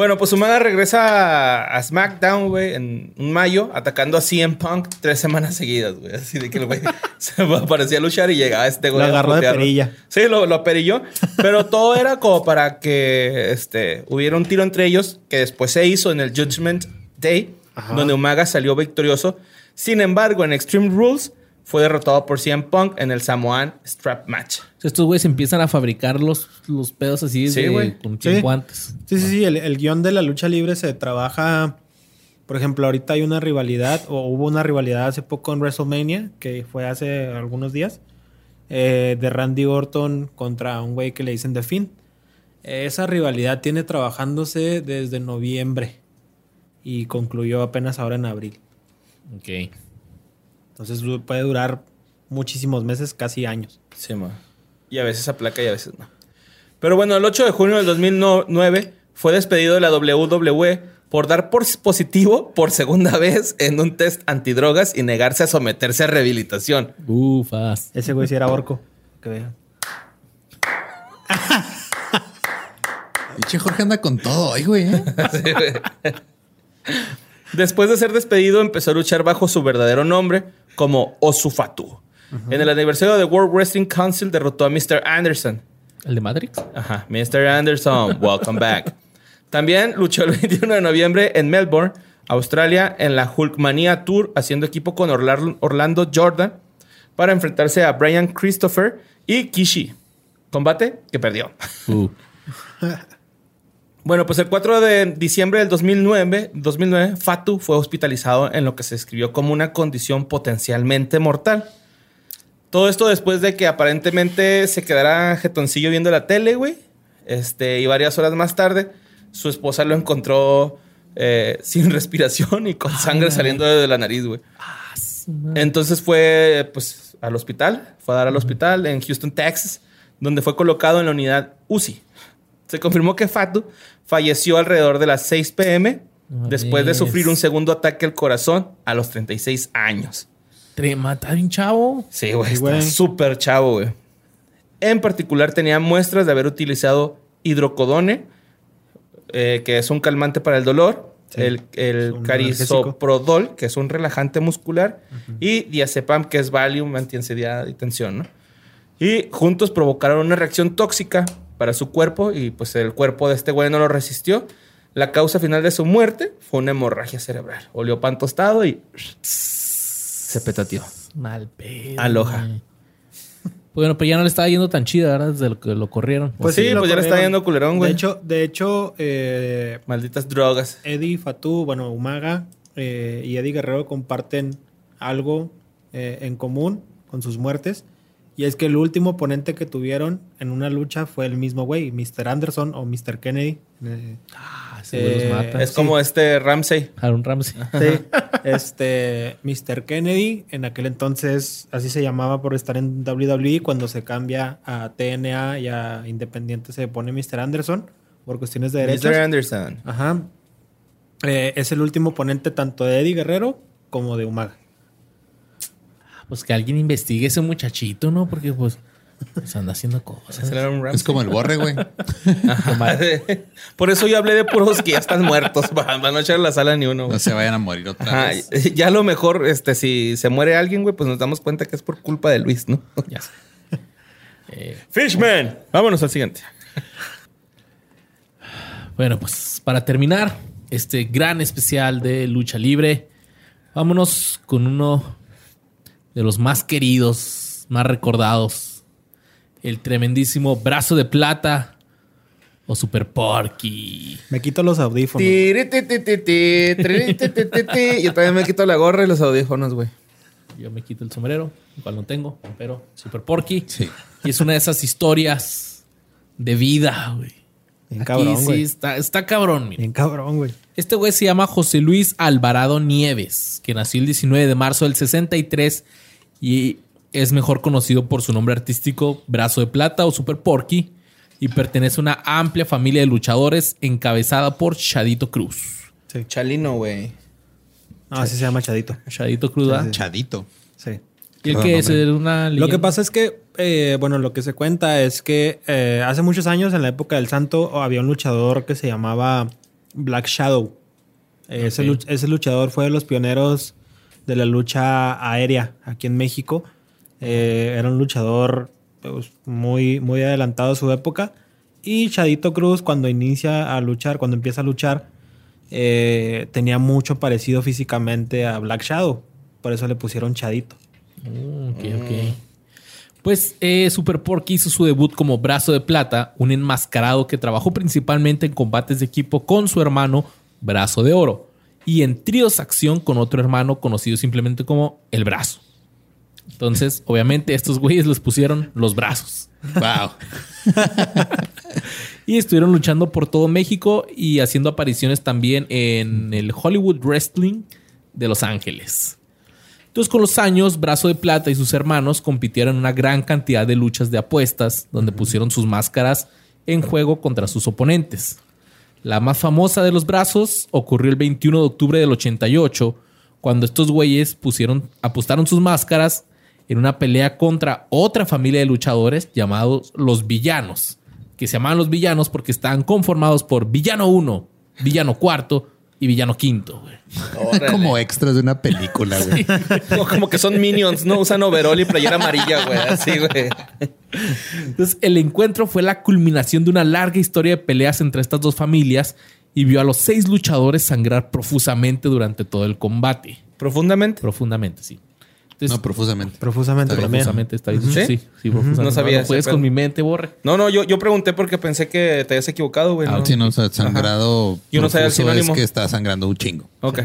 Bueno, pues Umaga regresa a, SmackDown, güey, en mayo, atacando a CM Punk tres semanas seguidas, güey. Así de que el güey se parecía a luchar y llegaba este güey. Lo a agarró de perilla. Sí, lo, lo aperilló. Pero todo era como para que este, hubiera un tiro entre ellos, que después se hizo en el Judgment Day, donde Umaga salió victorioso. Sin embargo, en Extreme Rules fue derrotado por CM Punk en el Samoan Strap Match. Estos güeyes empiezan a fabricar los, los pedos así Sí, de- güey. con Sí. Sí, sí, sí. El, el guion de la lucha libre se trabaja. Por ejemplo, ahorita hay una rivalidad, o hubo una rivalidad hace poco en WrestleMania, que fue hace algunos días, eh, de Randy Orton contra un güey que le dicen The Finn. Esa rivalidad tiene trabajándose desde noviembre y concluyó apenas ahora en abril. Ok. Entonces puede durar muchísimos meses, casi años. Sí, ma. Y a veces aplaca y a veces no. Pero bueno, el 8 de junio del 2009 fue despedido de la WWE por dar por positivo por segunda vez en un test antidrogas y negarse a someterse a rehabilitación. Ufas. Ese güey sí era orco. Que vean. Pinche Jorge anda con todo hoy, güey. ¿eh? Después de ser despedido, empezó a luchar bajo su verdadero nombre como Osufatu. En el aniversario de World Wrestling Council derrotó a Mr. Anderson. ¿El de Matrix? Ajá, Mr. Anderson, welcome back. También luchó el 21 de noviembre en Melbourne, Australia, en la Hulkmania Tour, haciendo equipo con Orlando Jordan para enfrentarse a Brian Christopher y Kishi. Combate que perdió. Uh. Bueno, pues el 4 de diciembre del 2009, 2009, Fatu fue hospitalizado en lo que se escribió como una condición potencialmente mortal. Todo esto después de que aparentemente se quedara jetoncillo viendo la tele, güey. Este, y varias horas más tarde, su esposa lo encontró eh, sin respiración y con sangre saliendo de la nariz, güey. Entonces fue pues al hospital, fue a dar al hospital en Houston, Texas, donde fue colocado en la unidad UCI. Se confirmó que Fatu falleció alrededor de las 6 pm después de sufrir un segundo ataque al corazón a los 36 años. Trema, está bien chavo. Sí, güey, Sí, está súper chavo, güey. En particular tenía muestras de haber utilizado hidrocodone, eh, que es un calmante para el dolor, el, el Es un carisoprodol, que es un relajante muscular, y diazepam, que es Valium, antiansiedad y tensión, ¿no? Y juntos provocaron una reacción tóxica para su cuerpo y pues el cuerpo de este güey no lo resistió. La causa final de su muerte fue una hemorragia cerebral. Olió pan tostado y se petateó. Mal pedo. Aloha. güey. Bueno, pero ya no le estaba yendo tan chida, ¿verdad? Desde lo que lo corrieron. Pues sí, pues ya le está corrieron. yendo culerón, güey. De hecho, de hecho eh, Malditas drogas. Eddie, Fatu, bueno, Umaga eh, y Eddie Guerrero comparten algo eh, en común con sus muertes. Y es que el último oponente que tuvieron en una lucha fue el mismo güey, Mr. Anderson o Mr. Kennedy. Eh, Ah, güey los eh, mata. Es sí. como este Ramsey. Aaron Ramsey. Sí, este Mr. Kennedy, en aquel entonces así se llamaba por estar en WWE, cuando se cambia a TNA y a Independiente se pone Mr. Anderson por cuestiones de derechos. Mr. Anderson. Ajá. Eh, es el último oponente tanto de Eddie Guerrero como de Umaga. Pues que alguien investigue ese muchachito, ¿no? Porque pues, pues anda haciendo cosas. Es como el borre, güey. Por eso yo hablé de puros que ya están muertos. Para no echar la sala ni uno. No güey. se vayan a morir otra Ajá, vez. Ya a lo mejor, este, si se muere alguien, güey, pues nos damos cuenta que es por culpa de Luis, ¿no? Ya. Eh, Fishman. Vámonos al siguiente. Bueno, pues para terminar este gran especial de lucha libre, vámonos con uno de los más queridos, más recordados, el tremendísimo brazo de plata o Super Porky. Me quito los audífonos. Yo también me quito la gorra y los audífonos, güey. Yo me quito el sombrero, igual no tengo, pero Super Porky. Sí. Y es una de esas historias de vida, güey. Bien Aquí cabrón, sí güey. está, está cabrón, mira. Bien cabrón, güey. Este güey se llama José Luis Alvarado Nieves, que nació el 19 de marzo del 63 y es mejor conocido por su nombre artístico Brazo de Plata o Super Porky y pertenece a una amplia familia de luchadores encabezada por Chadito Cruz. Chalino, güey. Ah, así se llama Chadito. Chadito Cruz, ¿verdad? Chadito. Sí. Y el que es una Lo que pasa es que, eh, bueno, lo que se cuenta es que eh, hace muchos años, en la época del Santo, había un luchador que se llamaba Black Shadow. Ese, ese luchador fue de los pioneros de la lucha aérea aquí en México. Eh, era un luchador pues, muy, muy adelantado a su época. Y Chadito Cruz, cuando inicia a luchar, cuando empieza a luchar, eh, tenía mucho parecido físicamente a Black Shadow. Por eso le pusieron Chadito. Mm, ok, ok. Pues eh, Super Porky hizo su debut como Brazo de Plata, un enmascarado que trabajó principalmente en combates de equipo con su hermano Brazo de Oro y en tríos acción con otro hermano conocido simplemente como El Brazo. Entonces, obviamente, estos güeyes les pusieron los brazos. Wow. Y estuvieron luchando por todo México y haciendo apariciones también en el Hollywood Wrestling de Los Ángeles. Entonces, con los años, Brazo de Plata y sus hermanos compitieron en una gran cantidad de luchas de apuestas, donde pusieron sus máscaras en juego contra sus oponentes. La más famosa de los brazos ocurrió el 21 de octubre del 88, cuando estos güeyes pusieron, apostaron sus máscaras en una pelea contra otra familia de luchadores llamados los villanos, que se llamaban los villanos porque estaban conformados por villano 1, villano cuarto y villano quinto. güey. Como extras de una película, güey. Como, como que son minions, ¿no? Usan overall y playera amarilla, güey. Así, güey. Entonces, el encuentro fue la culminación de una larga historia de peleas entre estas dos familias y vio a los seis luchadores sangrar profusamente durante todo el combate. Profundamente. Profundamente, sí. Entonces, No, profusamente. Profusamente también. profusamente está bien. ¿Sí? Sí, sí, profusamente. No sabía No, pedo. con mi mente, borre. No, no, yo, yo pregunté porque pensé que te habías equivocado, güey. Ah, ¿no? sí, no, o sea, sangrado Yo no sabía el profuso es sinónimo. que está sangrando un chingo. Ok.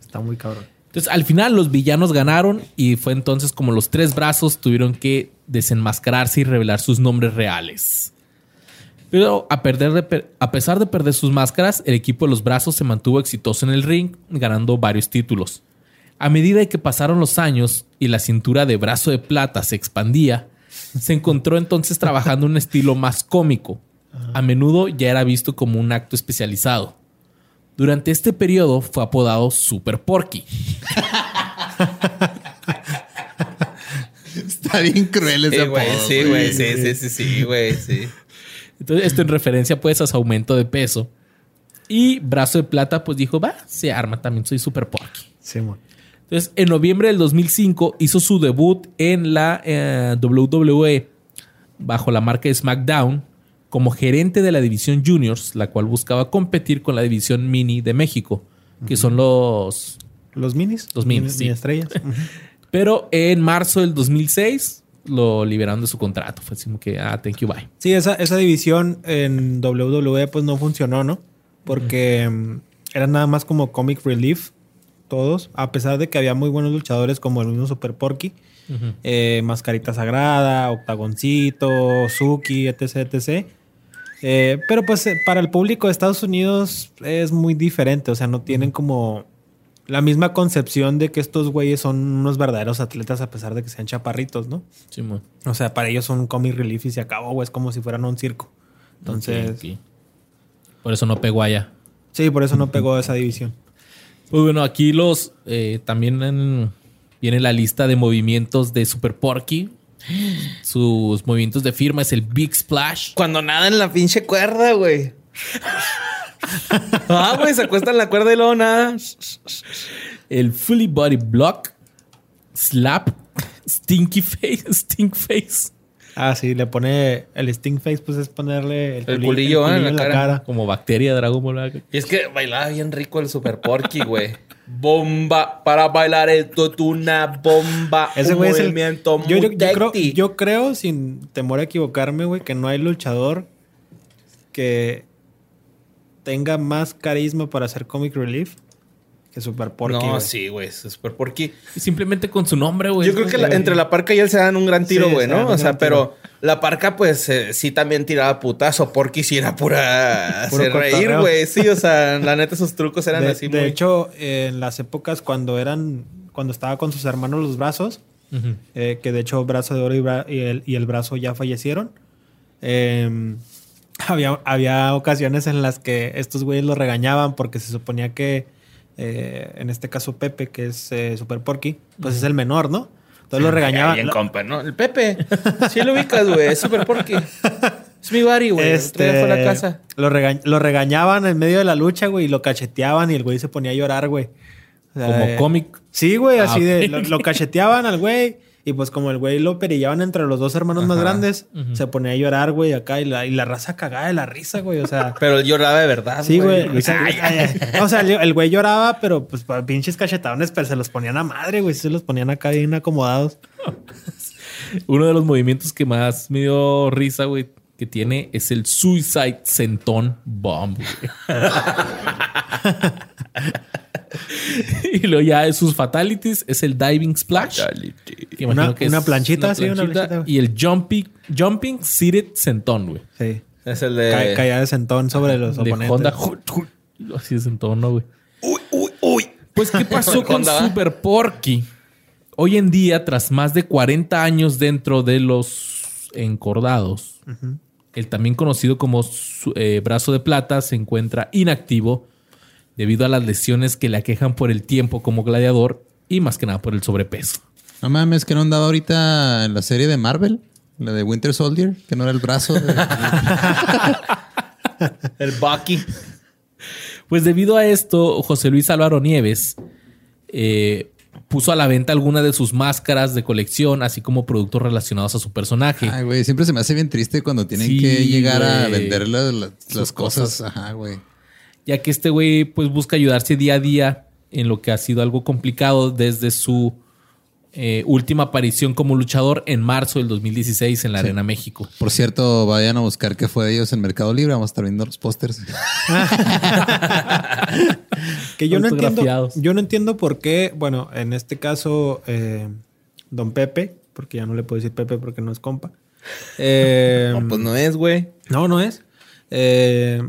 Está muy cabrón. Entonces, al final, los villanos ganaron y fue entonces como los tres brazos tuvieron que desenmascararse y revelar sus nombres reales. Pero a, perder de per- a pesar de perder sus máscaras, el equipo de los brazos se mantuvo exitoso en el ring, ganando varios títulos. A medida que pasaron los años y la cintura de brazo de plata se expandía, se encontró entonces trabajando un estilo más cómico. A menudo ya era visto como un acto especializado. Durante este periodo fue apodado Super Porky. Está bien cruel ese apodo, Sí, güey. Sí, sí, sí, sí, güey. Sí. Entonces, esto en referencia pues a su aumento de peso. Y Brazo de Plata pues dijo, va, se arma, también soy Super Porky. Sí. Entonces, en noviembre del 2005 hizo su debut en la eh, WWE bajo la marca SmackDown como gerente de la división Juniors, la cual buscaba competir con la división Mini de México, que son los... Los minis. Los minis, Mini sí. estrellas. Pero en marzo del 2006 lo liberaron de su contrato. Fue así como que, ah, thank you, bye. Sí, esa, esa división en WWE pues no funcionó, ¿no? Porque mm, eran nada más como comic relief todos, a pesar de que había muy buenos luchadores como el mismo Super Porky, eh, Mascarita Sagrada, Octagoncito, Suki, etc, etc. Eh, pero pues eh, para el público de Estados Unidos es muy diferente, o sea, no tienen como la misma concepción de que estos güeyes son unos verdaderos atletas a pesar de que sean chaparritos, ¿no? Simón. O sea, para ellos son un comic relief y se acabó, güey. Es como si fueran un circo. Entonces, Ok, ok. Por eso no pegó allá. sí, por eso no pegó esa división. Pues bueno, aquí los eh, también en- viene la lista de movimientos de Super Porky. Sus movimientos de firma es el Big Splash. Cuando nada en la pinche cuerda, güey. ah, güey, se acuesta en la cuerda y luego nada. El Fully Body Block. Slap. Stinky Face. Stink Face. Ah, sí, le pone el Sting Face, pues es ponerle el, El culi- culillo, ah, en la cara. Como bacteria Dragon Ball. Y es que bailaba bien rico el Super Porky, güey. Bomba para bailar esto es una bomba. Ese güey es el. movimiento Yo, yo- yo creo, yo creo, sin temor a equivocarme, güey, que no hay luchador que tenga más carisma para hacer comic relief que Super Porky. No, sí, güey. es Super Porky. Y Simplemente con su nombre, güey. Yo creo que la- entre la parca y él se dan un gran tiro, güey, ¿no? O sea, pero la parca, pues eh, sí también tiraba putazo. Porky sí era pura hacer reír, güey. Sí, o sea, la neta, esos trucos eran de, así, de muy- hecho, en las épocas cuando eran, cuando estaba con sus hermanos los brazos, eh, que de hecho Brazo de Oro y, Bra- y el, y el Brazo ya fallecieron, eh, había, había ocasiones en las que estos güeyes lo regañaban porque se suponía que, eh, en este caso Pepe, que es eh, Super Porky, pues es el menor, ¿no? Entonces lo regañaban. Bien, lo- compa, ¿no? El Pepe. Sí lo ubicas, güey. Es Super Porky. Es mi bari, güey. Otro día fue a la casa. Lo, rega- lo regañaban en medio de la lucha, güey, y lo cacheteaban y el güey se ponía a llorar, güey. O sea, Como eh, cómic. Sí, güey, Ah, así ok. de. Lo, lo cacheteaban al güey. Y pues como el güey lo perillaban entre los dos hermanos más grandes, se ponía a llorar, güey, acá. Y la, y la raza cagada de la risa, güey. O sea. Pero él lloraba de verdad, Sí, güey. güey. O sea, o sea, el, güey lloraba, pero pues pa- pinches cachetadones, pero se los ponían a madre, güey. Se los ponían acá bien acomodados. Uno de los movimientos que más me dio risa, güey, que tiene es el Suicide Senton Bomb. y luego ya de sus fatalities es el Diving Splash. que Una- que una planchita, sí, una planchita. Y el Jumping, jumping Seated Senton, güey. Sí. Es el de. Ca- caía de sentón sobre los De oponentes. Honda. Así de Senton, ¿no, güey? Uy, uy, uy. Pues, ¿qué pasó con Honda. Super Porky? Hoy en día, tras más de 40 años dentro de los encordados, el también conocido como su- eh, brazo de plata se encuentra inactivo debido a las lesiones que le aquejan por el tiempo como gladiador y más que nada por el sobrepeso. No mames, que no andaba ahorita en la serie de Marvel, la de Winter Soldier, que no era el brazo. de- El Bucky. Pues debido a esto, José Luis Álvaro Nieves eh, puso a la venta algunas de sus máscaras de colección, así como productos relacionados a su personaje. Ay, güey, siempre se me hace bien triste cuando tienen Sí, que llegar a vender la- la- Sus las cosas. cosas. Ajá, güey. Ya que este güey pues busca ayudarse día a día en lo que ha sido algo complicado desde su eh, última aparición como luchador en marzo del 2016 en la Arena México. Por cierto, vayan a buscar qué fue de ellos en Mercado Libre. Vamos a estar viendo los pósters. Que yo no entiendo. Yo no entiendo por qué, bueno, en este caso, eh, Don Pepe, porque ya no le puedo decir Pepe porque no es compa. Eh, No, pues no es, güey. no, no es. Eh,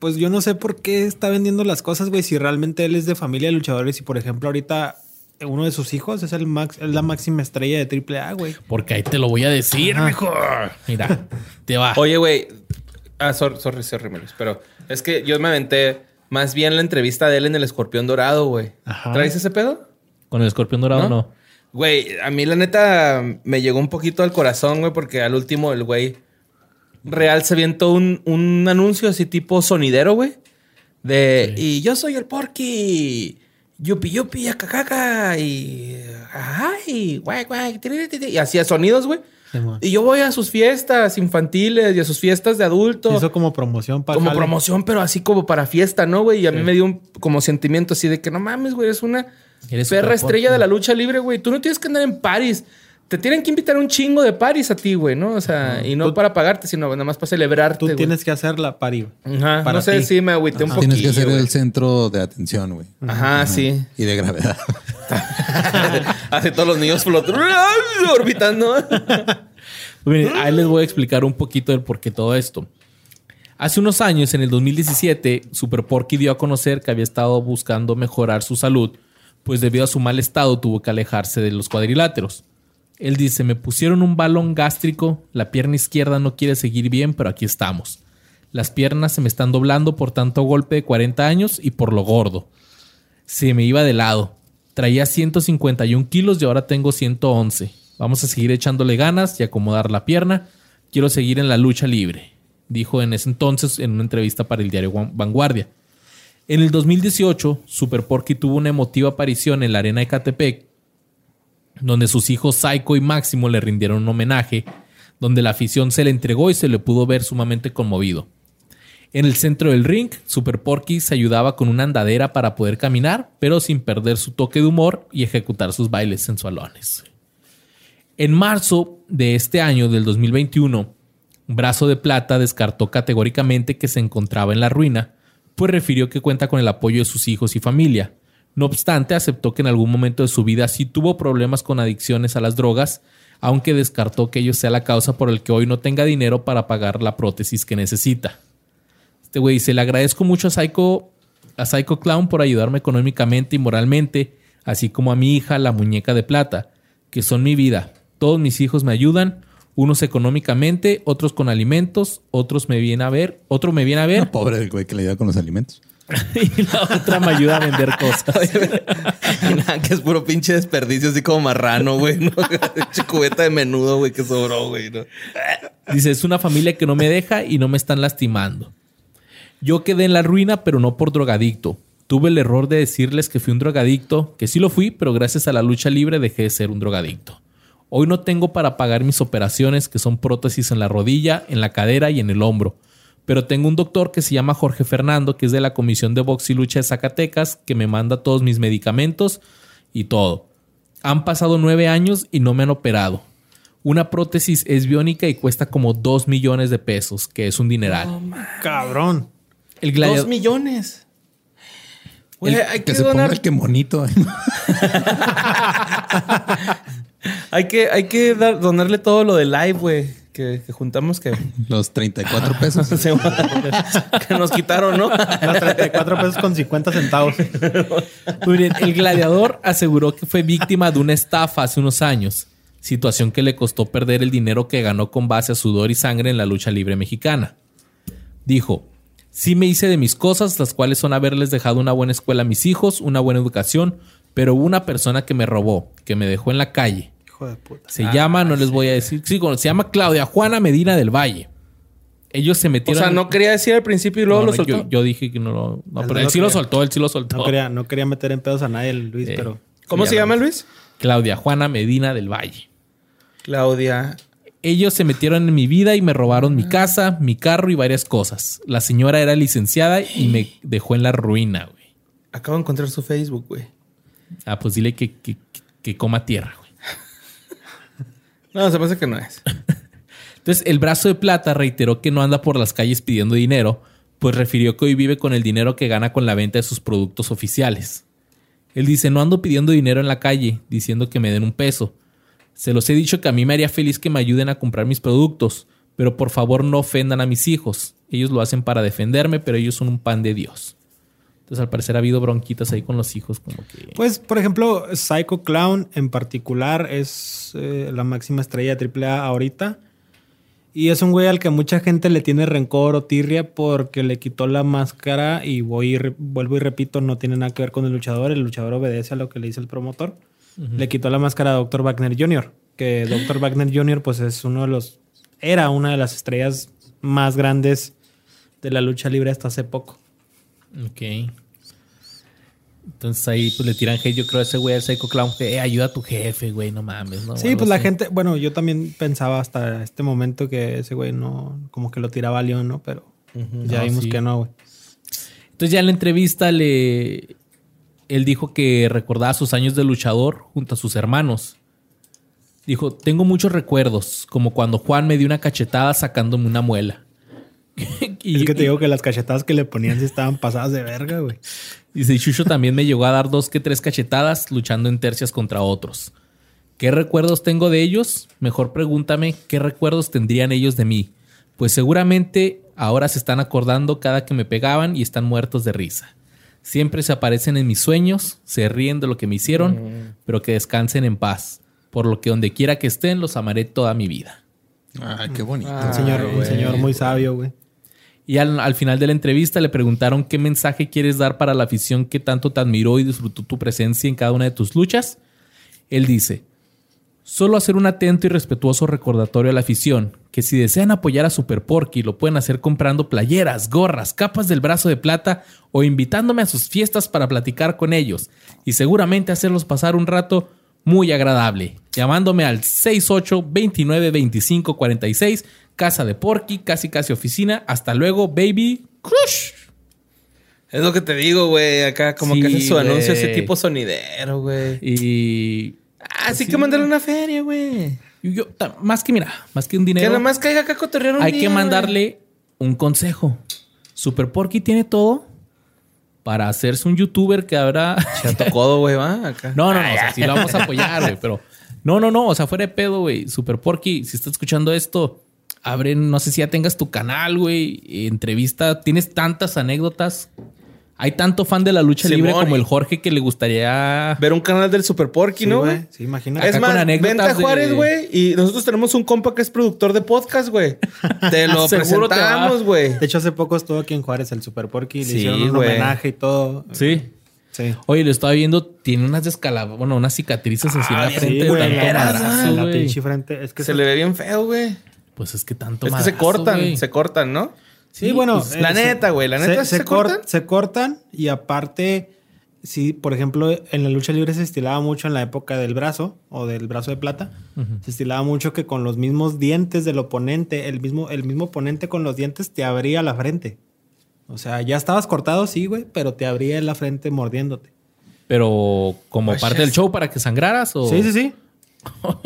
pues yo no sé por qué está vendiendo las cosas, güey, si realmente él es de familia de luchadores y, por ejemplo, ahorita uno de sus hijos es el max, es la máxima estrella de AAA, güey. Porque ahí te lo voy a decir, mejor. Mira, te va. Oye, güey. Ah, sorry, sorry, sorry, Melis, Pero es que yo me aventé más bien la entrevista de él en el Escorpión Dorado, güey. Ajá. ¿Traes ese pedo? Con el escorpión dorado ¿No? no. Güey, a mí la neta me llegó un poquito al corazón, güey, porque al último el güey real se avientó un, un anuncio así tipo sonidero, güey. De, y yo soy el Porky, yupi yupi, acacaca, y ay, guay, guay, tiri, tiri", y hacía sonidos, güey. Y yo voy a sus fiestas infantiles y a sus fiestas de adultos. Hizo como promoción para Como promoción, pero así como para fiesta, ¿no, güey? Y a mí me dio un como sentimiento así de que no mames, güey, eres una perra estrella de la lucha libre, güey. Tú no tienes que andar en París. Te tienen que invitar un chingo de París a ti, güey, ¿no? O sea, y no Tú- para pagarte, sino nada más para celebrarte. Tú güey. tienes que hacer la pari. güey. Ajá, para no sé ti. si me agüité un poquito. Tienes que ser el centro de atención, güey. Ajá, sí. Y de gravedad. Hace todos los niños flotando, orbitando. Pues miren, ahí les voy a explicar un poquito del por qué todo esto. Hace unos años, en el 2017, Super Porky dio a conocer que había estado buscando mejorar su salud, pues debido a su mal estado tuvo que alejarse de los cuadriláteros. Él dice, me pusieron un balón gástrico, la pierna izquierda no quiere seguir bien, pero aquí estamos. Las piernas se me están doblando por tanto golpe de 40 años y por lo gordo. Se me iba de lado. Traía 151 kilos y ahora tengo 111. Vamos a seguir echándole ganas y acomodar la pierna. Quiero seguir en la lucha libre, dijo en ese entonces en una entrevista para el diario Van- Vanguardia. En el 2018, Super Porky tuvo una emotiva aparición en la arena de donde sus hijos Psycho y Máximo le rindieron un homenaje, donde la afición se le entregó y se le pudo ver sumamente conmovido. En el centro del ring, Super Porky se ayudaba con una andadera para poder caminar, pero sin perder su toque de humor y ejecutar sus bailes sensualones. En marzo de este año, del 2021, Brazo de Plata descartó categóricamente que se encontraba en la ruina, pues refirió que cuenta con el apoyo de sus hijos y familia. No obstante, aceptó que en algún momento de su vida sí tuvo problemas con adicciones a las drogas, aunque descartó que ello sea la causa por el que hoy no tenga dinero para pagar la prótesis que necesita. Este güey dice, le agradezco mucho a Psycho, a Psycho Clown por ayudarme económicamente y moralmente, así como a mi hija, la muñeca de plata, que son mi vida. Todos mis hijos me ayudan, unos económicamente, otros con alimentos, otros me vienen a ver, otro me viene a ver. Pobre del güey que le ayuda con los alimentos. y la otra me ayuda a vender cosas. Y nada, que es puro pinche desperdicio, así como marrano, güey. ¿no? Cubeta de menudo, güey, que sobró, güey. ¿no? Dice, es una familia que no me deja y no me están lastimando. Yo quedé en la ruina, pero no por drogadicto. Tuve el error de decirles que fui un drogadicto, que sí lo fui, pero gracias a la lucha libre dejé de ser un drogadicto. Hoy no tengo para pagar mis operaciones, que son prótesis en la rodilla, en la cadera y en el hombro. Pero tengo un doctor que se llama Jorge Fernando, que es de la Comisión de Box y Lucha de Zacatecas, que me manda todos mis medicamentos y todo. Han pasado nueve años y no me han operado. Una prótesis es biónica y cuesta como dos millones de pesos, que es un dineral. Cabrón. El Dos millones. Güey, El- hay que, que se donar. ponga el que monito. Hay que, hay que dar- donarle todo lo de live, güey. Que, que juntamos que, Los 34 pesos. que nos quitaron, ¿no? Los 34 pesos con 50 centavos. Muy bien, El gladiador aseguró que fue víctima de una estafa hace unos años, situación que le costó perder el dinero que ganó con base a sudor y sangre en la lucha libre mexicana. Dijo, sí me hice de mis cosas, las cuales son haberles dejado una buena escuela a mis hijos, una buena educación, pero hubo una persona que me robó, que me dejó en la calle. Hijo de puta. Se llama, no les voy a decir, sí, se llama Claudia Juana Medina del Valle. Ellos se O metieron... sea, no quería decir al principio y luego No, lo no, soltó. yo, yo dije que no lo... No, Él pero no él sí lo soltó, él sí lo soltó. No quería, no quería meter en pedos a nadie, Luis, Eh. pero. ¿Cómo se llama, Luis? Claudia Juana Medina del Valle. Claudia. Ellos se metieron en mi vida y me robaron mi casa, mi carro y varias cosas. La señora era licenciada y me dejó en la ruina, güey. Acabo de encontrar su Facebook, güey. Ah, pues dile que, que- que coma tierra. No, se me hace que no es. Entonces, el brazo de plata reiteró que no anda por las calles pidiendo dinero, pues refirió que hoy vive con el dinero que gana con la venta de sus productos oficiales. Él dice, no ando pidiendo dinero en la calle, diciendo que me den un peso. Se los he dicho que a mí me haría feliz que me ayuden a comprar mis productos, pero por favor no ofendan a mis hijos. Ellos lo hacen para defenderme, pero ellos son un pan de Dios. Entonces, al parecer ha habido bronquitas ahí con los hijos, como que... Pues, por ejemplo, Psycho Clown en particular es eh, la máxima estrella de AAA ahorita. Y es un güey al que mucha gente le tiene rencor o tirria porque le quitó la máscara. Y voy y vuelvo y repito, no tiene nada que ver con el luchador. El luchador obedece a lo que le dice el promotor. Le quitó la máscara a Dr. Wagner Jr., que Dr. Wagner Jr. pues es uno de los... Era una de las estrellas más grandes de la lucha libre hasta hace poco. Ok. Entonces ahí pues le tiran hate, yo creo a ese güey al Psycho Clown que eh, ayuda a tu jefe, güey, no mames, ¿no? Sí, pues la gente, bueno, yo también pensaba hasta este momento que ese güey no, como que lo tiraba a León, ¿no? Pero ya No, vimos sí. que no, güey. Entonces ya en la entrevista le... Él dijo que recordaba sus años de luchador junto a sus hermanos. Dijo, tengo muchos recuerdos, como cuando Juan me dio una cachetada sacándome una muela. y, es que te digo que las cachetadas que le ponían sí estaban pasadas de verga, güey. Dice, Chucho también me llegó a dar dos que tres cachetadas luchando en tercias contra otros. ¿Qué recuerdos tengo de ellos? Mejor pregúntame qué recuerdos tendrían ellos de mí. Pues seguramente ahora se están acordando cada que me pegaban y están muertos de risa. Siempre se aparecen en mis sueños, se ríen de lo que me hicieron, pero que descansen en paz. Por lo que donde quiera que estén, los amaré toda mi vida. Ay, qué bonito. Un señor, un señor muy sabio, güey. Y al, al final de la entrevista le preguntaron qué mensaje quieres dar para la afición que tanto te admiró y disfrutó tu presencia en cada una de tus luchas. Él dice, solo hacer un atento y respetuoso recordatorio a la afición, que si desean apoyar a Super Porky lo pueden hacer comprando playeras, gorras, capas del brazo de plata o invitándome a sus fiestas para platicar con ellos y seguramente hacerlos pasar un rato muy agradable, llamándome al 68 29 25 46 Casa de Porky, casi casi oficina. Hasta luego, baby. Crush. Es lo que te digo, güey. Acá como Sí, que hace su anuncio ese tipo sonidero, güey. Y Ah, sí, que mandarle una feria, güey. yo, más que mira, más que un Que dinero, nada más caiga acá cotorrear un hay día, que mandarle un consejo. Super Porky tiene todo para hacerse un youtuber que habrá. Chato codo, güey, va. Acá. No, no, no, o sea, sí lo vamos a apoyar, güey, pero no, no, no, o sea, fuera de pedo, güey. Super Porky, si estás escuchando esto, abre, no sé si ya tengas tu canal, güey, entrevista, tienes tantas anécdotas, Hay tanto fan de la lucha Simón, libre como el Jorge que le gustaría. Ver un canal del Super Porky, Sí, ¿no, güey. Sí, imagínate. Es más, vente a Juárez, de- güey. Y nosotros tenemos un compa que es productor de podcast, güey. Te lo presentamos, güey. De hecho, hace poco estuvo aquí en Juárez el Super Porky. Le Sí, hicieron un güey. homenaje y todo. Sí. Sí. Oye, lo estaba viendo, tiene unas descalabradas, bueno, unas cicatrices así en la bien frente. de güey, tanto veras, madrazo, Ah, la pinche frente. Es que Se le ve bien feo, güey. Pues es que tanto Es que se cortan, güey. se cortan, ¿no? Sí, bueno. pues, eh, la se- neta, güey, la neta, ¿sí se cor- cortan? Se cortan y aparte, sí, por ejemplo, en la lucha libre se estilaba mucho en la época del brazo o del brazo de plata. Se estilaba mucho que con los mismos dientes del oponente, el mismo, el mismo oponente con los dientes te abría la frente. O sea, ya estabas cortado, sí, güey, pero te abría la frente mordiéndote. Pero como Pues parte del show para que sangraras o. Sí, sí, sí.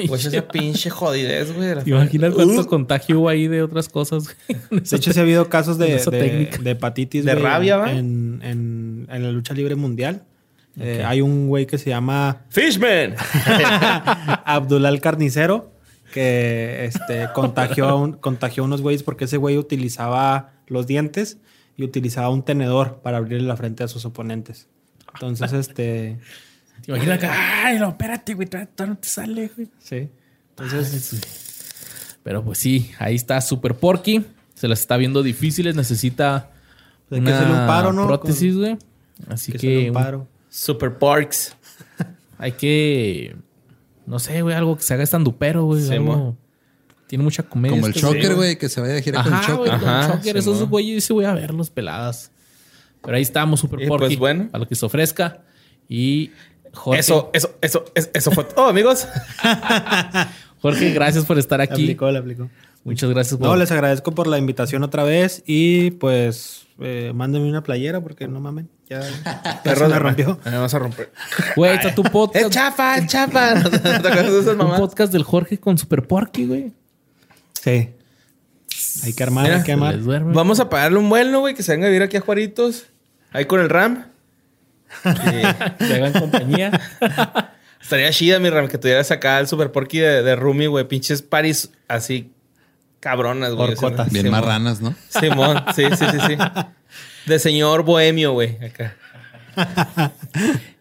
Pues esa pinche jodidez, güey. de la Imagina frente. cuánto contagio hubo ahí de otras cosas. güey. De hecho, sí ha habido casos de, de- hepatitis. De güey, rabia, ¿va? En, en- en la lucha libre mundial. Eh, hay un güey que se llama Fishman. Abdulal Carnicero que este, contagió, a un- contagió a unos güeyes porque ese güey utilizaba los dientes y utilizaba un tenedor para abrirle la frente a sus oponentes. Entonces, este... ¿Te imaginas que, ay, no, espérate, güey, todavía no te sale, güey. Sí. Entonces, Pero pues sí, ahí está Super Porky. Se las está viendo difíciles, necesita Hay que hacerle un paro, ¿no? prótesis, güey. Así que que, un paro. Super Parks. hay que, no sé, güey, algo que se haga estandupero, güey. Sí, algo- mo. Tiene mucha comedia. Como el este Choker, güey. güey, que se vaya de gira con el Ajá, güey, Choker. con Ajá, Choker, sí, esos güeyes, sí voy a verlos peladas. Pero ahí estamos, Super Y Porky. pues, bueno. A lo que se ofrezca. Y Jorge, Eso, eso, eso, es- eso fue todo, amigos. Jorge, gracias por estar Le aquí. aplicó, le aplicó. Muchas gracias por... No, les agradezco por la invitación otra vez y pues eh, mándenme una playera porque no mamen. Ya, se me rompió. Me vas a romper. Güey, está tu podcast. Es chafa, es chafa. ¿No ¿Te acuerdas de esas Un mamás? podcast del Jorge con Super Porky, güey. Sí. Hay que armar, Mira, hay que armar. Duerme. Vamos a pagarle un vuelo, güey, que se venga a vivir aquí a Juaritos. Ahí con el Ram. Hagan compañía. estaría chida, mi Ram, que tuvieras acá el Super Porky de, de Rumi, güey. Pinches paris así cabronas, güey. Bien Simón. marranas, ¿no? Simón, sí, sí, sí, sí. De señor bohemio, güey, acá.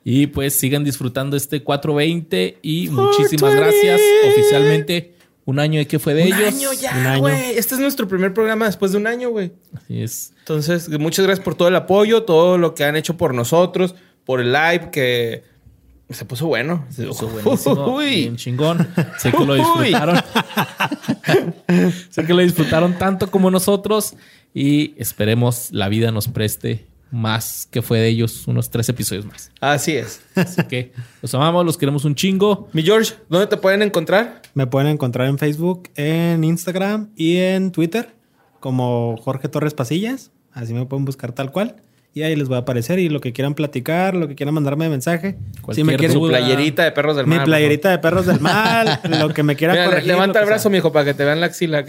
Y pues sigan disfrutando este 420 y muchísimas gracias. Oficialmente, un año de que fue de Un ellos. año un ya, año. güey. Este es nuestro primer programa después de un año, güey. Así es. Entonces, muchas gracias por todo el apoyo, todo lo que han hecho por nosotros, por el live que se puso bueno. Se Puso buenísimo, Uy. bien chingón. Sé que lo disfrutaron. sé que lo disfrutaron tanto como nosotros. Y esperemos la vida nos preste más que fue de ellos, unos tres episodios más. Así es. Así que los amamos, los queremos un chingo. Mi George, ¿dónde te pueden encontrar? Me pueden encontrar en Facebook, en Instagram y en Twitter como Jorge Torres Pasillas. Así me pueden buscar tal cual. Y ahí les voy a aparecer. Y lo que quieran platicar, lo que quieran mandarme de mensaje. Cualquier si me quieren, Su playerita de perros del mi mar. playerita de perros del mal, lo que me quieran. Mira, corregir. levanta el brazo, sea. mijo, para que te vean la axila.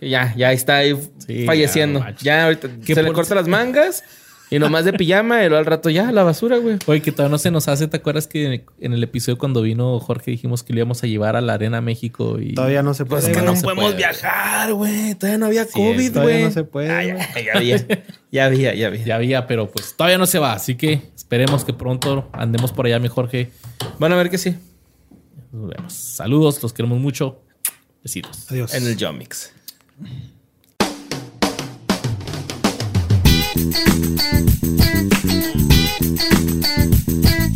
Ya, ya está ahí Sí, falleciendo. ya, Ya, ahorita ¿Qué se le corta las mangas y nomás de pijama y luego al rato ya, a la basura, güey. Oye, que todavía no se nos hace. ¿Te acuerdas que en el episodio cuando vino Jorge dijimos que le íbamos a llevar a la Arena México? Y Todavía no se puede. Pues es que no podemos puede. viajar, güey. Todavía no había COVID, todavía güey. no se puede, Ah, ya había. Ya había, ya había. Ya había, pero pues todavía no se va. Así que esperemos que pronto andemos por allá, mi Jorge. Van a ver que sí. Nos vemos. Saludos, los queremos mucho. Besitos. Adiós. En el Jomix. Thank you.